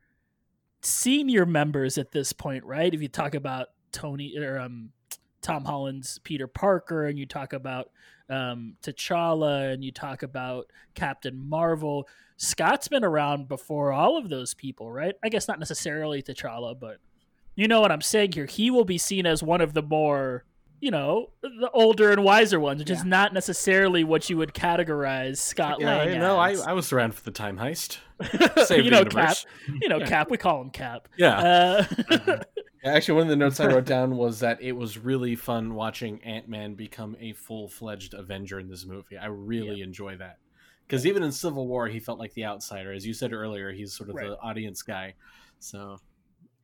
senior members at this point, right? If you talk about Tony or um, Tom Holland's Peter Parker, and you talk about um, T'Challa, and you talk about Captain Marvel. Scott's been around before all of those people, right? I guess not necessarily T'Challa, but you know what I'm saying here. He will be seen as one of the more, you know, the older and wiser ones, which is not necessarily what you would categorize Scott Yeah, Lang you know, I. I was around for the time heist. *laughs* Save you the know, Cap. universe. You know, Cap. We call him Cap. Yeah. Uh, *laughs* Actually, one of the notes I wrote *laughs* down was that it was really fun watching Ant Man become a full fledged Avenger in this movie. I really enjoy that. Because even in Civil War, he felt like the outsider. As you said earlier, he's sort of Right. the audience guy. So.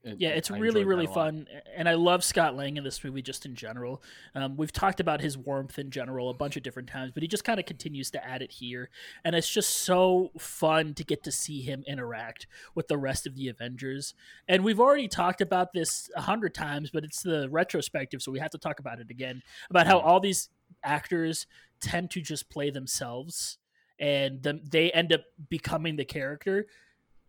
It- yeah, it's I really really that a lot. fun, and I love Scott Lang in this movie just in general. Um, we've talked about his warmth in general a bunch of different times, but he just kind of continues to add it here, and it's just so fun to get to see him interact with the rest of the Avengers. And we've already talked about this a hundred times, but it's the retrospective, so we have to talk about it again about how all these actors tend to just play themselves, and them, they end up becoming the character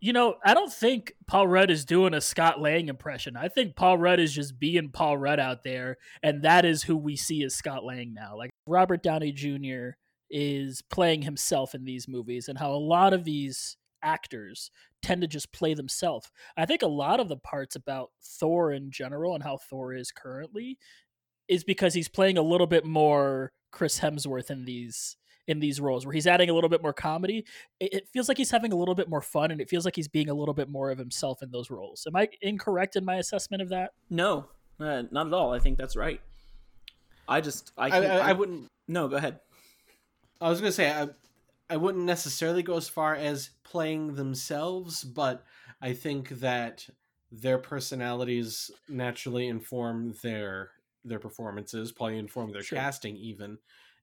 you know, I don't think Paul Rudd is doing a Scott Lang impression. I think Paul Rudd is just being Paul Rudd out there, and that is who we see as Scott Lang now. Like Robert Downey Jr. is playing himself in these movies, and how a lot of these actors tend to just play themselves. I think a lot of the parts about Thor in general and how Thor is currently is because he's playing a little bit more Chris Hemsworth in these in these roles where he's adding a little bit more comedy it, it feels like he's having a little bit more fun and it feels like he's being a little bit more of himself in those roles am i incorrect in my assessment of that No, uh, not at all. I think that's right. I just I I, I, I wouldn't. no. Go ahead. I was gonna say I, I wouldn't necessarily go as far as playing themselves, but I think that their personalities naturally inform their their performances, probably inform their Sure. casting even,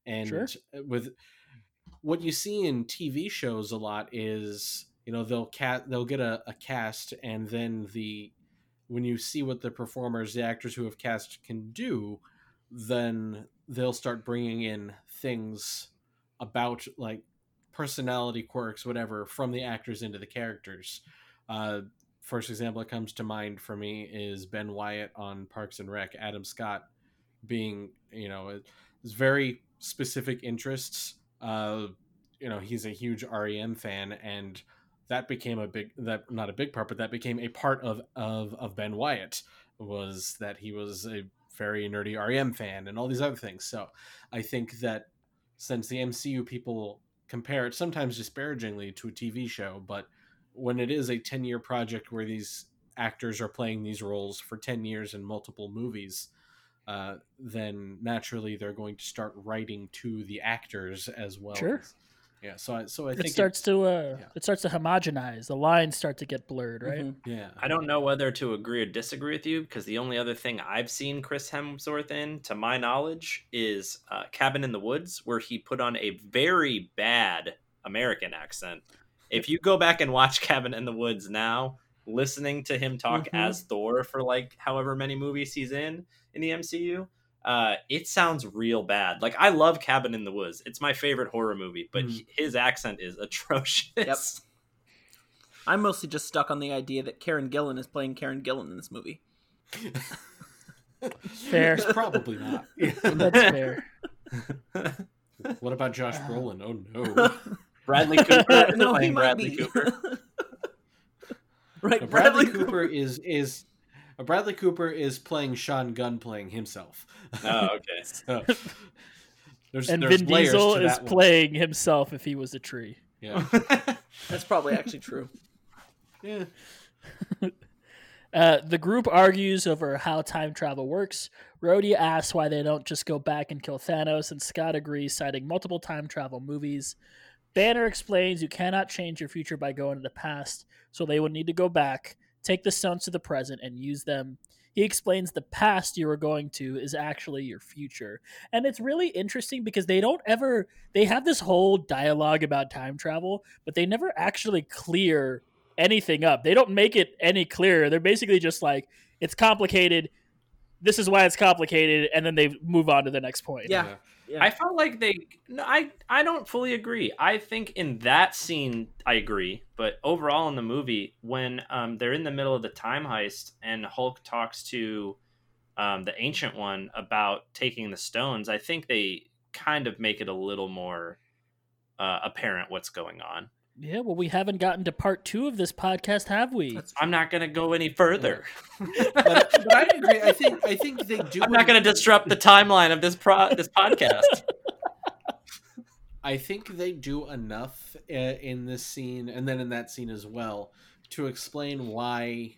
and Sure. with what you see in TV shows a lot is you know they'll cat they'll get a, a cast and then the when you see what the performers the actors who have cast can do then they'll start bringing in things about like personality quirks, whatever, from the actors into the characters. Uh, first example that comes to mind for me is Ben Wyatt on Parks and Rec. Adam Scott being, you know, it's very specific interests. Uh, you know, he's a huge REM fan, and that became a big that not a big part, but that became a part of of of Ben Wyatt was that he was a very nerdy REM fan and all these other things. So I think that since the MCU people compare it sometimes disparagingly to a TV show, but when it is a 10 year project where these actors are playing these roles for 10 years in multiple movies, uh, then naturally they're going to start writing to the actors as well. Sure. Yeah. So I, so I think It think starts to uh, yeah. it starts to homogenize. The lines start to get blurred, right? Mhm. yeah. I don't know whether to agree or disagree with you because the only other thing I've seen Chris Hemsworth in, to my knowledge, is uh, Cabin in the Woods, where he put on a very bad American accent. If you go back and watch Cabin in the Woods now, listening to him talk Mhm. as Thor for like however many movies he's in in the MCU, uh, it sounds real bad. Like I love Cabin in the Woods; it's my favorite horror movie, but he- his accent is *laughs* atrocious. Yep. I'm mostly just stuck on the idea that Karen Gillan is playing Karen Gillan in this movie. *laughs* Fair. It's probably not. *laughs* That's fair. what about Josh Brolin? Oh no. Bradley Cooper no, he playing might Bradley be. Cooper. *laughs* right, Uh, Bradley, Cooper, is is uh, Bradley Cooper is playing Sean Gunn playing himself. Oh, okay. *laughs* So, there's, And there's Vin Diesel is one. playing himself if he was a tree. Yeah. *laughs* That's probably actually true. yeah. Uh, the group argues over how time travel works. Rhodey asks why they don't just go back and kill Thanos, and Scott agrees, citing multiple time travel movies. Banner explains you cannot change your future by going to the past, so they would need to go back, take the stones to the present, and use them. He explains the past you are going to is actually your future. And it's really interesting because they don't ever, they have this whole dialogue about time travel, but they never actually clear anything up. They don't make it any clearer. They're basically just like, it's complicated. This is why it's complicated, and then they move on to the next point. Yeah. Yeah. I felt like they. No, I I don't fully agree. I think in that scene I agree, but overall in the movie, when um they're in the middle of the time heist and Hulk talks to um the ancient one about taking the stones, I think they kind of make it a little more uh, apparent what's going on. Yeah, well, we haven't gotten to part two of this podcast, have we? I'm not going to go any further. But, *laughs* *laughs* but I agree. I think I think they do. I'm not going to disrupt the timeline of this pro this podcast. *laughs* I think they do enough uh, in this scene and then in that scene as well to explain why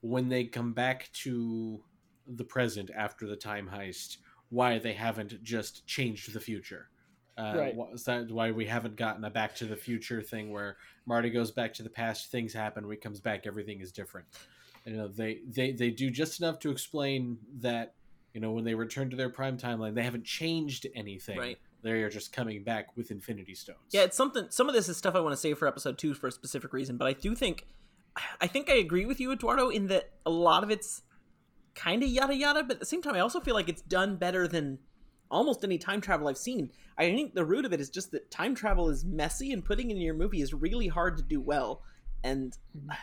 when they come back to the present after the time heist why they haven't just changed the future uh, Right. wh- is that why we haven't gotten a back to the future thing where marty goes back to the past things happen when he comes back everything is different you know they they they do just enough to explain that you know when they return to their prime timeline they haven't changed anything Right. they are just coming back with Infinity Stones. Yeah, it's something. Some of this is stuff I want to save for episode two for a specific reason, but I do think, I think I agree with you, Eduardo, in that a lot of it's kind of yada yada, but at the same time, I also feel like it's done better than almost any time travel I've seen. I think the root of it is just that time travel is messy, and putting it in your movie is really hard to do well. And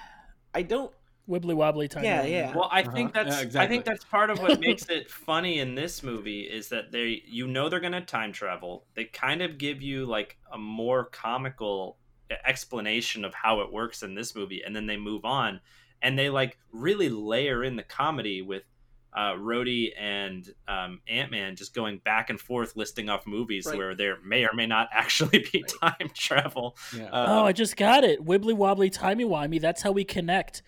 *sighs* I don't. Wibbly wobbly time. Yeah, yeah. Well, I think Uh-huh. that's Yeah, I think that's part of what *laughs* makes it funny in this movie is that they you know they're going to time travel. They kind of give you like a more comical explanation of how it works in this movie and then they move on and they like really layer in the comedy with uh, Rhodey and um, Ant Man just going back and forth listing off movies Right. where there may or may not *laughs* actually be time travel. Yeah. Uh, Oh, I just got it. Wibbly wobbly timey wimey. That's how we connect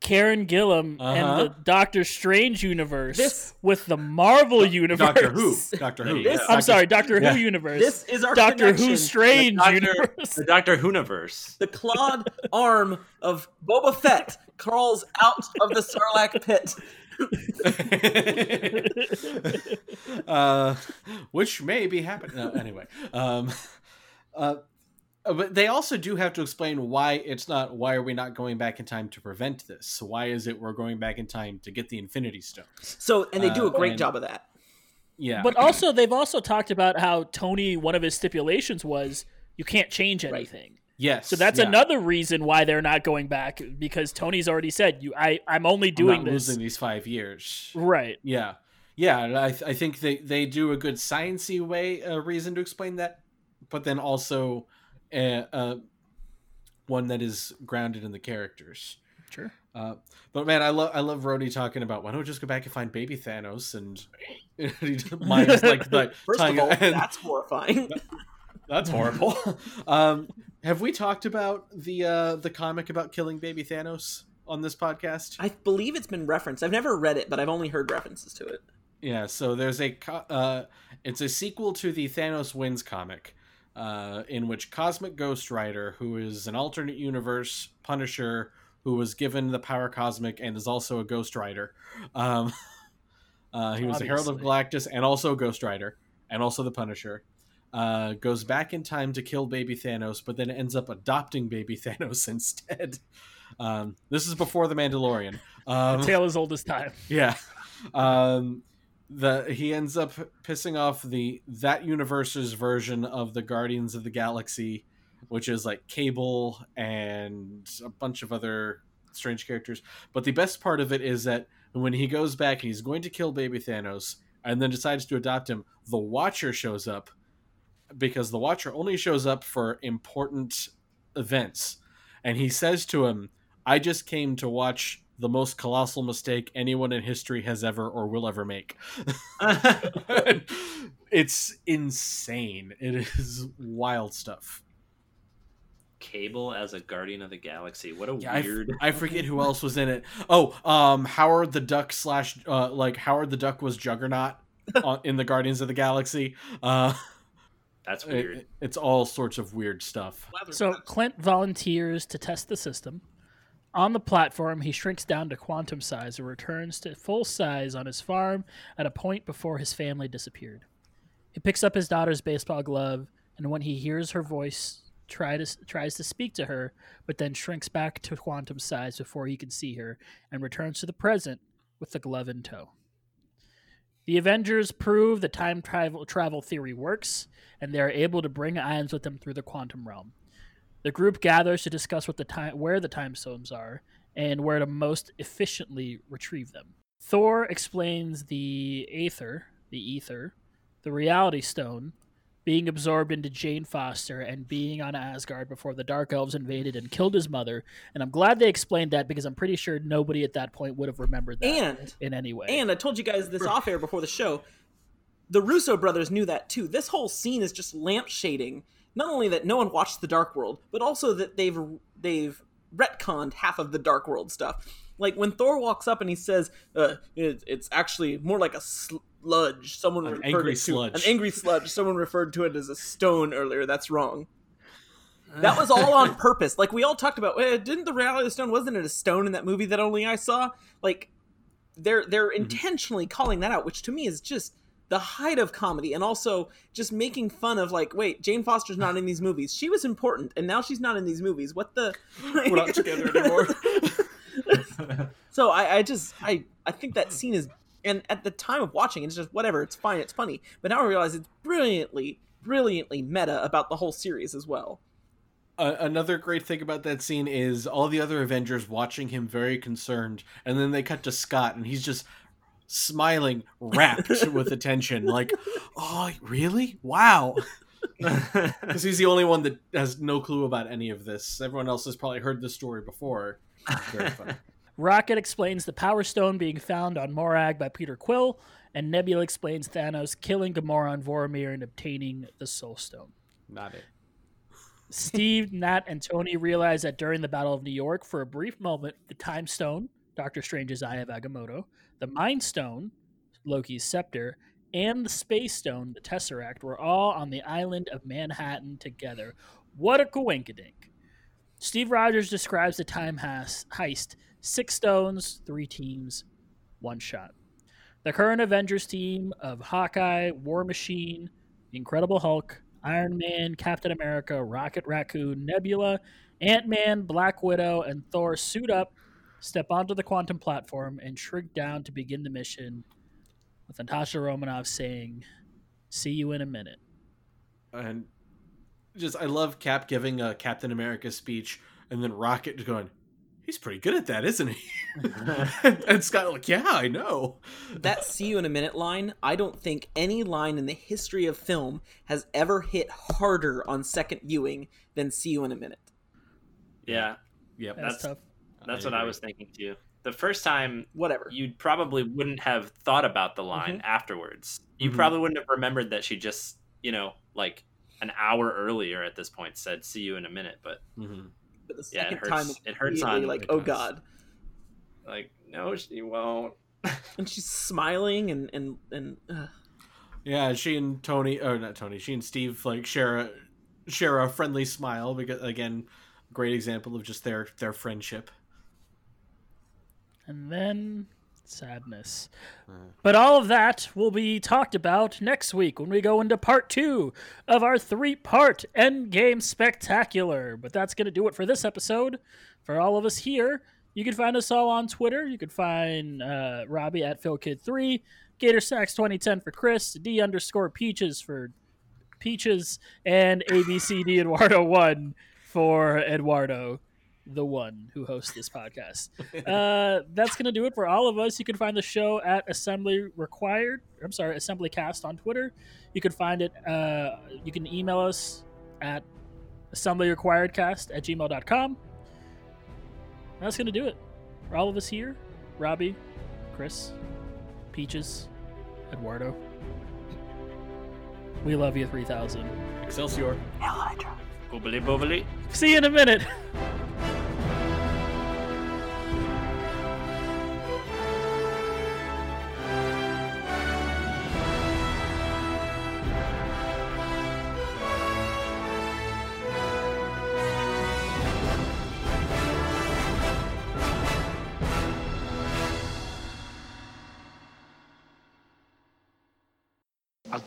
Karen Gillan Uh-huh. and the Doctor Strange universe This- with the Marvel universe. Doctor Who. Doctor Who. This- *laughs* I'm sorry, Doctor Yeah. Who universe. This is our Doctor connection. Who Strange Doctor- universe. the Doctor Who universe. The clawed arm of Boba Fett crawls out of the Sarlacc pit. *laughs* *laughs* uh, which may be happening. No, anyway, um, uh, but they also do have to explain why it's not. Why are we not going back in time to prevent this? Why is it we're going back in time to get the Infinity Stones? So, and they do Uh, a great and- job of that. Yeah, But also, they've also talked about how Tony, one of his stipulations was You can't change Right. Anything. Yes. So that's yeah. another reason why they're not going back because Tony's already said you I I'm only I'm doing not this losing these five years. right. Yeah, yeah. and I I think they they do a good sciency way uh, reason to explain that, but then also, uh, uh, one that is grounded in the characters. Sure. Uh, but man, I love I love Rhodey talking about why don't we just go back and find baby Thanos and *laughs* he just- mine's like *laughs* like First of all, *laughs* and- that's horrifying. That's horrible. *laughs* um, have we talked about the uh, the comic about killing baby Thanos on this podcast? I believe it's been referenced. I've never read it, but I've only heard references to it. Yeah, so there's a co- uh, it's a sequel to the Thanos Wins comic, uh, in which Cosmic Ghost Rider, who is an alternate universe Punisher, who was given the power cosmic and is also a Ghost Rider. Um, *laughs* uh, he was a Herald of Galactus and also a Ghost Rider, and also the Punisher. Uh, goes back in time to kill baby Thanos, but then ends up adopting baby *laughs* Thanos instead. Um, this is before the Mandalorian. Um, *laughs* Tale as old as time. yeah. Um the he ends up pissing off the that universe's version of the Guardians of the Galaxy, which is like Cable and a bunch of other strange characters. But the best part of it is that when he goes back and he's going to kill baby Thanos and then decides to adopt him, the Watcher shows up because the Watcher only shows up for important events. And he says to him, I just came to watch the most colossal mistake anyone in history has ever or will ever make. *laughs* *laughs* it's insane. It is wild stuff. Cable as a Guardian of the Galaxy. What a Yeah, weird. I forget who else was in it. Oh, um, Howard the Duck slash uh, like Howard the Duck was Juggernaut on, in the Guardians of the Galaxy. Uh, That's it- weird. it's all sorts of weird stuff. So Clint volunteers to test the system. On the platform, he shrinks down to quantum size and returns to full size on his farm at a point before his family disappeared. He picks up his daughter's baseball glove, and when he hears her voice, try to, tries to speak to her, but then shrinks back to quantum size before he can see her, and returns to the present with the glove in tow. The Avengers prove the time travel, travel theory works, and they are able to bring items with them through the quantum realm. The group gathers to discuss what the time, where the time stones are and where to most efficiently retrieve them. Thor explains the Aether, the Ether, the Reality Stone, being absorbed into Jane Foster and being on Asgard before the Dark Elves invaded and killed his mother. And I'm glad they explained that because I'm pretty sure nobody at that point would have remembered that And in any way. and I told you guys this off air before the show. The Russo brothers knew that too. This whole scene is just lampshading. Not only that no one watched the Dark World, but also that they've they've retconned half of the Dark World stuff. Like when Thor walks up and he says, uh, it, "It's actually more like a sludge." Someone An referred angry to sludge. an angry sludge. Someone referred to it as a stone earlier. That's wrong. That was all on *laughs* purpose. Like we all talked about. Eh, didn't the reality of the stone? Wasn't it a stone in that movie that only I saw? Like they're they're intentionally calling that out, which to me is just the height of comedy, and also just making fun of like, wait, Jane Foster's not in these movies. She was important, and now she's not in these movies. What the? We're not together anymore. *laughs* so I, I just I I think that scene is, and at the time of watching, it's just whatever. It's fine. It's funny. But now I realize it's brilliantly, brilliantly meta about the whole series as well. Uh, another great thing about that scene is all the other Avengers watching him very concerned, and then they cut to Scott, and he's just smiling, rapt *laughs* with attention, like, "Oh, really? Wow!" *laughs* Because he's the only one that has no clue about any of this. Everyone else has probably heard this story before. Very funny. Rocket explains the Power Stone being found on Morag by Peter Quill, and Nebula explains Thanos killing Gamora on Vormir and obtaining the Soul Stone. Not it. Steve, *laughs* Nat, and Tony realize that during the Battle of New York, for a brief moment, the Time Stone, Doctor Strange's Eye of Agamotto, the Mind Stone, Loki's Scepter, and the Space Stone, the Tesseract, were all on the island of Manhattan together. What a coinkydink. Steve Rogers describes the time has- heist six stones, three teams, one shot. The current Avengers team of Hawkeye, War Machine, Incredible Hulk, Iron Man, Captain America, Rocket Raccoon, Nebula, Ant Man, Black Widow, and Thor suit up, step onto the quantum platform, and shrink down to begin the mission, with Natasha Romanoff saying, See you in a minute. And just I love Cap giving a Captain America speech and then Rocket going, he's pretty good at that, isn't he? *laughs* *laughs* and, and Scott like, yeah, I know. that "see you in a minute" line, I don't think any line in the history of film has ever hit harder on second viewing than "see you in a minute." Yeah, Yep. That's, That's- tough. that's I what I was thinking too. The first time Whatever. you probably wouldn't have thought about the line afterwards. You Mhm. probably wouldn't have remembered that she just, you know, like an hour earlier at this point said "see you in a minute," but Mhm. But the Yeah, it second hurts- time, it hurts immediately on- like, oh does. god, like, no, she won't. *laughs* and she's smiling and and and. Uh, Yeah, she and Tony, oh not Tony, she and Steve like share a share a friendly smile because again, great example of just their their friendship. And then sadness. Uh. But all of that will be talked about next week when we go into part two of our three part Endgame Spectacular. But that's going to do it for this episode. For all of us here, you can find us all on Twitter. You can find uh, Robbie at PhilKid3, GatorSax2010 for Chris, D underscore Peaches for Peaches, and ABCD Eduardo1 for Eduardo, the one who hosts this podcast uh, that's going to do it for all of us. You can find the show at Assembly Required. I'm sorry, Assembly Cast on Twitter. You can find it. Uh, you can email us at assemblyrequiredcast at gmail.com. That's going to do it. For all of us here, Robbie, Chris, Peaches, Eduardo. We love you, 3000. Excelsior. Boobily boobily. See you in a minute. *laughs*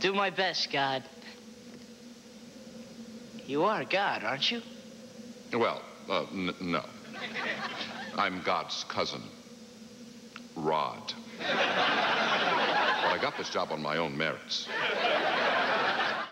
do my best, God. You are God, aren't you? Well, uh, no. I'm God's cousin, Rod. but I got this job on my own merits.